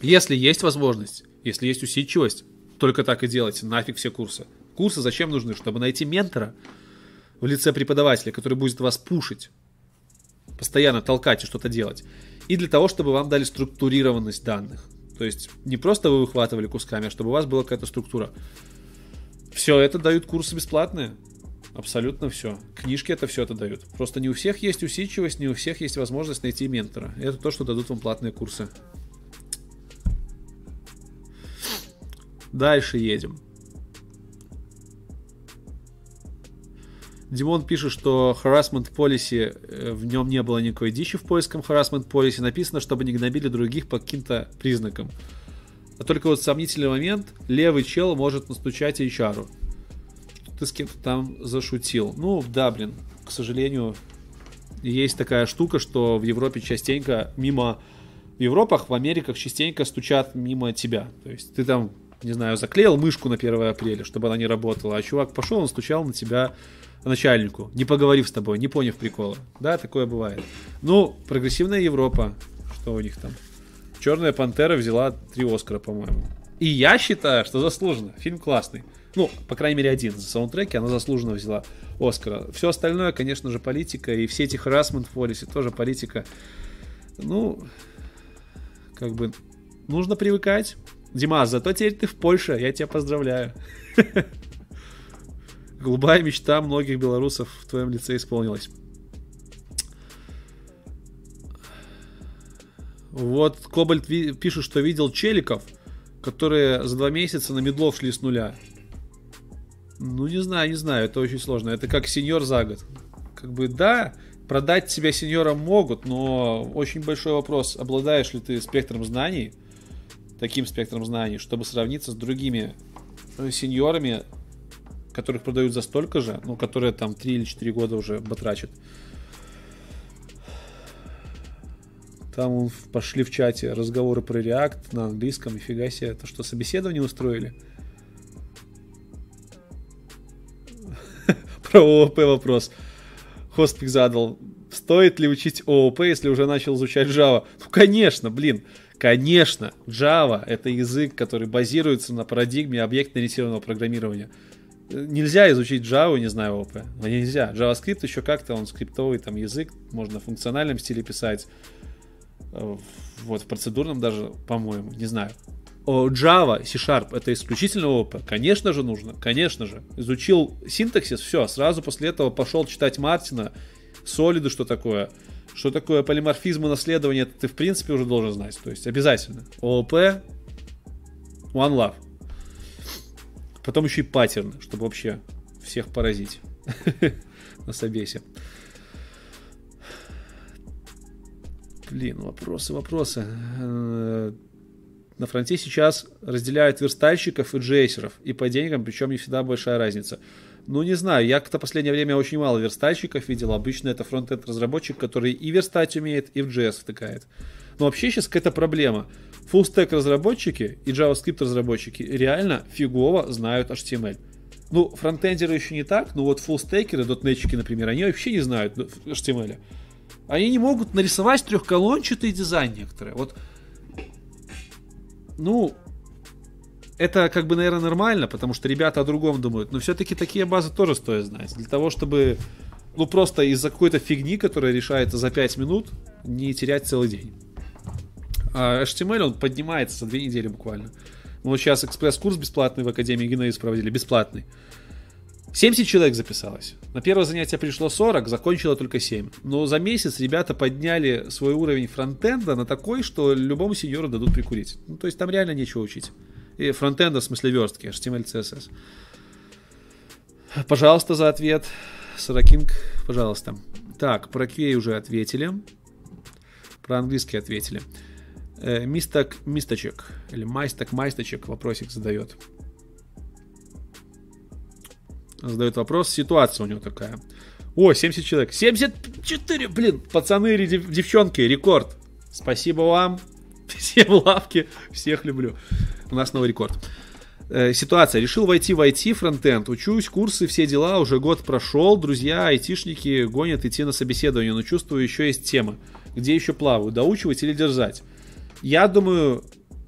Если есть возможность, если есть усидчивость, только так и делайте, нафиг все курсы. Курсы зачем нужны? Чтобы найти ментора в лице преподавателя, который будет вас пушить, постоянно толкать и что-то делать. И для того, чтобы вам дали структурированность данных. То есть не просто вы выхватывали кусками, а чтобы у вас была какая-то структура. Все это дают курсы бесплатные. Абсолютно все. Книжки это все это дают. Просто не у всех есть усидчивость, не у всех есть возможность найти ментора. Это то, что дадут вам платные курсы. Дальше едем. Димон пишет, что harassment policy, э, в нем не было никакой дичи в поиском harassment policy. Написано, чтобы не гнобили других по каким-то признакам. А только вот сомнительный момент, левый чел может настучать HR. Ты с кем-то там зашутил. Ну, да, блин, к сожалению, есть такая штука, что в Европе частенько мимо... В Европах, в Америках частенько стучат мимо тебя. То есть ты там, не знаю, заклеил мышку на 1 апреля, чтобы она не работала, а чувак пошел, он стучал на тебя начальнику, не поговорив с тобой, не поняв прикола. Да, такое бывает. Ну, прогрессивная Европа, что у них там? Черная пантера взяла три Оскара, по-моему. И я считаю, что заслуженно. Фильм классный. Ну, по крайней мере, один за саундтреки, она заслуженно взяла Оскара. Все остальное, конечно же, политика. И все эти harassment policy тоже политика. Ну, как бы, нужно привыкать. Димас, зато теперь ты в Польше, я тебя поздравляю. Голубая мечта многих белорусов в твоем лице исполнилась. Вот Кобальт пишет, что видел челиков, которые за два месяца на медлов шли с нуля. Ну, не знаю, не знаю, это очень сложно. Это как сеньор за год. Как бы, да, продать себя сеньором могут, но очень большой вопрос, обладаешь ли ты спектром знаний, таким спектром знаний, чтобы сравниться с другими сеньорами которых продают за столько же, ну, которые там 3 или 4 года уже батрачат. Там пошли в чате разговоры про React на английском, нифига себе, это что, собеседование устроили? Про ООП вопрос. Хостпик задал. Стоит ли учить ООП, если уже начал изучать Java? Ну, конечно, блин. Конечно, Java — это язык, который базируется на парадигме объектно-ориентированного программирования нельзя изучить Java, не знаю, ОП. Но нельзя. JavaScript еще как-то, он скриптовый там язык, можно в функциональном стиле писать. Э, вот, в процедурном даже, по-моему, не знаю. Java, C-Sharp, это исключительно ООП. Конечно же нужно, конечно же. Изучил синтаксис, все, сразу после этого пошел читать Мартина, солиды, что такое, что такое полиморфизм и наследование, ты в принципе уже должен знать. То есть обязательно. ООП, One Love. Потом еще и паттерн, чтобы вообще всех поразить на собесе. Блин, вопросы, вопросы. Э, на фронте сейчас разделяют верстальщиков и джейсеров, и по деньгам, причем не всегда большая разница. Ну, не знаю, я как-то последнее время очень мало верстальщиков видел. Обычно это фронтенд разработчик, который и верстать умеет, и в JS втыкает. Но вообще сейчас какая-то проблема. Full-stack разработчики и JavaScript разработчики реально фигово знают HTML. Ну, фронтендеры еще не так, но вот фуллстекеры, дотнетчики, например, они вообще не знают HTML. Они не могут нарисовать трехколончатый дизайн некоторые. Вот ну, это как бы, наверное, нормально, потому что ребята о другом думают. Но все-таки такие базы тоже стоит знать. Для того, чтобы, ну, просто из-за какой-то фигни, которая решается за 5 минут, не терять целый день. А HTML, он поднимается за 2 недели буквально. Вот сейчас экспресс-курс бесплатный в Академии Генезис проводили, бесплатный. 70 человек записалось. На первое занятие пришло 40, закончило только 7. Но за месяц ребята подняли свой уровень фронтенда на такой, что любому сеньору дадут прикурить. Ну, то есть там реально нечего учить. И фронтенда в смысле верстки, HTML, CSS. Пожалуйста, за ответ. Саракинг, пожалуйста. Так, про QA уже ответили. Про английский ответили. Э, мистак, мисточек, или майстак, майсточек вопросик задает задает вопрос. Ситуация у него такая. О, 70 человек. 74, блин, пацаны или девчонки, рекорд. Спасибо вам. Всем лавки, всех люблю. У нас новый рекорд. Э, ситуация. Решил войти в IT фронтенд. Учусь, курсы, все дела. Уже год прошел. Друзья, айтишники гонят идти на собеседование. Но чувствую, еще есть тема. Где еще плаваю? Доучивать или дерзать? Я думаю,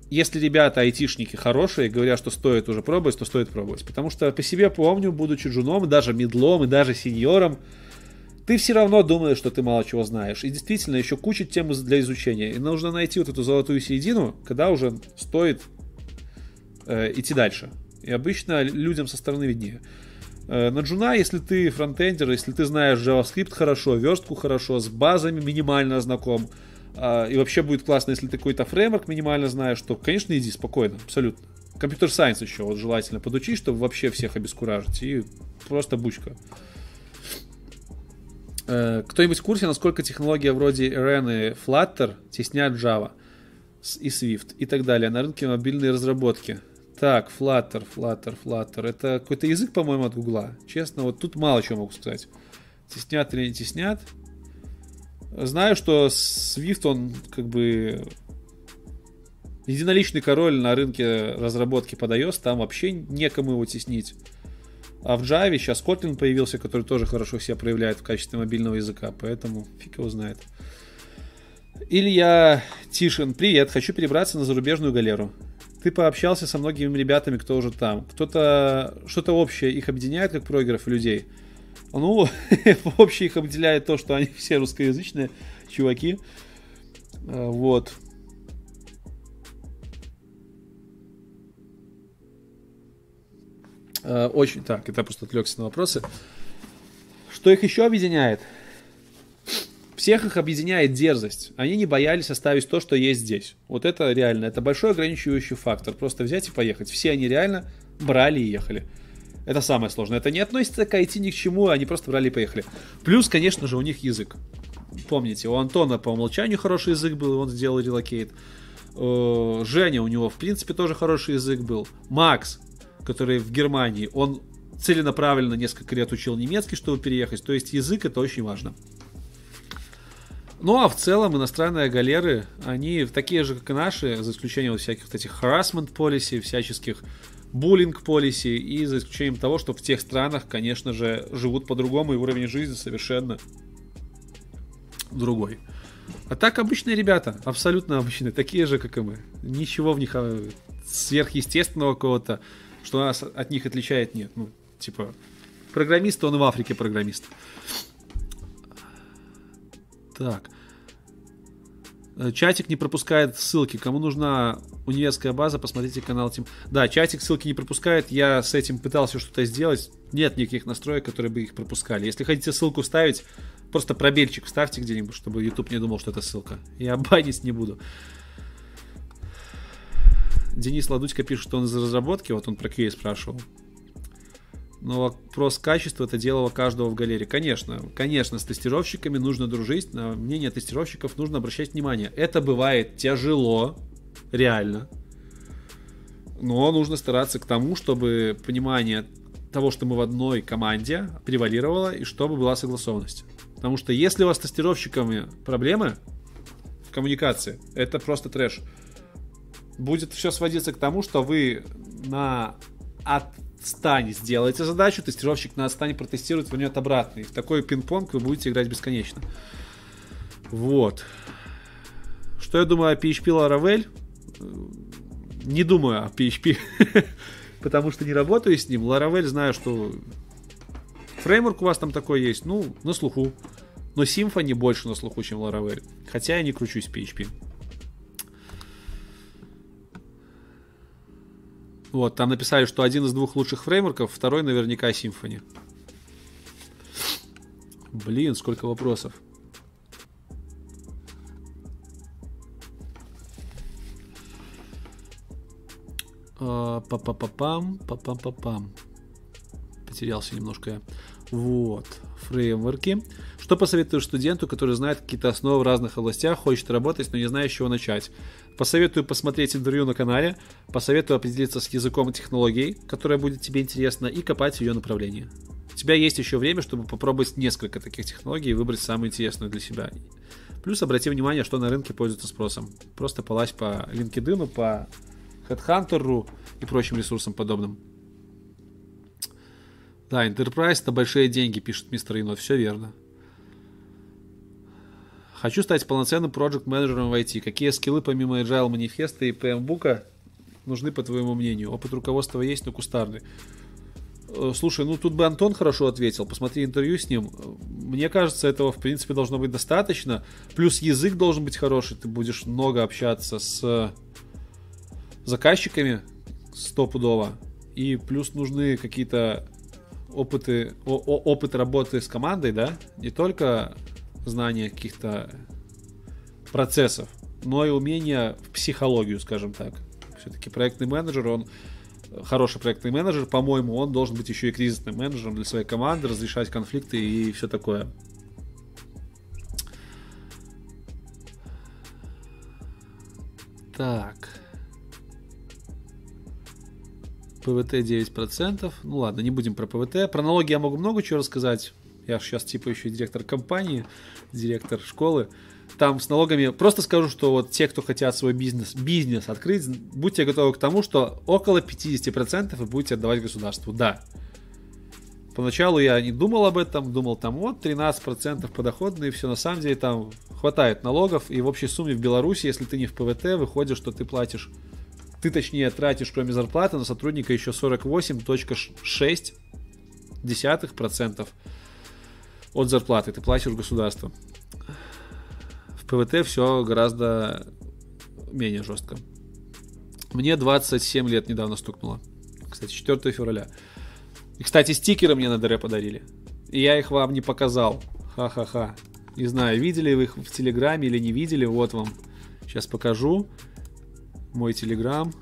если ребята, айтишники хорошие, говорят, что стоит уже пробовать, то стоит пробовать. Потому что по себе помню, будучи джуном, даже медлом, и даже сеньором, ты все равно думаешь, что ты мало чего знаешь. И действительно, еще куча тем для изучения. И нужно найти вот эту золотую середину, когда уже стоит э, идти дальше. И обычно людям со стороны виднее. Э, на джуна, если ты фронтендер, если ты знаешь JavaScript хорошо, верстку хорошо, с базами минимально знаком, и вообще будет классно, если ты какой-то фреймворк минимально знаешь, то, конечно, иди спокойно, абсолютно. Компьютер сайенс еще вот желательно подучить, чтобы вообще всех обескуражить. И просто бучка. Э, кто-нибудь в курсе, насколько технология вроде RN и Flutter теснят Java и Swift и так далее на рынке мобильной разработки? Так, Flutter, Flutter, Flutter. Это какой-то язык, по-моему, от Гугла. Честно, вот тут мало чего могу сказать. Теснят или не теснят? Знаю, что Swift, он как бы единоличный король на рынке разработки под iOS, там вообще некому его теснить. А в Java сейчас Kotlin появился, который тоже хорошо себя проявляет в качестве мобильного языка, поэтому фиг его знает. Илья Тишин, привет, хочу перебраться на зарубежную галеру. Ты пообщался со многими ребятами, кто уже там. Кто-то, что-то общее их объединяет, как прогеров людей. Ну, в общем, их обделяет то, что они все русскоязычные чуваки. А, вот. А, очень так, это просто отвлекся на вопросы. Что их еще объединяет? Всех их объединяет дерзость. Они не боялись оставить то, что есть здесь. Вот это реально, это большой ограничивающий фактор. Просто взять и поехать. Все они реально брали и ехали. Это самое сложное. Это не относится к IT ни к чему, они просто брали и поехали. Плюс, конечно же, у них язык. Помните, у Антона по умолчанию хороший язык был, он сделал relocate. Э, Женя, у него, в принципе, тоже хороший язык был. Макс, который в Германии, он целенаправленно несколько лет учил немецкий, чтобы переехать. То есть язык это очень важно. Ну а в целом иностранные галеры, они такие же, как и наши, за исключением вот всяких вот этих harassment policy, всяческих буллинг полиси, и за исключением того, что в тех странах, конечно же, живут по-другому, и уровень жизни совершенно другой. А так обычные ребята, абсолютно обычные, такие же, как и мы. Ничего в них а, сверхъестественного какого-то, что нас от них отличает, нет. Ну, типа, программист, он и в Африке программист. Так. Э, чатик не пропускает ссылки. Кому нужна универская база, посмотрите канал Тим. Да, чатик ссылки не пропускает. Я с этим пытался что-то сделать. Нет никаких настроек, которые бы их пропускали. Если хотите ссылку ставить, просто пробельчик вставьте где-нибудь, чтобы YouTube не думал, что это ссылка. Я банить не буду. Денис Ладучка пишет, что он из разработки, вот он про QA спрашивал. Но вопрос качества это дело каждого в галерее. Конечно, конечно, с тестировщиками нужно дружить, на мнение тестировщиков нужно обращать внимание. Это бывает тяжело, реально. Но нужно стараться к тому, чтобы понимание того, что мы в одной команде, превалировало и чтобы была согласованность. Потому что если у вас с тестировщиками проблемы в коммуникации, это просто трэш. Будет все сводиться к тому, что вы на от отстане сделаете задачу, тестировщик на отстане протестирует, вернет обратно. И в такой пинг-понг вы будете играть бесконечно. Вот. Что я думаю о PHP Laravel? Не думаю о PHP, потому что не работаю с ним. Laravel знаю, что фреймворк у вас там такой есть, ну, на слуху. Но Symfony больше на слуху, чем Laravel. Хотя я не кручусь в PHP. Вот, там написали, что один из двух лучших фреймворков, второй наверняка Symfony. Блин, сколько вопросов. А, па-па-па-пам, па-пам-па-пам. Потерялся немножко я. Вот, фреймворки. Что посоветуешь студенту, который знает какие-то основы в разных областях, хочет работать, но не знает, с чего начать? Посоветую посмотреть интервью на канале, посоветую определиться с языком и технологией, которая будет тебе интересна, и копать в ее направлении. У тебя есть еще время, чтобы попробовать несколько таких технологий и выбрать самую интересную для себя. Плюс обрати внимание, что на рынке пользуется спросом. Просто полазь по LinkedIn, по Headhunter и прочим ресурсам подобным. Да, Enterprise это большие деньги, пишет мистер Ино. Все верно. Хочу стать полноценным проект менеджером в IT. Какие скиллы помимо Agile манифеста и PM-бука нужны, по твоему мнению? Опыт руководства есть, но кустарный. Э, слушай, ну тут бы Антон хорошо ответил. Посмотри интервью с ним. Мне кажется, этого в принципе должно быть достаточно. Плюс язык должен быть хороший. Ты будешь много общаться с заказчиками стопудово. И плюс нужны какие-то опыты, о, опыт работы с командой, да? Не только знание каких-то процессов, но и умение в психологию, скажем так. Все-таки проектный менеджер, он хороший проектный менеджер, по-моему, он должен быть еще и кризисным менеджером для своей команды, разрешать конфликты и все такое. Так. ПВТ 9%. Ну ладно, не будем про ПВТ. Про налоги я могу много чего рассказать. Я сейчас типа еще директор компании, директор школы. Там с налогами просто скажу, что вот те, кто хотят свой бизнес, бизнес открыть, будьте готовы к тому, что около 50% вы будете отдавать государству. Да. Поначалу я не думал об этом, думал там вот 13% подоходные, все на самом деле там хватает налогов, и в общей сумме в Беларуси, если ты не в ПВТ, выходит, что ты платишь, ты точнее тратишь кроме зарплаты на сотрудника еще 48.6% от зарплаты, ты платишь государству. В ПВТ все гораздо менее жестко. Мне 27 лет недавно стукнуло. Кстати, 4 февраля. И, кстати, стикеры мне на ДР подарили. И я их вам не показал. Ха-ха-ха. Не знаю, видели вы их в Телеграме или не видели. Вот вам. Сейчас покажу. Мой Телеграм.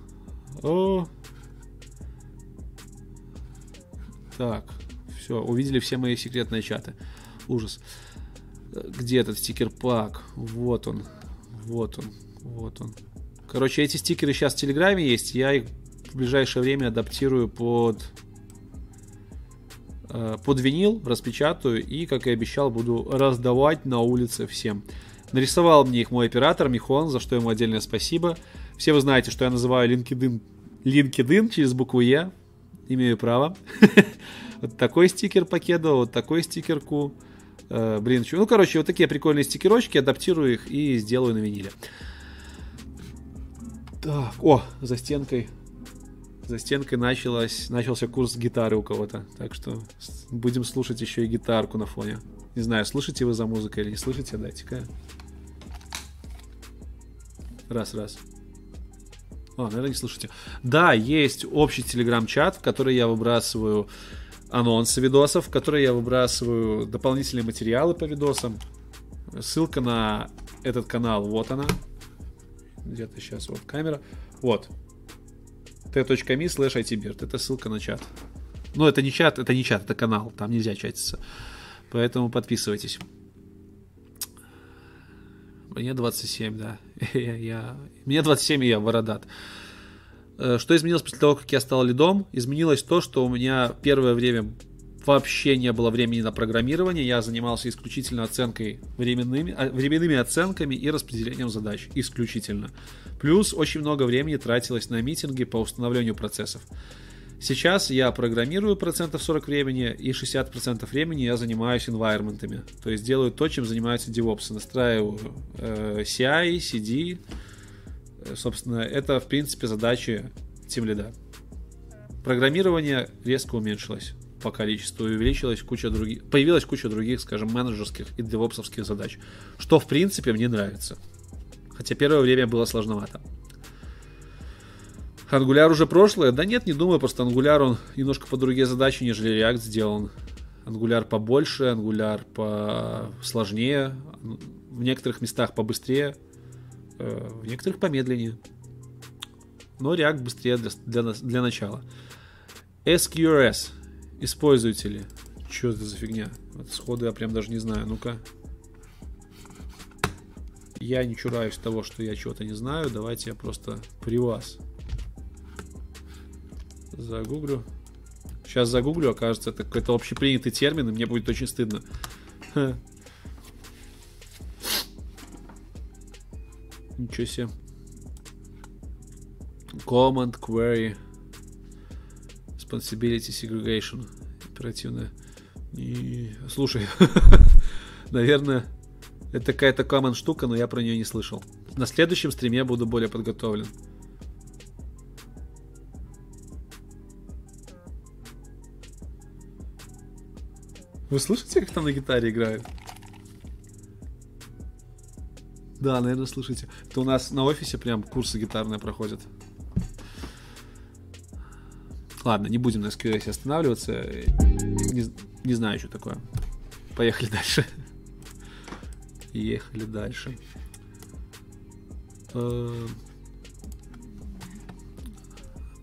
О. Так. Все, увидели все мои секретные чаты. Ужас. Где этот стикер-пак? Вот он. Вот он. Вот он. Короче, эти стикеры сейчас в Телеграме есть. Я их в ближайшее время адаптирую под э, под винил, распечатаю и, как и обещал, буду раздавать на улице всем. Нарисовал мне их мой оператор Михон, за что ему отдельное спасибо. Все вы знаете, что я называю LinkedIn, LinkedIn через букву Е. Имею право. Вот такой стикер покедовал, вот такой стикерку. Э, блин, ну, короче, вот такие прикольные стикерочки, адаптирую их и сделаю на виниле. Так, о, за стенкой. За стенкой началось, начался курс гитары у кого-то. Так что будем слушать еще и гитарку на фоне. Не знаю, слышите вы за музыкой или не слышите, дайте-ка. Раз, раз. А, наверное, не слышите. Да, есть общий телеграм-чат, в который я выбрасываю анонсы видосов, в который я выбрасываю дополнительные материалы по видосам. Ссылка на этот канал, вот она. Где-то сейчас, вот камера. Вот. t.me slash itbird. Это ссылка на чат. Ну, это не чат, это не чат, это канал. Там нельзя чатиться. Поэтому подписывайтесь. Мне 27, да. я, я... Мне 27, и я бородат. Э, что изменилось после того, как я стал лидом? Изменилось то, что у меня первое время вообще не было времени на программирование. Я занимался исключительно оценкой временными, а, временными оценками и распределением задач. Исключительно. Плюс очень много времени тратилось на митинги по установлению процессов. Сейчас я программирую процентов 40 времени, и 60% времени я занимаюсь environment'ами. То есть делаю то, чем занимаются DevOps. Настраиваю э, CI, CD. Э, собственно, это, в принципе, задачи Team Lead. Программирование резко уменьшилось по количеству увеличилась куча других, появилась куча других, скажем, менеджерских и девопсовских задач, что, в принципе, мне нравится. Хотя первое время было сложновато. Angular уже прошлое? Да нет, не думаю, просто Angular он немножко по другие задачи, нежели React сделан. Angular побольше, Angular посложнее, в некоторых местах побыстрее, в некоторых помедленнее. Но React быстрее для, для, для начала. SQRS. Используете ли? Что это за фигня? Вот сходу я прям даже не знаю. Ну-ка. Я не чураюсь того, что я чего-то не знаю. Давайте я просто при вас Загуглю. Сейчас загуглю, окажется, это какой-то общепринятый термин, и мне будет очень стыдно. Ничего себе. Command Query Responsibility Segregation. Оперативная. И... Слушай, наверное, это какая-то common штука, но я про нее не слышал. На следующем стриме буду более подготовлен. Вы слышите, как там на гитаре играют? Да, наверное, слышите. Это у нас на офисе прям курсы гитарные проходят. Ладно, не будем на SQS останавливаться. Не, не знаю, что такое. Поехали дальше. Ехали дальше. Э,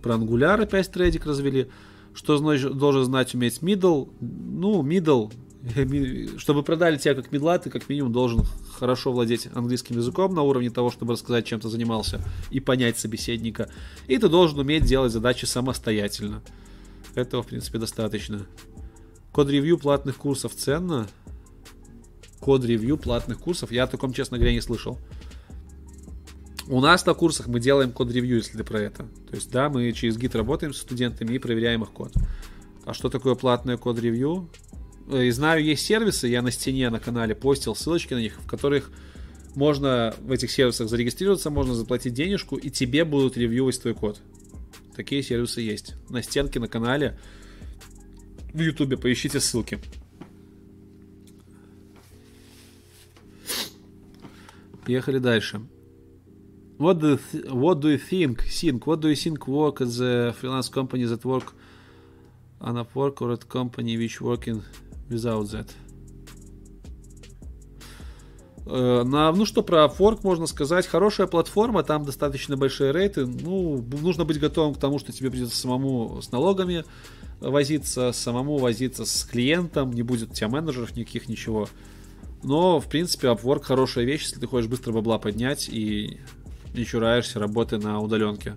про Angular опять трейдик развели. Что значит, должен знать уметь middle? Ну, middle. Чтобы продали тебя как мидла, ты как минимум должен хорошо владеть английским языком на уровне того, чтобы рассказать, чем ты занимался и понять собеседника. И ты должен уметь делать задачи самостоятельно. Этого, в принципе, достаточно. Код-ревью платных курсов ценно. Код-ревью платных курсов. Я о таком, честно говоря, не слышал. У нас на курсах мы делаем код-ревью, если ты про это. То есть, да, мы через гид работаем с студентами и проверяем их код. А что такое платное код-ревью? Э, и знаю, есть сервисы, я на стене на канале постил ссылочки на них, в которых можно в этих сервисах зарегистрироваться, можно заплатить денежку, и тебе будут ревьювать твой код. Такие сервисы есть. На стенке на канале в Ютубе поищите ссылки. Ехали дальше. What do, th- what do you think? Think. What do you think work as a freelance company that work on Upwork or at company which working without that? Uh, на, ну что про Upwork можно сказать, хорошая платформа, там достаточно большие рейты, ну, нужно быть готовым к тому, что тебе придется самому с налогами возиться, самому возиться с клиентом, не будет у тебя менеджеров никаких, ничего. Но, в принципе, Upwork хорошая вещь, если ты хочешь быстро бабла поднять и не чураешься работы на удаленке.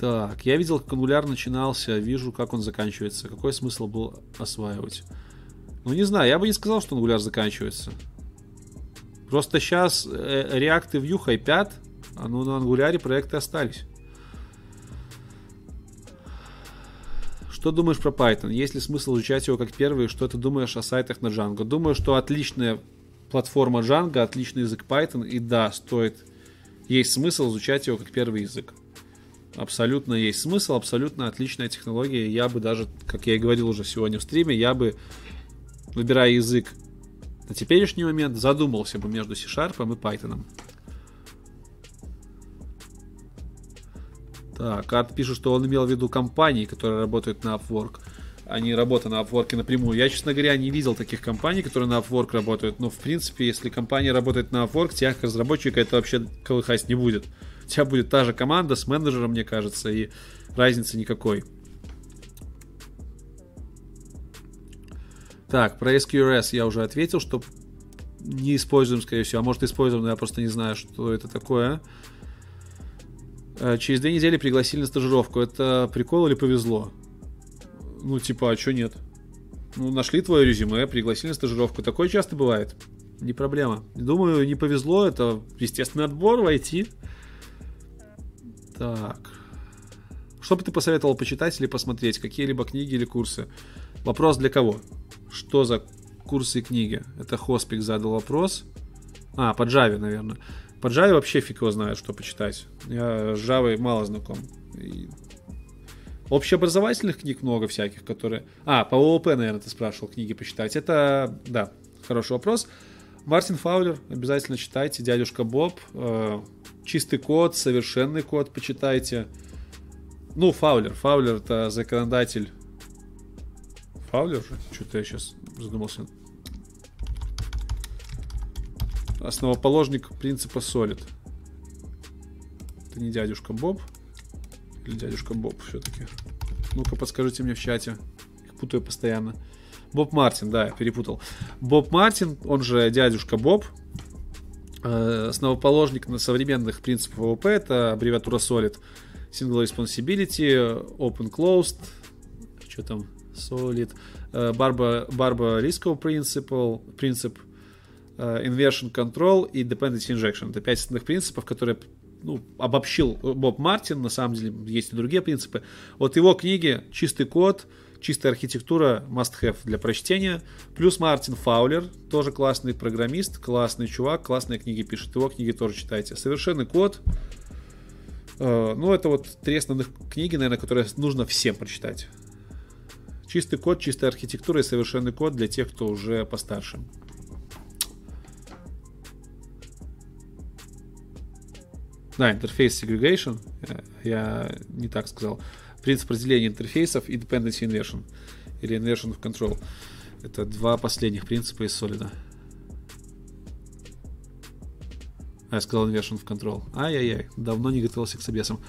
Так, я видел, как ангуляр начинался, вижу, как он заканчивается. Какой смысл был осваивать? Ну, не знаю, я бы не сказал, что ангуляр заканчивается. Просто сейчас React и Vue а ну на ангуляре проекты остались. Что думаешь про Python? Есть ли смысл изучать его как первый? Что ты думаешь о сайтах на Django? Думаю, что отличная платформа Django, отличный язык Python, и да, стоит, есть смысл изучать его как первый язык. Абсолютно есть смысл, абсолютно отличная технология. Я бы даже, как я и говорил уже сегодня в стриме, я бы, выбирая язык на теперешний момент задумался бы между C-Sharp и Python. Так, Арт пишет, что он имел в виду компании, которые работают на Upwork, а не работа на Upwork напрямую. Я, честно говоря, не видел таких компаний, которые на Upwork работают, но, в принципе, если компания работает на Upwork, как разработчика это вообще колыхать не будет. У тебя будет та же команда с менеджером, мне кажется, и разницы никакой. Так, про SQRS я уже ответил, что не используем, скорее всего. А может используем, но я просто не знаю, что это такое. Э, через две недели пригласили на стажировку. Это прикол или повезло? Ну, типа, а что нет? Ну, нашли твое резюме, пригласили на стажировку. Такое часто бывает. Не проблема. Думаю, не повезло. Это естественный отбор войти. Так. Что бы ты посоветовал почитать или посмотреть? Какие-либо книги или курсы? Вопрос для кого? Что за курсы и книги? Это Хоспик задал вопрос. А, по Java, наверное. По Java вообще фиг его знает, что почитать. Я с Java мало знаком. И... Общеобразовательных книг много всяких, которые... А, по ООП, наверное, ты спрашивал книги почитать. Это, да, хороший вопрос. Мартин Фаулер, обязательно читайте. Дядюшка Боб. Чистый код, совершенный код почитайте. Ну, Фаулер. Фаулер это законодатель Фаулер же? Что-то я сейчас задумался. Основоположник принципа Solid. Это не дядюшка Боб? Или дядюшка Боб все-таки? Ну-ка, подскажите мне в чате. Их путаю постоянно. Боб Мартин, да, перепутал. Боб Мартин, он же дядюшка Боб, основоположник на современных принципах ООП, это аббревиатура Solid. Single Responsibility, Open Closed, что там, Solid, Barba, Barba Risco Principle, принцип, э, Inversion Control и Dependency Injection. Это пять основных принципов, которые ну, обобщил Боб Мартин, на самом деле есть и другие принципы. Вот его книги «Чистый код», «Чистая архитектура» must-have для прочтения. Плюс Мартин Фаулер, тоже классный программист, классный чувак, классные книги пишет. Его книги тоже читайте. «Совершенный код», э, ну, это вот три основных книги, наверное, которые нужно всем прочитать. Чистый код, чистая архитектура и совершенный код для тех, кто уже постарше. Да, интерфейс segregation, э, я не так сказал. Принцип разделения интерфейсов и dependency inversion или inversion of control. Это два последних принципа из Solid. А, я сказал inversion of control. Ай-яй-яй, давно не готовился к собесам.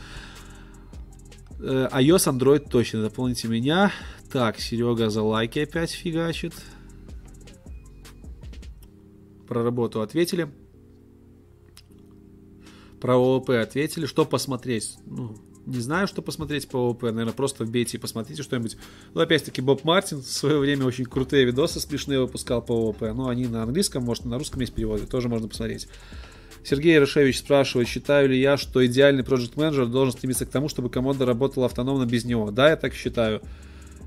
Э, iOS, Android точно, дополните меня. Так, Серега за лайки опять фигачит. Про работу ответили. Про ООП ответили. Что посмотреть? Ну, не знаю, что посмотреть по ООП. Наверное, просто вбейте и посмотрите что-нибудь. Ну, опять-таки, Боб Мартин в свое время очень крутые видосы смешные выпускал по ООП. Ну, они на английском, может, на русском есть переводы. Тоже можно посмотреть. Сергей Ярошевич спрашивает, считаю ли я, что идеальный проект менеджер должен стремиться к тому, чтобы команда работала автономно без него. Да, я так считаю.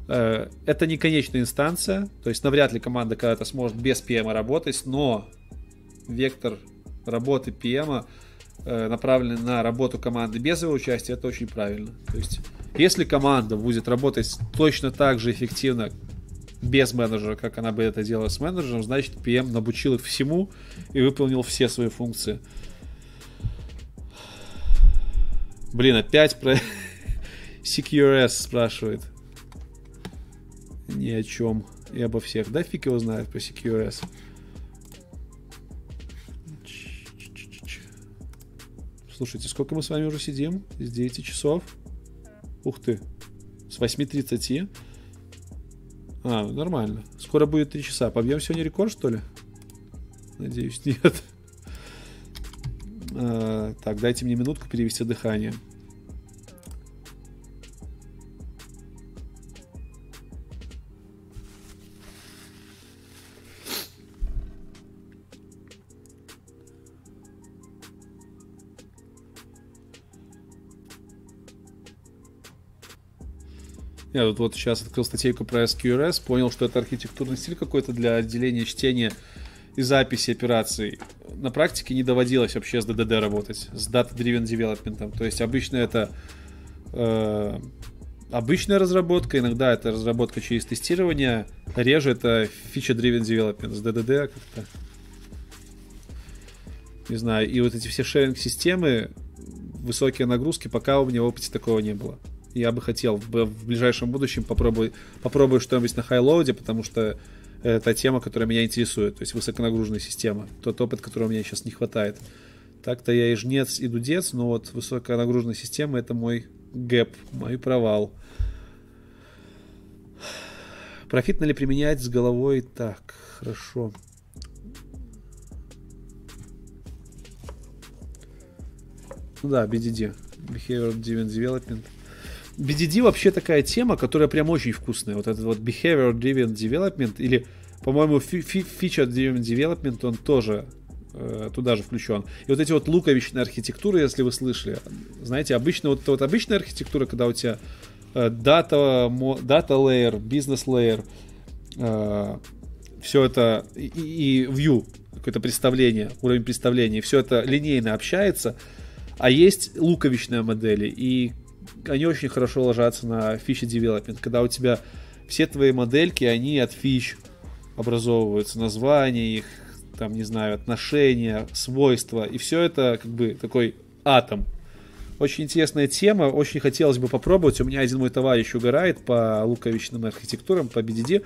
Э, это не конечная инстанция, то есть навряд ли команда когда-то сможет без PM работать, но вектор работы PM э, направлен на работу команды без его участия, это очень правильно. То есть, если команда будет работать точно так же эффективно без менеджера, как она бы это делала с менеджером, значит PM набучил их всему и выполнил все свои функции. Блин, опять про CQRS спрашивает ни о чем и обо всех. Да, фиг его знает по CQRS. Слушайте, сколько мы с вами уже сидим? С 9 часов? Ух ты. С 8.30? А, нормально. Скоро будет 3 часа. Побьем сегодня рекорд, что ли? Надеюсь, нет. А, так, дайте мне минутку перевести дыхание. Я тут вот сейчас открыл статейку про SQRS, понял, что это архитектурный стиль какой-то для отделения чтения и записи операций. На практике не доводилось вообще с DDD работать, с Data Driven Development. То есть обычно это э, обычная разработка, иногда это разработка через тестирование, реже это feature-driven development с DDD как-то. Не знаю, и вот эти все шеринг-системы, высокие нагрузки, пока у меня в опыте такого не было. Я бы хотел в, в ближайшем будущем попробовать, попробую что-нибудь на хайлоуде, потому что это тема, которая меня интересует, то есть высоконагруженная система, тот опыт, которого меня сейчас не хватает. Так-то я и жнец, и дудец, но вот высоконагруженная система это мой гэп, мой провал. Профитно ли применять с головой? Так, хорошо. Ну да, BDD. Behavior Driven Development. BDD вообще такая тема, которая прям очень вкусная. Вот этот вот Behavior Driven Development или, по-моему, Feature Driven Development, он тоже э, туда же включен. И вот эти вот луковичные архитектуры, если вы слышали, знаете, обычно вот, вот обычная архитектура, когда у тебя э, дата, дата layer, бизнес layer, э, все это и, и view, какое-то представление, уровень представления, все это линейно общается, а есть луковичные модели, и они очень хорошо ложатся на фичи development, когда у тебя все твои модельки, они от фич образовываются, названия их, там, не знаю, отношения, свойства, и все это как бы такой атом. Очень интересная тема, очень хотелось бы попробовать. У меня один мой товарищ угорает по луковичным архитектурам, по BDD,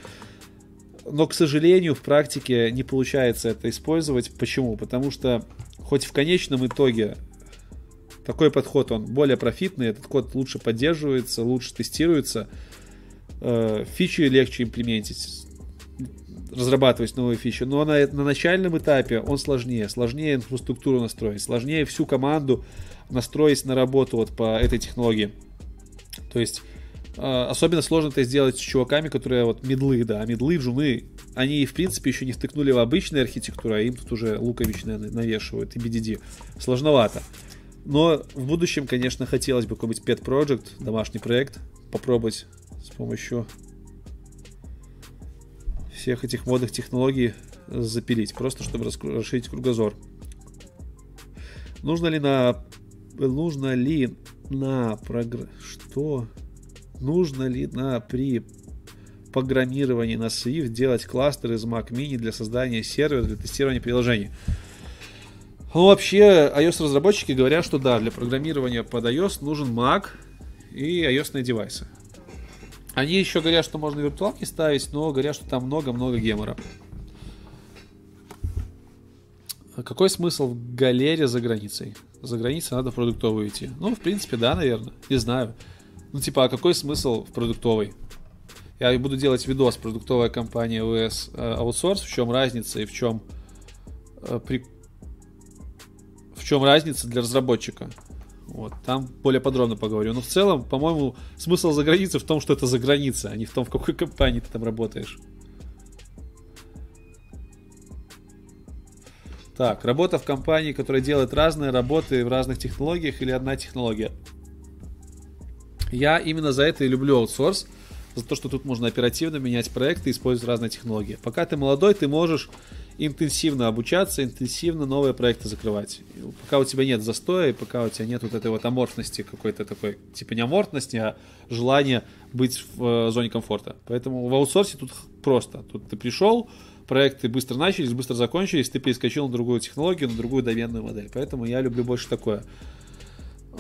но, к сожалению, в практике не получается это использовать. Почему? Потому что хоть в конечном итоге такой подход, он более профитный, этот код лучше поддерживается, лучше тестируется, э, фичи легче имплементить, разрабатывать новые фичи, но на, на начальном этапе он сложнее, сложнее инфраструктуру настроить, сложнее всю команду настроить на работу вот по этой технологии. То есть э, особенно сложно это сделать с чуваками, которые вот медлы, да, медлы, джуны, они в принципе еще не втыкнули в обычную архитектуру, а им тут уже луковичные навешивают и BDD. Сложновато. Но в будущем, конечно, хотелось бы какой-нибудь pet project, домашний проект, попробовать с помощью всех этих модных технологий запилить, просто чтобы расширить кругозор. Нужно ли на... Нужно ли на прогр... Что? Нужно ли на при программировании на Swift делать кластер из Mac Mini для создания сервера для тестирования приложений? Ну, вообще, iOS-разработчики говорят, что да, для программирования под iOS нужен Mac и iOS девайсы. Они еще говорят, что можно виртуалки ставить, но говорят, что там много-много гемора. Какой смысл в галере за границей? За границей надо в продуктовую идти. Ну, в принципе, да, наверное. Не знаю. Ну, типа, а какой смысл в продуктовой? Я буду делать видос продуктовая компания VS э, Outsource, в чем разница и в чем э, при чем разница для разработчика. Вот, там более подробно поговорю. Но в целом, по-моему, смысл за границей в том, что это за граница, а не в том, в какой компании ты там работаешь. Так, работа в компании, которая делает разные работы в разных технологиях или одна технология. Я именно за это и люблю аутсорс, за то, что тут можно оперативно менять проекты использовать разные технологии. Пока ты молодой, ты можешь интенсивно обучаться, интенсивно новые проекты закрывать. Пока у тебя нет застоя, пока у тебя нет вот этой вот аморфности какой-то такой, типа не аморфности, а желания быть в э, зоне комфорта. Поэтому в аутсорсе тут просто. Тут ты пришел, проекты быстро начались, быстро закончились, ты перескочил на другую технологию, на другую доменную модель. Поэтому я люблю больше такое.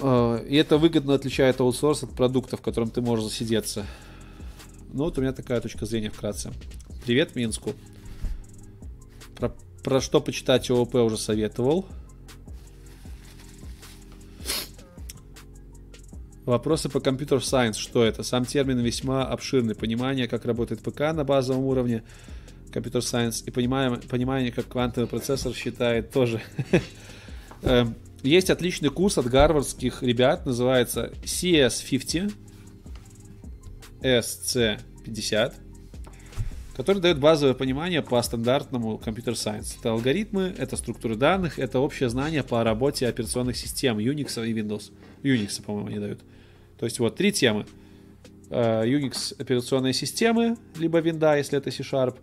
Э, и это выгодно отличает аутсорс от продукта, в котором ты можешь засидеться. Ну вот у меня такая точка зрения вкратце. Привет Минску. Про, про что почитать ООП уже советовал. Вопросы по компьютер Science. Что это? Сам термин весьма обширный. Понимание, как работает ПК на базовом уровне компьютер Science и понимание, понимание, как квантовый процессор считает тоже. Эм, есть отличный курс от гарвардских ребят, называется CS50, SC50 который дает базовое понимание по стандартному компьютер сайенс. Это алгоритмы, это структуры данных, это общее знание по работе операционных систем Unix и Windows. Unix, по-моему, они дают. То есть вот три темы. Э, Unix операционные системы, либо Windows, если это C-Sharp,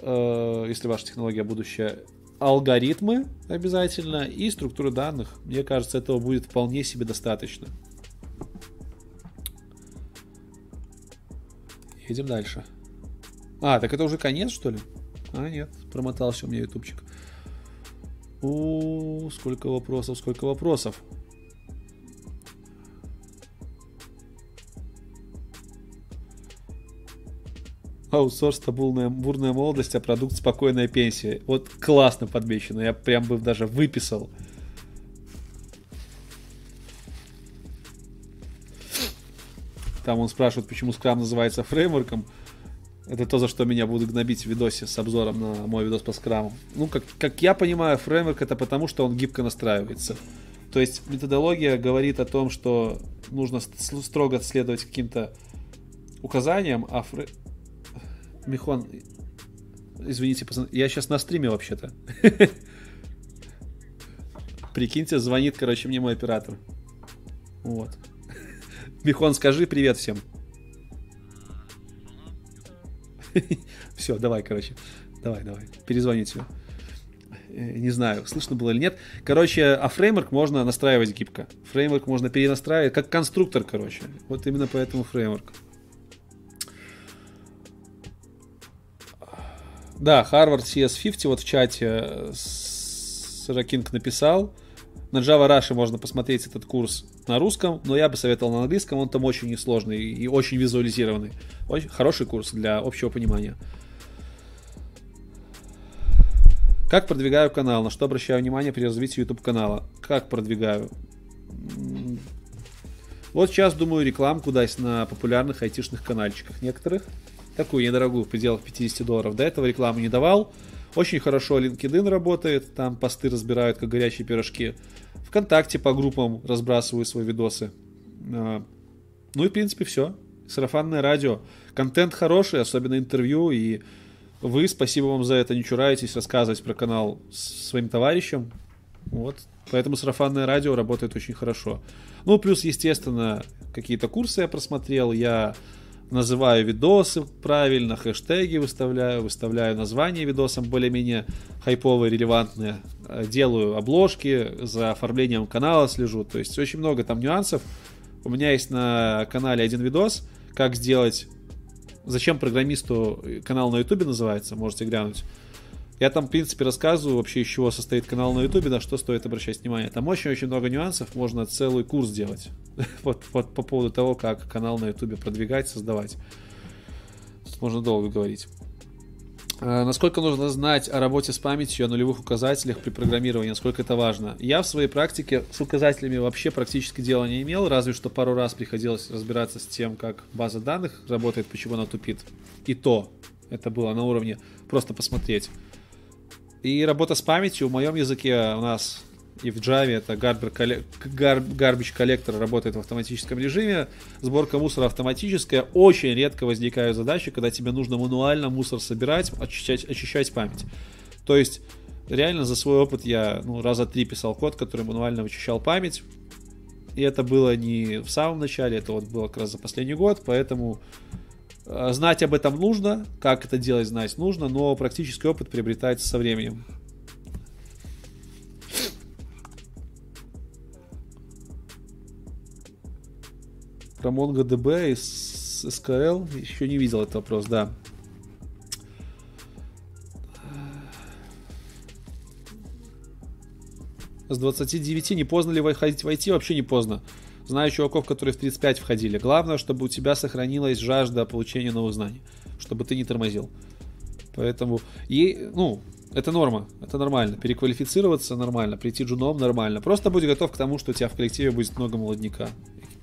э, если ваша технология будущее, алгоритмы обязательно и структуры данных. Мне кажется, этого будет вполне себе достаточно. Едем дальше. А, так это уже конец, что ли? А, нет, промотался у меня ютубчик. О, сколько вопросов, сколько вопросов. Аутсорс это бурная, бурная молодость, а продукт спокойная пенсия. Вот классно подмечено, я прям бы даже выписал. Там он спрашивает, почему скрам называется фреймворком. Это то, за что меня будут гнобить в видосе с обзором на мой видос по скраму. Ну, как, как я понимаю, фреймворк это потому, что он гибко настраивается. То есть методология говорит о том, что нужно строго следовать каким-то указаниям, а фреймворк Михон, извините, я сейчас на стриме вообще-то. Прикиньте, звонит, короче, мне мой оператор. Вот. Михон, скажи привет всем. Все, давай, короче. Давай, давай. Перезвоните. Э, не знаю, слышно было или нет. Короче, а фреймворк можно настраивать гибко. Фреймворк можно перенастраивать, как конструктор, короче. Вот именно поэтому фреймворк. Да, Harvard CS50 вот в чате Саракинг написал. На Java Rush можно посмотреть этот курс на русском, но я бы советовал на английском, он там очень несложный и очень визуализированный. Очень хороший курс для общего понимания. Как продвигаю канал? На что обращаю внимание при развитии YouTube канала? Как продвигаю? Вот сейчас думаю рекламку дать на популярных айтишных каналчиках некоторых такую недорогую в пределах 50 долларов. До этого рекламу не давал. Очень хорошо LinkedIn работает, там посты разбирают как горячие пирожки. Вконтакте по группам разбрасываю свои видосы. А, ну и в принципе все. Сарафанное радио. Контент хороший, особенно интервью. И вы, спасибо вам за это, не чураетесь рассказывать про канал своим товарищам. Вот. Поэтому сарафанное радио работает очень хорошо. Ну, плюс, естественно, какие-то курсы я просмотрел. Я называю видосы правильно, хэштеги выставляю, выставляю названия видосам более-менее хайповые, релевантные, э, делаю обложки, за оформлением канала слежу, то есть очень много там нюансов. У меня есть на канале один видос, как сделать, зачем программисту канал на ютубе называется, можете глянуть. Я там, в принципе, рассказываю вообще, из чего состоит канал на Ютубе, на что стоит обращать внимание. Там очень-очень много нюансов, можно целый курс делать. вот, вот по поводу того, как канал на Ютубе продвигать, создавать. Тут можно долго говорить. А, насколько нужно знать о работе с памятью, о нулевых указателях при программировании, насколько это важно? Я в своей практике с указателями вообще практически дела не имел, разве что пару раз приходилось разбираться с тем, как база данных работает, почему она тупит. И то, это было на уровне просто посмотреть. И работа с памятью в моем языке у нас и в Java это garbage коллектор работает в автоматическом режиме, сборка мусора автоматическая, очень редко возникают задачи, когда тебе нужно мануально мусор собирать, очищать, очищать память. То есть реально за свой опыт я ну, раза три писал код, который мануально вычищал память, и это было не в самом начале, это вот было как раз за последний год, поэтому знать об этом нужно, как это делать, знать нужно, но практический опыт приобретается со временем. Про MongoDB из SQL еще не видел этот вопрос, да. С 29 не поздно ли войти? Вообще не поздно. Знаю чуваков, которые в 35 входили. Главное, чтобы у тебя сохранилась жажда получения новых знаний, чтобы ты не тормозил. Поэтому, и, ну, это норма, это нормально. Переквалифицироваться нормально, прийти джуном нормально. Просто будь готов к тому, что у тебя в коллективе будет много молодняка.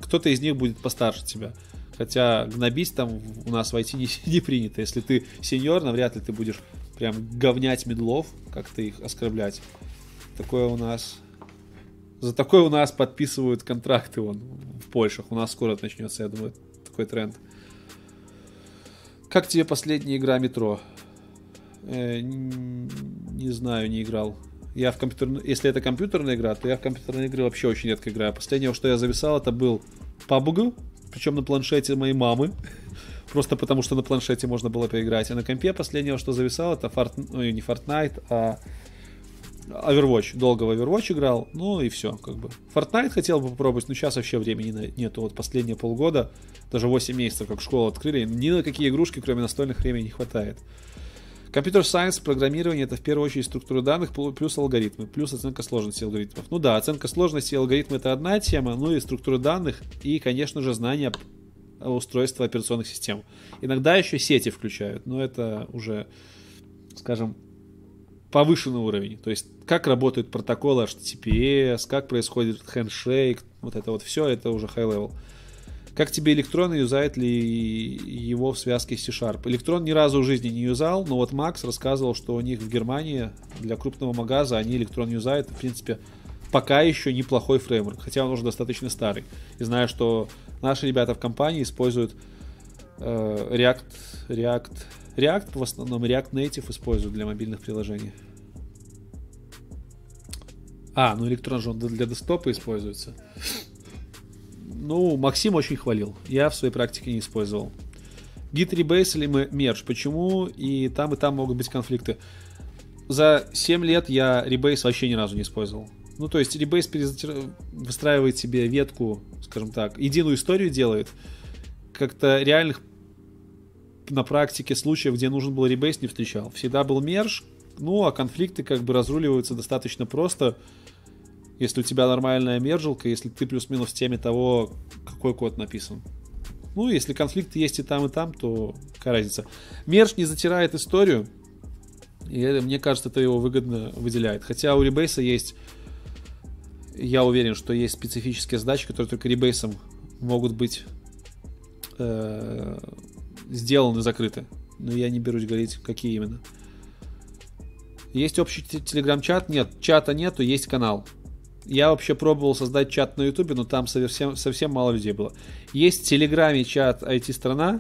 Кто-то из них будет постарше тебя. Хотя гнобить там у нас в IT не, не принято. Если ты сеньор, навряд ли ты будешь прям говнять медлов, как-то их оскорблять. Такое у нас за такое у нас подписывают контракты вон, в Польшах. У нас скоро начнется, я думаю, такой тренд. Как тебе последняя игра метро? Э, не знаю, не играл. Я в компьютер... Если это компьютерная игра, то я в компьютерные игры вообще очень редко играю. Последнее, что я зависал, это был PUBG, причем на планшете моей мамы. Просто потому, что на планшете можно было поиграть. А на компе последнего, что зависал, это Форт... ну, не Fortnite, а Overwatch, долго в Overwatch играл, ну и все, как бы. Fortnite хотел бы попробовать, но сейчас вообще времени нету. Вот последние полгода, даже 8 месяцев, как школу открыли, ни на какие игрушки, кроме настольных, времени не хватает. Компьютер сайенс, программирование это в первую очередь структура данных плюс алгоритмы, плюс оценка сложности алгоритмов. Ну да, оценка сложности и алгоритмы это одна тема, ну и структура данных и, конечно же, знания устройства операционных систем. Иногда еще сети включают, но это уже, скажем, повышенный уровень. То есть, как работают протоколы HTTPS, как происходит хендшейк, вот это вот все, это уже high level. Как тебе электрон, юзает ли его в связке с C-Sharp? Электрон ни разу в жизни не юзал, но вот Макс рассказывал, что у них в Германии для крупного магаза они электрон юзают, в принципе, пока еще неплохой фреймворк, хотя он уже достаточно старый. И знаю, что наши ребята в компании используют э, React, React, React в основном, React Native используют для мобильных приложений. А, ну электрон же он для десктопа используется. Ну, Максим очень хвалил. Я в своей практике не использовал. Git Rebase или Merge. Почему и там, и там могут быть конфликты? За 7 лет я Rebase вообще ни разу не использовал. Ну, то есть Rebase перезатир... выстраивает себе ветку, скажем так, единую историю делает. Как-то реальных на практике случаев, где нужен был Rebase, не встречал. Всегда был Merge, ну, а конфликты как бы разруливаются достаточно просто если у тебя нормальная мержилка, если ты плюс-минус в теме того, какой код написан. Ну, если конфликт есть и там, и там, то какая разница. Мерж не затирает историю, и это, мне кажется, это его выгодно выделяет. Хотя у Rebase есть, я уверен, что есть специфические задачи, которые только Rebase могут быть э, сделаны, закрыты. Но я не берусь говорить, какие именно. Есть общий телеграм-чат? Нет, чата нету, есть канал. Я вообще пробовал создать чат на Ютубе, но там совсем, совсем мало людей было. Есть в Телеграме чат IT-страна.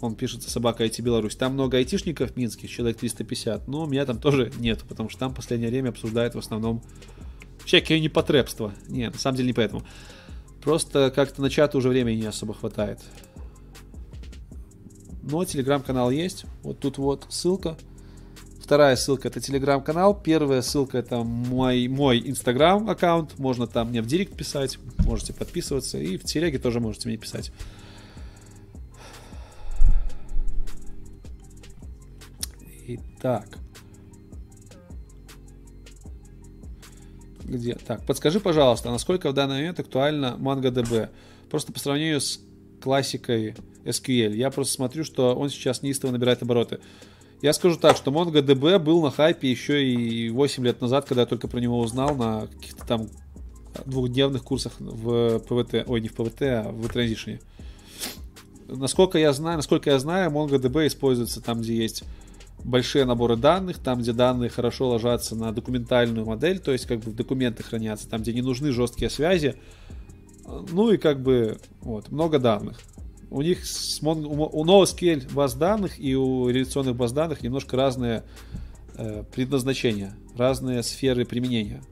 Он пишется собака IT Беларусь. Там много айтишников минских, человек 350. Но меня там тоже нету, потому что там в последнее время обсуждают в основном всякие непотребства. Не, на самом деле не поэтому. Просто как-то на чат уже времени не особо хватает. Но телеграм-канал есть. Вот тут вот ссылка. Вторая ссылка это телеграм-канал. Первая ссылка это мой, мой инстаграм аккаунт. Можно там мне в директ писать. Можете подписываться. И в телеге тоже можете мне писать. Итак. Где? Так, подскажи, пожалуйста, насколько в данный момент актуальна MongoDB? Просто по сравнению с классикой SQL. Я просто смотрю, что он сейчас неистово набирает обороты. Я скажу так, что MongoDB был на хайпе еще и 8 лет назад, когда я только про него узнал на каких-то там двухдневных курсах в ПВТ, ой, не в ПВТ, а в транзишне. Насколько я знаю, насколько я знаю, MongoDB используется там, где есть большие наборы данных, там, где данные хорошо ложатся на документальную модель, то есть как бы документы хранятся, там, где не нужны жесткие связи, ну и как бы вот, много данных у них с Mon... у NoSQL баз данных и у реляционных баз данных немножко разное э, предназначение, разные сферы применения.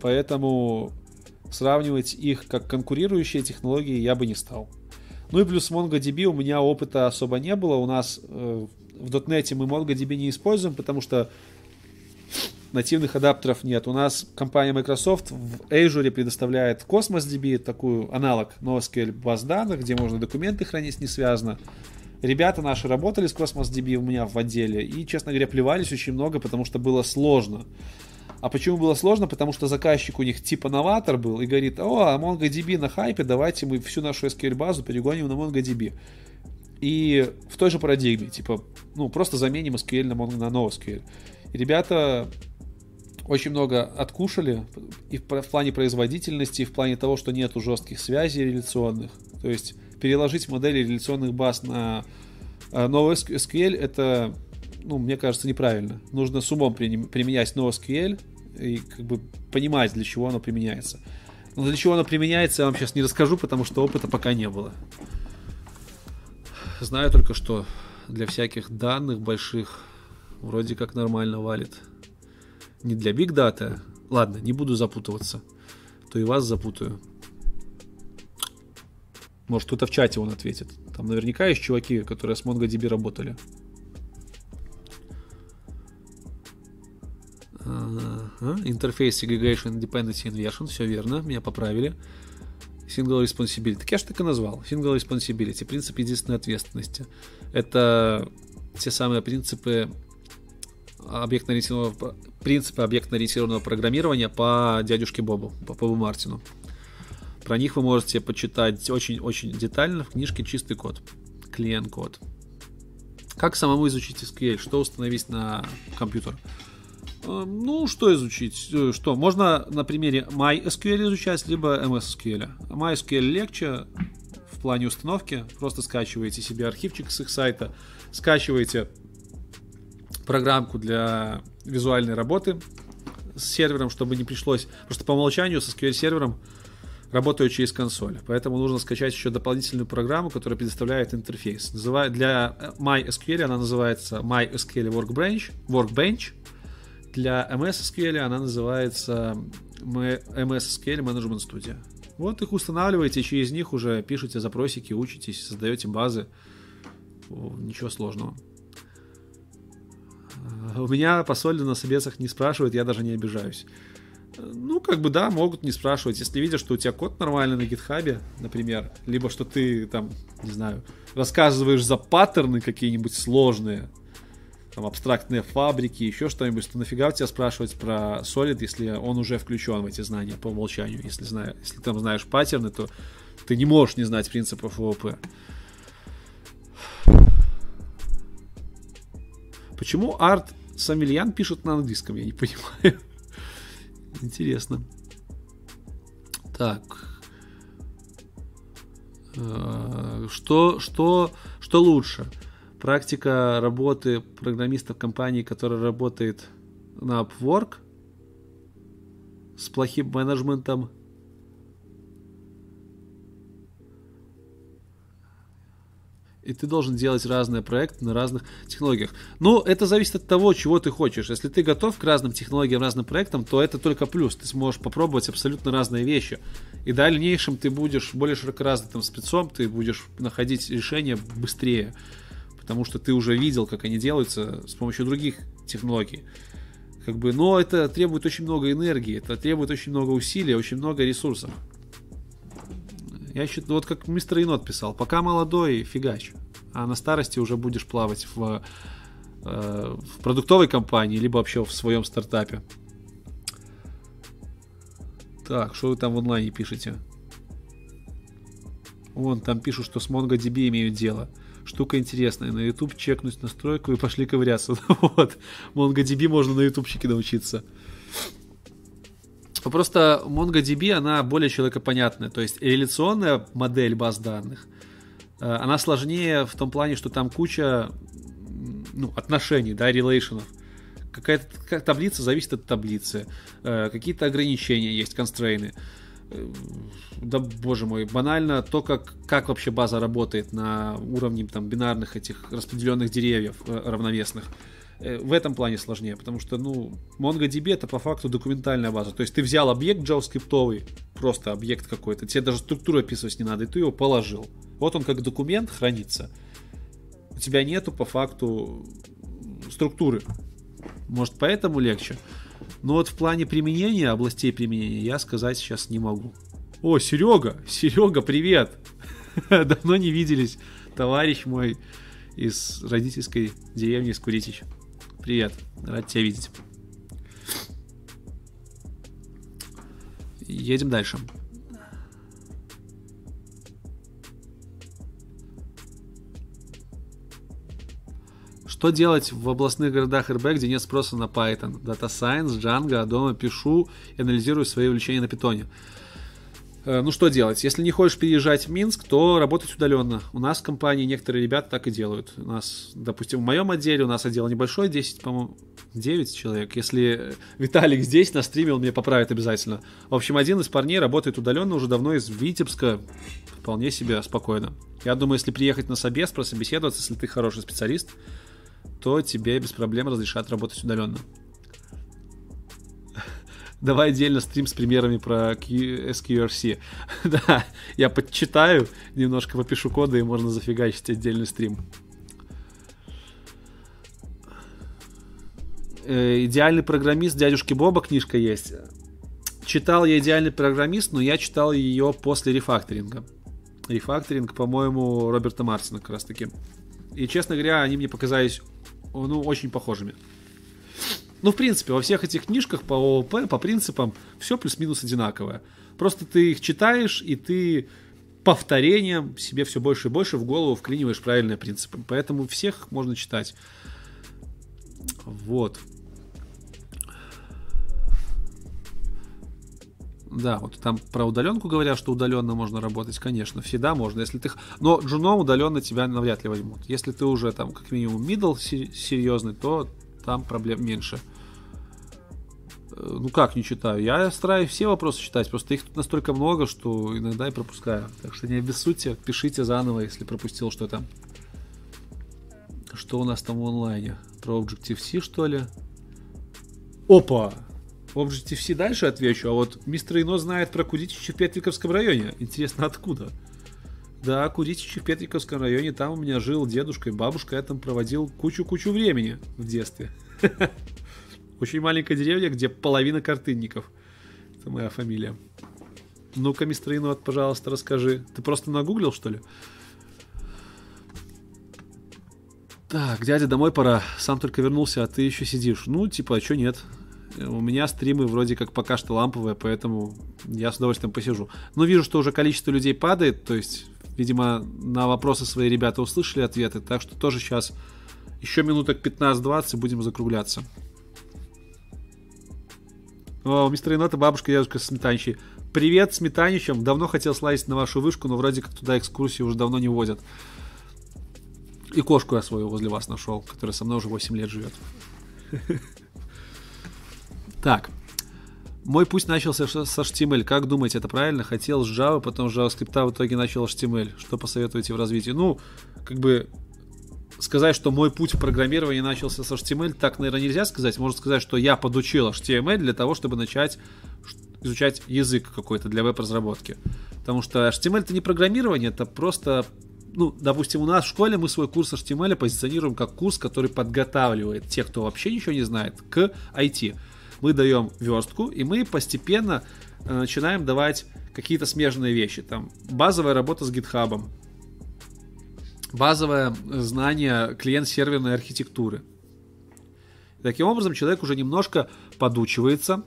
Поэтому сравнивать их как конкурирующие технологии я бы не стал. Ну и плюс MongoDB у меня опыта особо не было. У нас э, в .NET мы MongoDB не используем, потому что нативных адаптеров нет. У нас компания Microsoft в Azure предоставляет Cosmos DB, такую аналог NoSQL баз данных, где можно документы хранить не связано. Ребята наши работали с Cosmos DB у меня в отделе и, честно говоря, плевались очень много, потому что было сложно. А почему было сложно? Потому что заказчик у них типа новатор был и говорит, о, а MongoDB на хайпе, давайте мы всю нашу SQL базу перегоним на MongoDB. И в той же парадигме, типа, ну, просто заменим SQL на, на NoSQL. И ребята очень много откушали и в, плане производительности, и в плане того, что нету жестких связей реляционных. То есть переложить модели реляционных баз на э, новый SQL это, ну, мне кажется, неправильно. Нужно с умом применять NoSQL и как бы понимать, для чего оно применяется. Но для чего оно применяется, я вам сейчас не расскажу, потому что опыта пока не было. Знаю только, что для всяких данных больших вроде как нормально валит не для Big Data. Ладно, не буду запутываться. То и вас запутаю. Может, кто-то в чате он ответит. Там наверняка есть чуваки, которые с MongoDB работали. Интерфейс Segregation Dependency Inversion, все верно, меня поправили. Single Responsibility. Так я же так и назвал. Single Responsibility, принцип единственной ответственности. Это те самые принципы объектно-ориентированного, принципы объектно-ориентированного программирования по дядюшке Бобу, по Бобу Мартину. Про них вы можете почитать очень-очень детально в книжке «Чистый код», клиент-код. Как самому изучить SQL, что установить на компьютер? Э, ну, что изучить? Э, что? Можно на примере MySQL изучать, либо MSSQL. MySQL легче в плане установки. Просто скачиваете себе архивчик с их сайта, скачиваете программку для визуальной работы с сервером, чтобы не пришлось... Просто по умолчанию со SQL сервером работаю через консоль. Поэтому нужно скачать еще дополнительную программу, которая предоставляет интерфейс. Для MySQL она называется MySQL Workbench. Workbench. Для MS SQL она называется MS SQL Management Studio. Вот их устанавливаете, через них уже пишете запросики, учитесь, создаете базы. Ничего сложного. У меня по на собесах не спрашивают, я даже не обижаюсь. Ну, как бы да, могут не спрашивать. Если видят, что у тебя код нормальный на гитхабе, например, либо что ты там, не знаю, рассказываешь за паттерны какие-нибудь сложные, там абстрактные фабрики, еще что-нибудь, то нафига у тебя спрашивать про Solid, если он уже включен в эти знания по умолчанию. Если, знаю, если там знаешь паттерны, то ты не можешь не знать принципов ООП. Почему Арт Самильян пишет на английском, я не понимаю. Интересно. Так. Э, что, что, что лучше? Практика работы программиста в компании, которая работает на Upwork с плохим менеджментом и ты должен делать разные проекты на разных технологиях. Но это зависит от того, чего ты хочешь. Если ты готов к разным технологиям, разным проектам, то это только плюс. Ты сможешь попробовать абсолютно разные вещи. И в дальнейшем ты будешь более широкоразвитым спецом, ты будешь находить решения быстрее. Потому что ты уже видел, как они делаются с помощью других технологий. Как бы, но это требует очень много энергии, это требует очень много усилий, очень много ресурсов. Я считаю, вот как мистер Енот писал, пока молодой, фигач а на старости уже будешь плавать в, э, в продуктовой компании, либо вообще в своем стартапе. Так, что вы там в онлайне пишете? Вон, там пишут, что с MongoDB имеют дело. Штука интересная. На YouTube чекнуть настройку и пошли ковыряться. вот. MongoDB можно на ютубчике научиться. Просто MongoDB, она более человекопонятная. То есть реляционная модель баз данных – Э, она сложнее в том плане, что там куча ну, отношений, да, релейшенов. Какая-то как таблица зависит от таблицы. Э, какие-то ограничения есть, констрейны. Э, да, боже мой, банально то, как, как вообще база работает на уровне там, бинарных этих распределенных деревьев равновесных. В этом плане сложнее, потому что, ну, MongoDB это по факту документальная база. То есть ты взял объект JavaScript, просто объект какой-то, тебе даже структуру описывать не надо, и ты его положил. Вот он как документ хранится. У тебя нету по факту структуры. Может, поэтому легче. Но вот в плане применения, областей применения, я сказать сейчас не могу. О, Серега! Серега, привет! Давно не виделись, товарищ мой из родительской деревни Скуритич. Привет, рад тебя видеть. Едем дальше. Что делать в областных городах РБ, где нет спроса на Python? Data Science, Django, дома пишу и анализирую свои увлечения на питоне. Э, ну что делать? Если не хочешь переезжать в Минск, то работать удаленно. У нас в компании некоторые ребята так и делают. У нас, допустим, в моем отделе, у нас отдел небольшой, 10, по-моему, 9 человек. Если Виталик здесь на стриме, он меня поправит обязательно. В общем, один из парней работает удаленно уже давно из Витебска. Вполне себе спокойно. Я думаю, если приехать на собес, прособеседоваться, если ты хороший специалист, то тебе без проблем разрешат работать удаленно. Давай отдельно стрим с примерами про SQRC. да, я подчитаю, немножко попишу коды, и можно зафигачить отдельный стрим. Э, «Идеальный программист» дядюшки Боба книжка есть. Читал я «Идеальный программист», но я читал ее после рефакторинга. Рефакторинг, по-моему, Роберта Мартина как раз таки. И, честно говоря, они мне показались ну, очень похожими. Ну, в принципе, во всех этих книжках по ООП, по принципам, все плюс-минус одинаковое. Просто ты их читаешь, и ты повторением себе все больше и больше в голову вклиниваешь правильные принципы. Поэтому всех можно читать. Вот. Да, вот там про удаленку говорят, что удаленно можно работать, конечно, всегда можно, если ты... Но джуном удаленно тебя навряд ли возьмут. Если ты уже там как минимум middle серьезный, то там проблем меньше. Э, ну как не читаю? Я стараюсь все вопросы читать, просто их тут настолько много, что иногда и пропускаю. Так что не обессудьте, пишите заново, если пропустил что-то. Что у нас там в онлайне? Про Objective-C, что ли? Опа! Objective-C дальше отвечу, а вот мистер Ино знает про Кудитичи в Петриковском районе. Интересно, откуда? Да, Кудитичи в Петриковском районе, там у меня жил дедушка и бабушка, я там проводил кучу-кучу времени в детстве. Очень маленькая деревня, где половина картынников. Это моя фамилия. Ну-ка, мистер Инуат, пожалуйста, расскажи. Ты просто нагуглил, что ли? Так, дядя, домой пора. Сам только вернулся, а ты еще сидишь. Ну, типа, а что нет? У меня стримы вроде как пока что ламповые, поэтому я с удовольствием посижу. Но вижу, что уже количество людей падает, то есть, видимо, на вопросы свои ребята услышали ответы, так что тоже сейчас еще минуток 15-20 будем закругляться. О, у мистера Енота бабушка, дедушка Сметанищий. Привет, Сметанищем. Давно хотел слазить на вашу вышку, но вроде как туда экскурсии уже давно не водят. И кошку я свою возле вас нашел, которая со мной уже 8 лет живет. Так. Мой путь начался с HTML. Как думаете, это правильно? Хотел с Java, потом с JavaScript, в итоге начал HTML. Что посоветуете в развитии? Ну, как бы сказать, что мой путь в программировании начался с HTML, так, наверное, нельзя сказать. Можно сказать, что я подучил HTML для того, чтобы начать изучать язык какой-то для веб-разработки. Потому что HTML это не программирование, это просто ну, допустим, у нас в школе мы свой курс HTML позиционируем как курс, который подготавливает тех, кто вообще ничего не знает, к IT. Мы даем верстку, и мы постепенно э, начинаем давать какие-то смежные вещи. Там базовая работа с GitHub, базовое знание клиент-серверной архитектуры. Таким образом, человек уже немножко подучивается,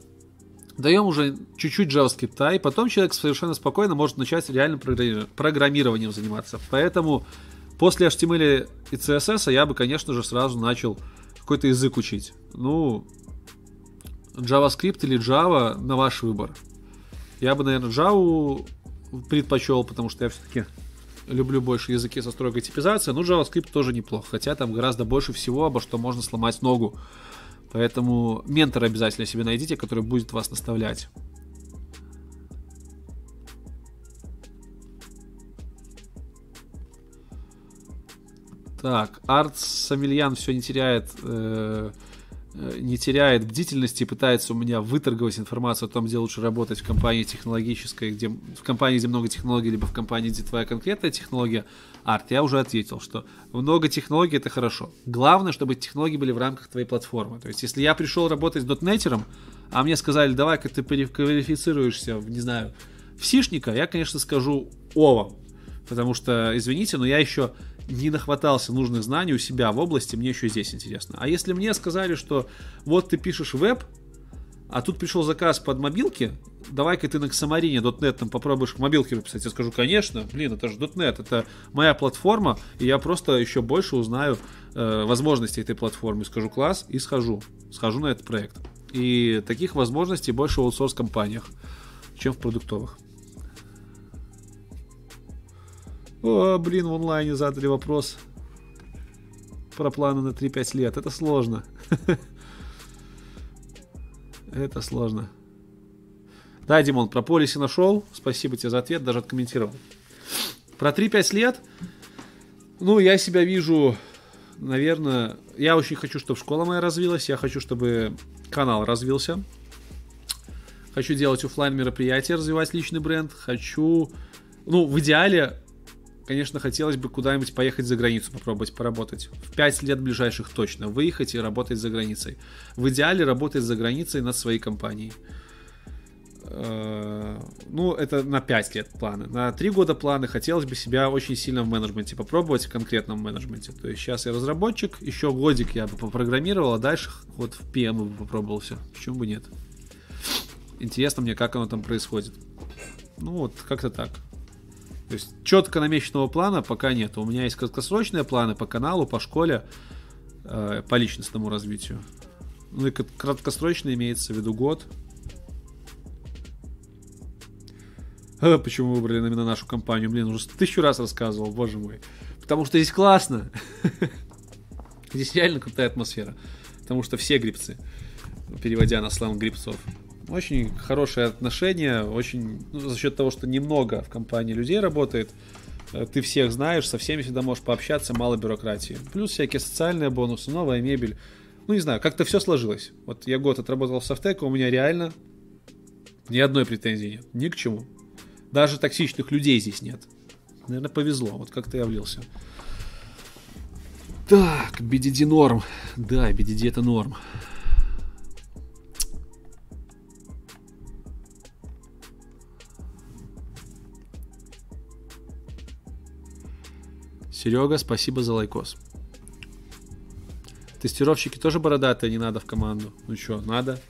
даем уже чуть-чуть JavaScript, и потом человек совершенно спокойно может начать реальным программированием заниматься. Поэтому после HTML и CSS я бы, конечно же, сразу начал какой-то язык учить. Ну, JavaScript или Java на ваш выбор. Я бы, наверное, Java предпочел, потому что я все-таки люблю больше языки со строгой типизацией, но JavaScript тоже неплохо, хотя там гораздо больше всего, обо что можно сломать ногу. Поэтому ментора обязательно себе найдите, который будет вас наставлять. Так, Арт Самильян все не теряет э, не теряет бдительности и пытается у меня выторговать информацию о том, где лучше работать в компании технологической, где, в компании, где много технологий, либо в компании, где твоя конкретная технология, арт, я уже ответил, что много технологий это хорошо. Главное, чтобы технологии были в рамках твоей платформы. То есть, если я пришел работать с дотнетером, а мне сказали, давай-ка ты квалифицируешься, в, не знаю, в сишника, я, конечно, скажу ова, потому что, извините, но я еще не нахватался нужных знаний у себя в области, мне еще здесь интересно. А если мне сказали, что вот ты пишешь веб, а тут пришел заказ под мобилки, давай-ка ты на Xamarin .NET там попробуешь к мобилке написать. Я скажу, конечно, блин, это же .NET, это моя платформа, и я просто еще больше узнаю э, возможности этой платформы. Скажу класс и схожу, схожу на этот проект. И таких возможностей больше в аутсорс компаниях, чем в продуктовых. О, блин, в онлайне задали вопрос про планы на 3-5 лет. Это сложно. Это сложно. Да, Димон, про полиси нашел. Спасибо тебе за ответ, даже откомментировал. Про 3-5 лет, ну, я себя вижу, наверное, я очень хочу, чтобы школа моя развилась, я хочу, чтобы канал развился. Хочу делать офлайн мероприятия, развивать личный бренд. Хочу, ну, в идеале конечно, хотелось бы куда-нибудь поехать за границу, попробовать поработать. В 5 лет ближайших точно. Выехать и работать за границей. В идеале работать за границей над своей компанией. Э, ну, это на 5 лет планы. На 3 года планы хотелось бы себя очень сильно в менеджменте попробовать, в конкретном менеджменте. То есть сейчас я разработчик, еще годик я бы попрограммировал, а дальше вот в PM бы попробовался. Почему бы нет? Интересно мне, как оно там происходит. Ну, вот как-то так. То есть четко намеченного плана пока нет. У меня есть краткосрочные планы по каналу, по школе, э, по личностному развитию. Ну и краткосрочно имеется в виду год, А, почему выбрали именно нашу компанию? Блин, уже тысячу раз рассказывал, боже мой. Потому что здесь классно. Здесь реально крутая атмосфера. Потому что все грибцы, переводя на сленг грибцов, очень хорошие отношения, очень ну, за счет того, что немного в компании людей работает, э, ты всех знаешь, со всеми всегда можешь пообщаться, мало бюрократии. Плюс всякие социальные бонусы, новая мебель. Ну, не знаю, как-то все сложилось. Вот я год отработал в Софтеке, у меня реально ни одной претензии нет. Ни к чему. Даже токсичных людей здесь нет. Наверное, повезло. Вот как-то я влился. Так, BDD норм. Да, BDD это норм. Серега, спасибо за лайкос. Тестировщики тоже бородатые, не надо в команду. Ну что, надо.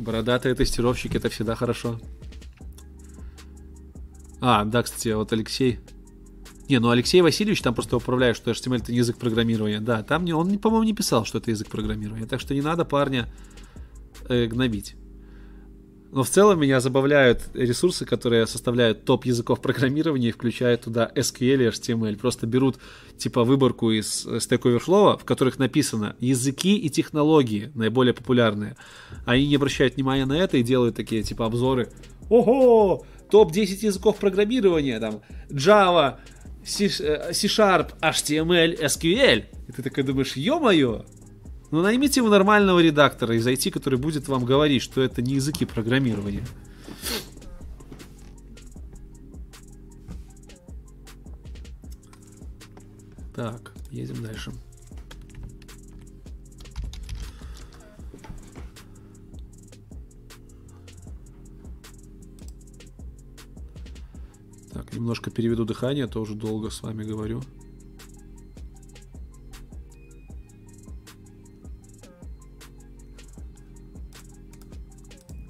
Бородатые тестировщики это всегда хорошо. А, да, кстати, вот Алексей. Не, ну Алексей Васильевич там просто управляет, что HTML это язык программирования. Да, там не, он, по-моему, не писал, что это язык программирования. Так что не надо парня э, гнобить. Но в целом меня забавляют ресурсы, которые составляют топ языков программирования и включают туда SQL и HTML. Просто берут типа выборку из Stack Overflow, в которых написано языки и технологии наиболее популярные. Они не обращают внимания на это и делают такие типа обзоры. Ого! топ-10 языков программирования, там, Java, C-Sharp, HTML, SQL. И ты такой думаешь, ё-моё, ну наймите вы нормального редактора из IT, который будет вам говорить, что это не языки программирования. Так, едем дальше. Так, немножко переведу дыхание, тоже долго с вами говорю.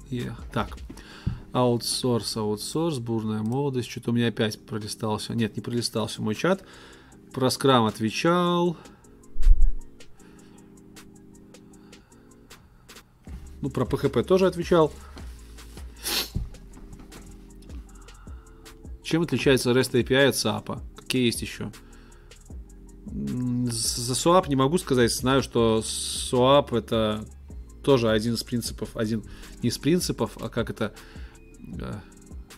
Yeah. Так. Аутсорс, аутсорс, бурная молодость. Что-то у меня опять пролистался. Нет, не пролистался мой чат. Про скрам отвечал. Ну, про PHP тоже отвечал. Чем отличается REST API от SAP? Какие есть еще? За SOAP не могу сказать. Знаю, что SOAP это тоже один из принципов, один не из принципов, а как это э,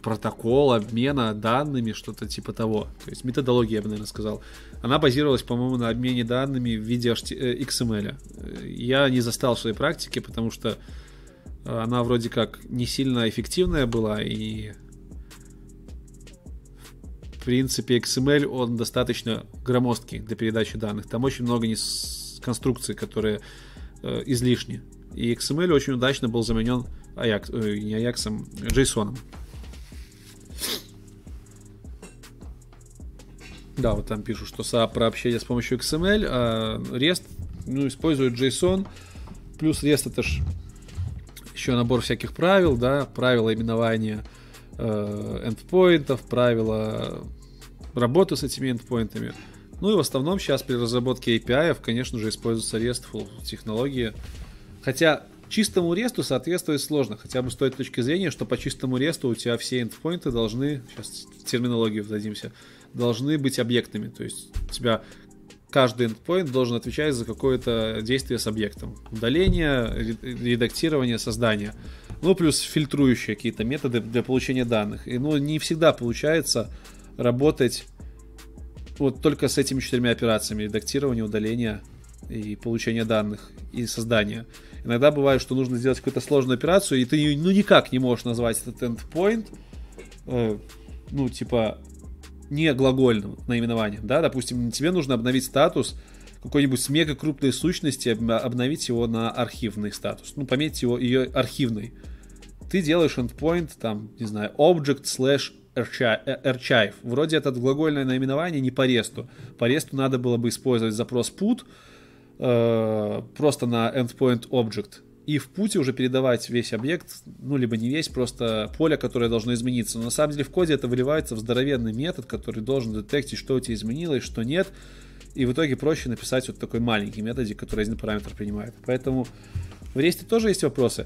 протокол обмена данными, что-то типа того. То есть методология, я бы, наверное, сказал. Она базировалась, по-моему, на обмене данными в виде XML. Я не застал своей практики, потому что она вроде как не сильно эффективная была, и в принципе, XML, он достаточно громоздкий для передачи данных. Там очень много нес... конструкций, которые э, излишни. И XML очень удачно был заменен Ajax, э, не Ajax, а JSON. Да, вот там пишут, что SAP про общение с помощью XML, а REST ну, использует JSON. Плюс REST это ж еще набор всяких правил, да, правила именования э, эндпоинтов, правила работы с этими эндпоинтами. Ну и в основном сейчас при разработке API, конечно же, используются RESTful технологии. Хотя чистому REST соответствовать сложно, хотя бы с той точки зрения, что по чистому REST у тебя все эндпоинты должны, сейчас терминологию вдадимся, должны быть объектными. То есть у тебя каждый endpoint должен отвечать за какое-то действие с объектом. Удаление, редактирование, создание. Ну, плюс фильтрующие какие-то методы для получения данных. И, ну, не всегда получается работать вот только с этими четырьмя операциями. Редактирование, удаление и получение данных, и создание. Иногда бывает, что нужно сделать какую-то сложную операцию, и ты ну никак не можешь назвать этот endpoint, э, ну, типа, не глагольным наименованием, да, допустим, тебе нужно обновить статус какой-нибудь с мега крупной сущности, обновить его на архивный статус, ну, пометить его ее архивный. Ты делаешь endpoint, там, не знаю, object slash archive. Вроде это глагольное наименование не по ресту. По ресту надо было бы использовать запрос put э, просто на endpoint object и в пути уже передавать весь объект, ну, либо не весь, просто поле, которое должно измениться. Но на самом деле в коде это выливается в здоровенный метод, который должен детектить, что у тебя изменилось, что нет. И в итоге проще написать вот такой маленький методик, который один параметр принимает. Поэтому в REST тоже есть вопросы.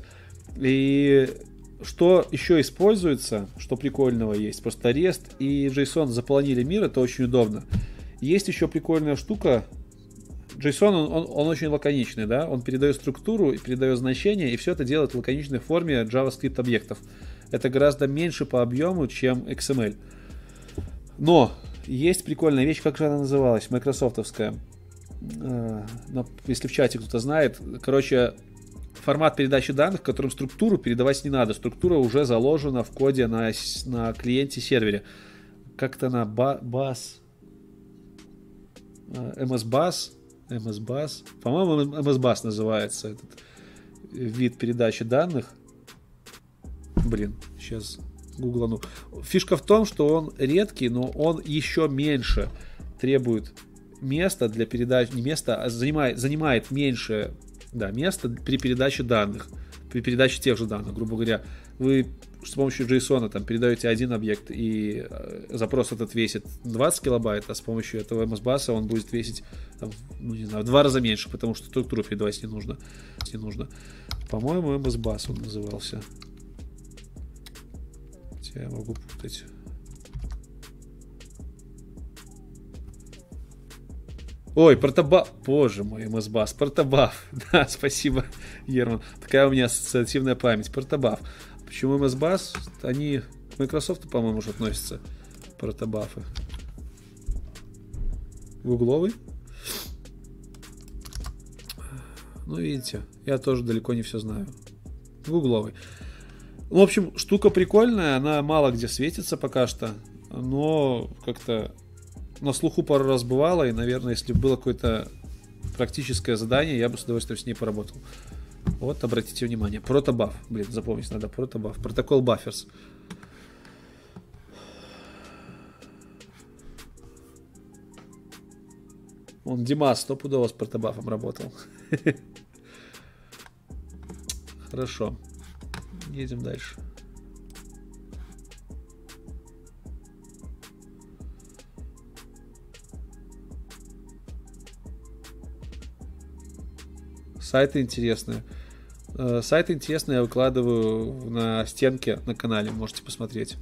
И что еще используется, что прикольного есть, просто REST и JSON заполонили мир, это очень удобно. Есть еще прикольная штука, JSON, он, он, он очень лаконичный, да, он передает структуру, передает значение, и все это делает в лаконичной форме JavaScript объектов. Это гораздо меньше по объему, чем XML. Но есть прикольная вещь, как же она называлась, майкрософтовская. Э, но если в чате кто-то знает, короче, формат передачи данных, которым структуру передавать не надо. Структура уже заложена в коде на, на клиенте-сервере. Как-то на бас, MS-бас, MS-Bus. По-моему, MS-Bus называется этот вид передачи данных. Блин, сейчас гуглану. Фишка в том, что он редкий, но он еще меньше требует места для передачи, не места, а занимает, занимает меньше да, места при передаче данных, при передаче тех же данных, грубо говоря. Вы с помощью JSON там передаете один объект, и э, запрос этот весит 20 килобайт, а с помощью этого MSBus он будет весить там, ну, не знаю, в два раза меньше, потому что структуру передавать не нужно. Не нужно. По-моему, MSBus он назывался. Хотя я могу путать. Ой, протобаф. Боже мой, MSBus. Протобаф. Да, спасибо, Ерман. Такая у меня ассоциативная память. Протобаф. Почему MSBus? Они к Microsoft, по-моему, уже относятся. Протобафы. Гугловый? Ну, видите, я тоже далеко не все знаю. Гугловый. В общем, штука прикольная, она мало где светится пока что, но как-то на слуху пару раз бывало, и, наверное, если было какое-то практическое задание, я бы с удовольствием с ней поработал. Вот, обратите внимание. Протобаф. Блин, запомнить надо. Протобаф. Протокол Buffers. Он Димас стопудово с протобафом работал. Хорошо. Едем дальше. Сайты интересные. Э, сайты интересные я выкладываю на стенке на канале, можете посмотреть.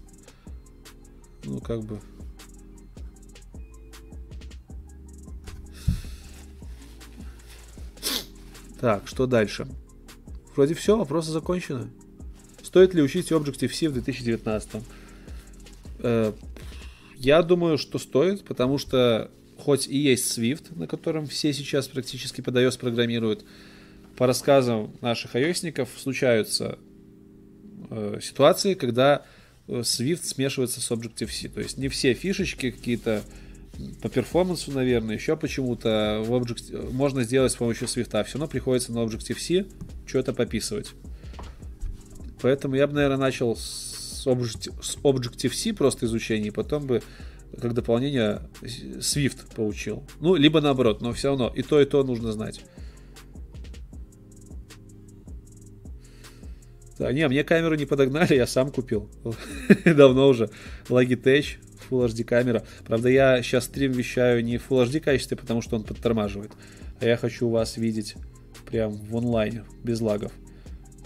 Ну, как бы. Так, что дальше? Вроде все, вопросы закончены. Стоит ли учить Objective-C в 2019? Э, я думаю, что стоит, потому что хоть и есть Swift, на котором все сейчас практически под iOS программируют, по рассказам наших ios случаются э, ситуации, когда э, Swift смешивается с Objective-C. То есть не все фишечки какие-то по перформансу, наверное, еще почему-то в Object... можно сделать с помощью Swift, а все равно приходится на Objective-C что-то пописывать. Поэтому я бы, наверное, начал с, Objective-C просто изучение, и потом бы как дополнение Swift поучил. Ну, либо наоборот, но все равно и то, и то нужно знать. Да, не, мне камеру не подогнали, я сам купил. Давно уже. Logitech, Full HD камера. Правда, я сейчас стрим вещаю не в Full HD качестве, потому что он подтормаживает. А я хочу вас видеть прям в онлайне, без лагов.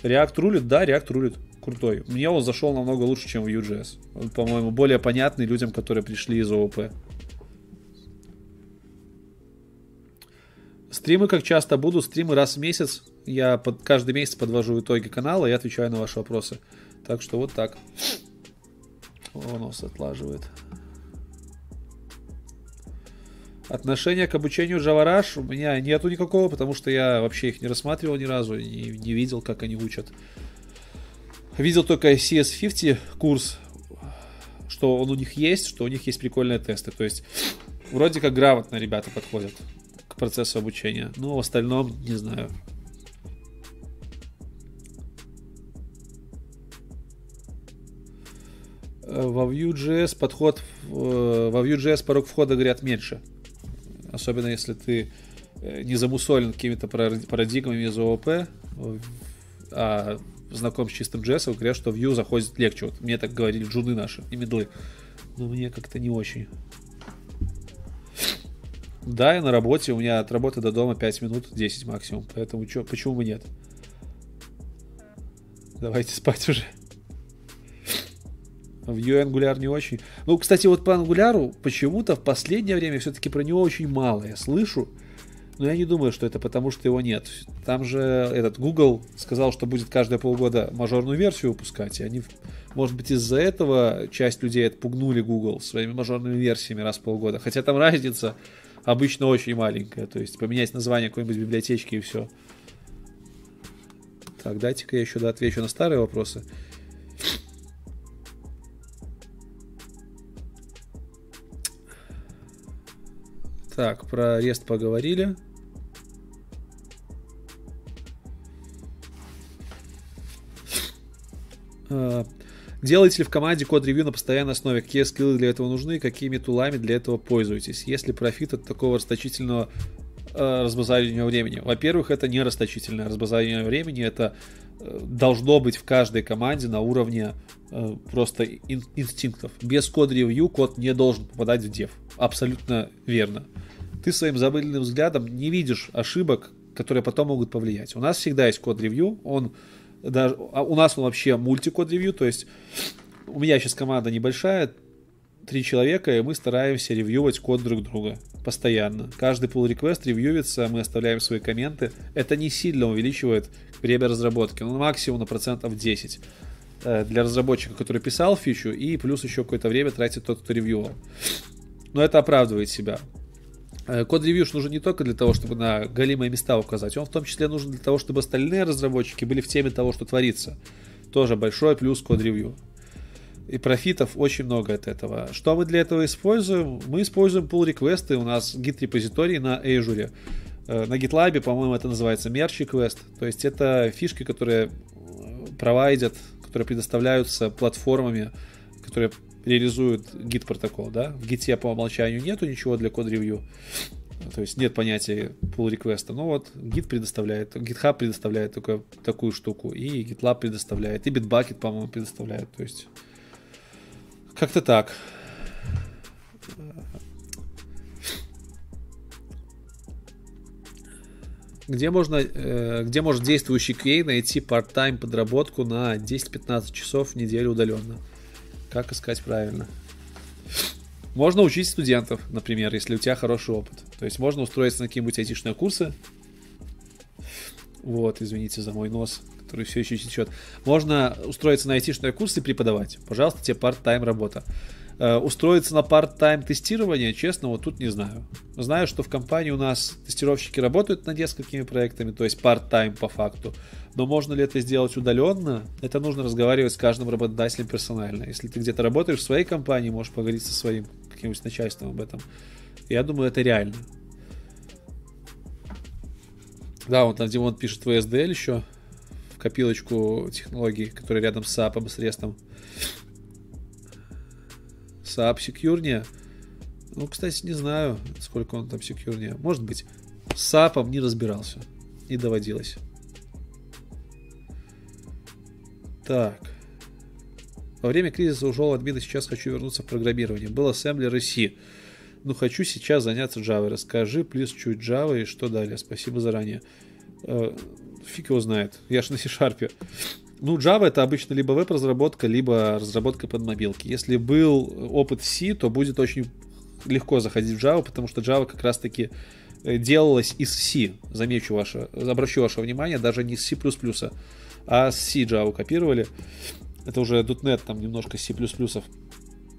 React рулит? Да, React рулит. Крутой. Мне он зашел намного лучше, чем в Vue.js. Он, по-моему, более понятный людям, которые пришли из ООП. Стримы как часто буду? Стримы раз в месяц. Я под, каждый месяц подвожу итоги канала и отвечаю на ваши вопросы. Так что вот так. О, нос отлаживает. Отношение к обучению Rush у меня нету никакого, потому что я вообще их не рассматривал ни разу, не, не видел, как они учат. Видел только CS50 курс. что он у них есть, что у них есть прикольные тесты. То есть вроде как грамотно ребята подходят к процессу обучения. Но в остальном не знаю. Э, во Vue.js подход, э, во Vue.js порог входа, говорят, меньше. Особенно если ты э, не замусолен какими-то парадигмами из ООП, а знаком с чистым JS, говорят, что Vue заходит легче. Вот мне так говорили джуны наши и медлы. Но мне как-то не очень. Да, я на работе, у меня от работы до дома 5 минут, 10 максимум. Поэтому чё, почему бы нет? Давайте спать уже. В Vue Angular не очень. Ну, кстати, вот по Angular почему-то в последнее время все-таки про него очень мало я слышу. Но я не думаю, что это потому, что его нет. Там же этот Google сказал, что будет каждые полгода мажорную версию выпускать. И они, может быть, из-за этого часть людей отпугнули Google своими мажорными версиями раз в полгода. Хотя там разница обычно очень маленькая. То есть поменять название какой-нибудь библиотечки и все. Так, дайте-ка я еще да, отвечу на старые вопросы. Так, про арест поговорили. Делаете ли в команде код-ревью на постоянной основе? Какие скиллы для этого нужны? Какими тулами для этого пользуетесь? Есть ли профит от такого расточительного э, разбазаривания времени? Во-первых, это не расточительное разбазаривание времени, это э, должно быть в каждой команде на уровне э, просто ин- инстинктов. Без код-ревью код не должен попадать в дев. Абсолютно верно ты своим забыльным взглядом не видишь ошибок, которые потом могут повлиять. У нас всегда есть код-ревью, он даже, а у нас он вообще мультикод-ревью, то есть у меня сейчас команда небольшая, три человека, и мы стараемся ревьювать код друг друга постоянно. Каждый pull request ревьюется, мы оставляем свои комменты. Это не сильно увеличивает время разработки, ну максимум на процентов 10 э, для разработчика, который писал фичу, и плюс еще какое-то время тратит тот, кто ревьювал. Но это оправдывает себя. Э, код-ревью нужен не только для того, чтобы на голимые места указать, он в том числе нужен для того, чтобы остальные разработчики были в теме того, что творится. Тоже большой плюс код-ревью. И профитов очень много от этого. Что мы для этого используем? Мы используем pull реквесты у нас git репозиторий на Azure. Э, на GitLab, по-моему, это называется merge request. То есть это фишки, которые э, провайдят, которые предоставляются платформами, которые реализует гид протокол, да. В гите по умолчанию нету ничего для код-ревью. То есть нет понятия pull реквеста. Но вот гид предоставляет, GitHub предоставляет такое, такую штуку, и GitLab предоставляет, и Bitbucket, по-моему, предоставляет. То есть как-то так. Где можно, э, где может действующий QA найти part-time подработку на 10-15 часов в неделю удаленно? Как искать правильно? Можно учить студентов, например, если у тебя хороший опыт. То есть можно устроиться на какие-нибудь айтишные курсы. Вот, извините за мой нос, который все еще течет. Можно устроиться на айтишные курсы и преподавать. Пожалуйста, тебе part-time работа. Э, устроиться на part-time тестирование, честно, вот тут не знаю. Знаю, что в компании у нас тестировщики работают над несколькими проектами, то есть part-time по факту. Но можно ли это сделать удаленно? Это нужно разговаривать с каждым работодателем персонально. Если ты где-то работаешь в своей компании, можешь поговорить со своим каким-нибудь начальством об этом. Я думаю, это реально. Да, вот там Димон пишет VSDL еще в копилочку технологий, которые рядом с SAP, с рестом. SAP секьюрнее. Ну, кстати, не знаю, сколько он там секьюрнее. Может быть, с SAP не разбирался. Не доводилось. Так. Во время кризиса ушел от админа, сейчас хочу вернуться в программирование. Был ассемблер и C. Ну, хочу сейчас заняться Java. Расскажи, плюс чуть Java и что далее. Спасибо заранее. Э, фиг его знает. Я ж на C-Sharp. Ну, Java это обычно либо веб-разработка, либо разработка под мобилки. Если был опыт C, то будет очень легко заходить в Java, потому что Java как раз-таки э, делалась из C. Замечу ваше, обращу ваше внимание, даже не с C++, а с C Java копировали. Это уже .NET там немножко C++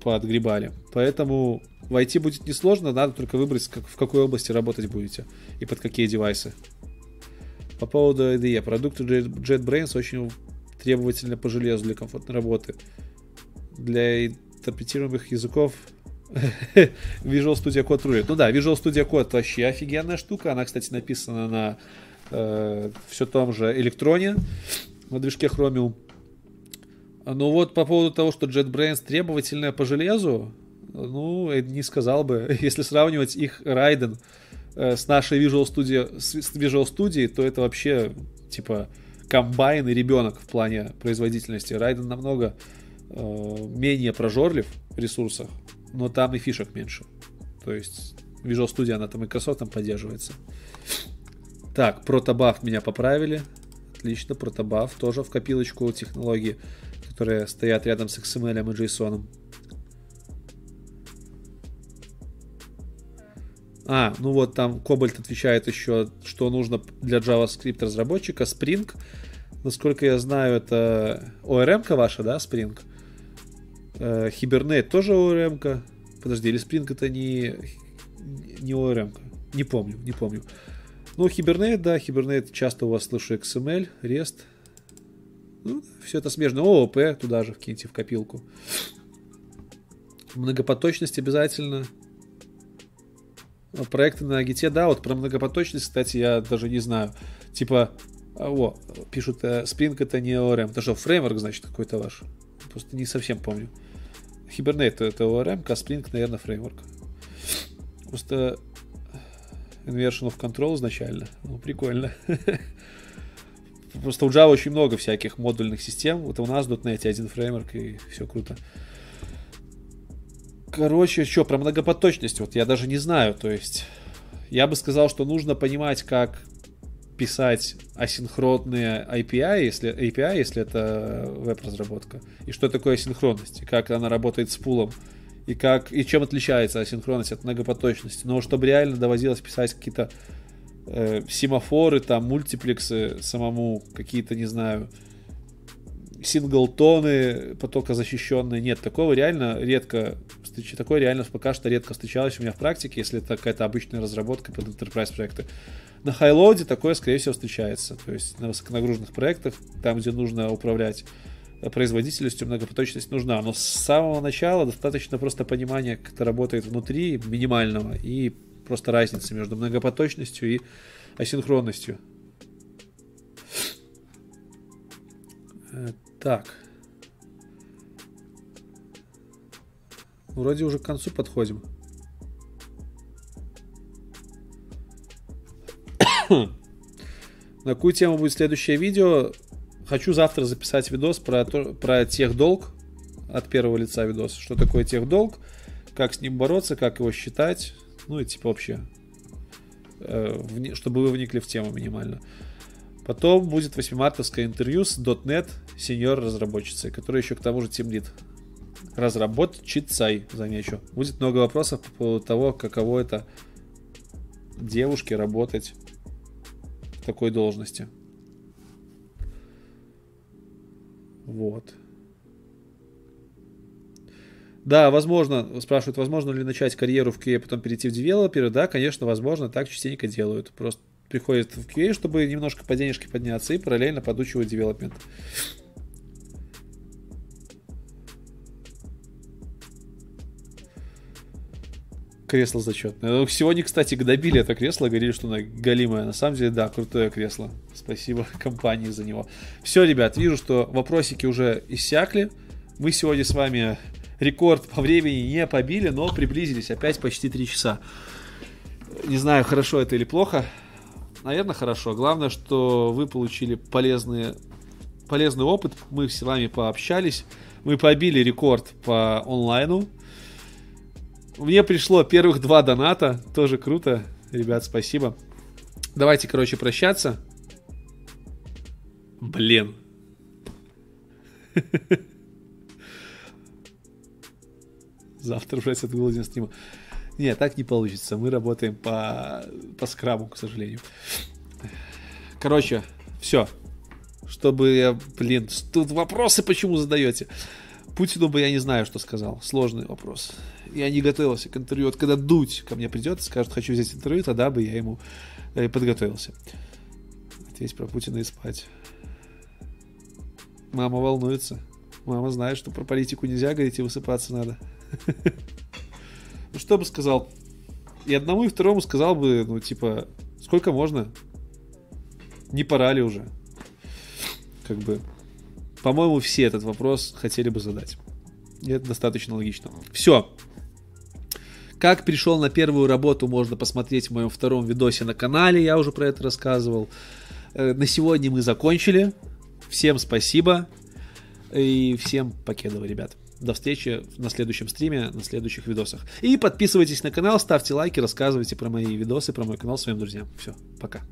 подгребали. Поэтому войти будет несложно, надо только выбрать, как, в какой области работать будете и под какие девайсы. По поводу IDE. Продукты JetBrains очень требовательны по железу для комфортной работы. Для интерпретируемых языков Visual Studio Code рулит. Ну да, Visual Studio Code вообще офигенная штука. Она, кстати, написана на э, все том же электроне, на движке Chromium. Ну вот по поводу того, что JetBrains требовательная по железу, ну, не сказал бы. Если сравнивать их Raiden э, с нашей Visual Studio, с Visual Studio, то это вообще типа комбайн и ребенок в плане производительности. Raiden намного э, менее прожорлив в ресурсах, но там и фишек меньше. То есть Visual Studio, она там Microsoft поддерживается. Так, протобаф меня поправили. Отлично, протобаф тоже в копилочку технологий, которые стоят рядом с XML и JSON. А, ну вот там Cobalt отвечает еще, что нужно для JavaScript разработчика. Spring, насколько я знаю, это ORM-ка ваша, да, Spring? Э, Hibernate тоже ORM-ка. Подожди, или Spring это не, не ORM-ка? Не помню, не помню. Ну, Hibernate, да, Hibernate часто у вас слышу XML, REST. Ну, все это смежно. ООП туда же вкиньте в копилку. Многопоточность обязательно. Проекты на Гите, да, вот про многопоточность, кстати, я даже не знаю. Типа, а, о, пишут, э, Spring это не ORM. Это что, фреймворк, значит, какой-то ваш? Просто не совсем помню. Hibernate это ORM, а Spring, наверное, фреймворк. Просто Inversion of Control изначально. Ну, прикольно. Просто у Java очень много всяких модульных систем. Вот у нас в .NET один фреймворк, и все круто. Короче, что, про многопоточность, вот я даже не знаю, то есть я бы сказал, что нужно понимать, как писать асинхронные API, если, API, если это веб-разработка, и что такое асинхронность, и как она работает с пулом, и, как, и чем отличается асинхронность от многопоточности. Но чтобы реально доводилось писать какие-то э, семафоры, там, мультиплексы самому, какие-то, не знаю, синглтоны потока защищенные. Нет, такого реально редко такое реально пока что редко встречалось у меня в практике, если это какая-то обычная разработка под enterprise проекты. На хайлоуде такое, скорее всего, встречается. То есть на высоконагруженных проектах, там, где нужно управлять производительностью, многопоточность нужна. Но с самого начала достаточно просто понимания, как это работает внутри, минимального, и просто разницы между многопоточностью и асинхронностью. Э, так. Вроде уже к концу подходим. На какую тему будет следующее видео? Хочу завтра записать видос про, то, про техдолг от первого лица видос. Что такое техдолг, как с ним бороться, как его считать. Ну и типа вообще, э, чтобы вы вникли в тему минимально. Потом будет 8-мартовское интервью с .NET сеньор разработчицей, которая еще к тому же тимлит разработчицей, замечу. Будет много вопросов по поводу того, каково это девушке работать в такой должности. Вот. Да, возможно, спрашивают, возможно ли начать карьеру в QA, потом перейти в девелопера. Да, конечно, возможно, так частенько делают. Просто приходят в QA, чтобы немножко по денежке подняться и параллельно подучивать девелопмент. Кресло зачетное. Сегодня, кстати, добили это кресло, говорили, что оно галимое. На самом деле, да, крутое кресло. Спасибо компании за него. Все, ребят, вижу, что вопросики уже иссякли. Мы сегодня с вами рекорд по времени не побили, но приблизились опять почти 3 часа. Не знаю, хорошо это или плохо. Наверное, хорошо. Главное, что вы получили полезный, полезный опыт. Мы с вами пообщались. Мы побили рекорд по онлайну. Мне пришло первых два доната. Тоже круто. Ребят, спасибо. Давайте, короче, прощаться. Блин. Завтра уже этот голоден стрима. Нет, так не получится. Мы работаем по, по скраму, к сожалению. Короче, все. Чтобы я, блин, тут вопросы почему задаете? Путину бы я не знаю, что сказал. Сложный вопрос. Я не готовился к интервью. Вот когда Дудь ко мне придет и скажет, хочу взять интервью, тогда бы я ему э, подготовился. Ответь про Путина и спать. Мама волнуется. Мама знает, что про политику нельзя говорить и высыпаться надо. Ну, что бы сказал? И одному, и второму сказал бы, ну, типа, сколько можно? Не пора ли уже? Как бы, по-моему, все этот вопрос хотели бы задать. И это достаточно логично. Все. Как пришел на первую работу, можно посмотреть в моем втором видосе на канале, я уже про это рассказывал. Э, на сегодня мы закончили. Всем спасибо. И всем покедово, ребят. До встречи на следующем стриме, на следующих видосах. И подписывайтесь на канал, ставьте лайки, рассказывайте про мои видосы, про мой канал своим друзьям. Все, пока.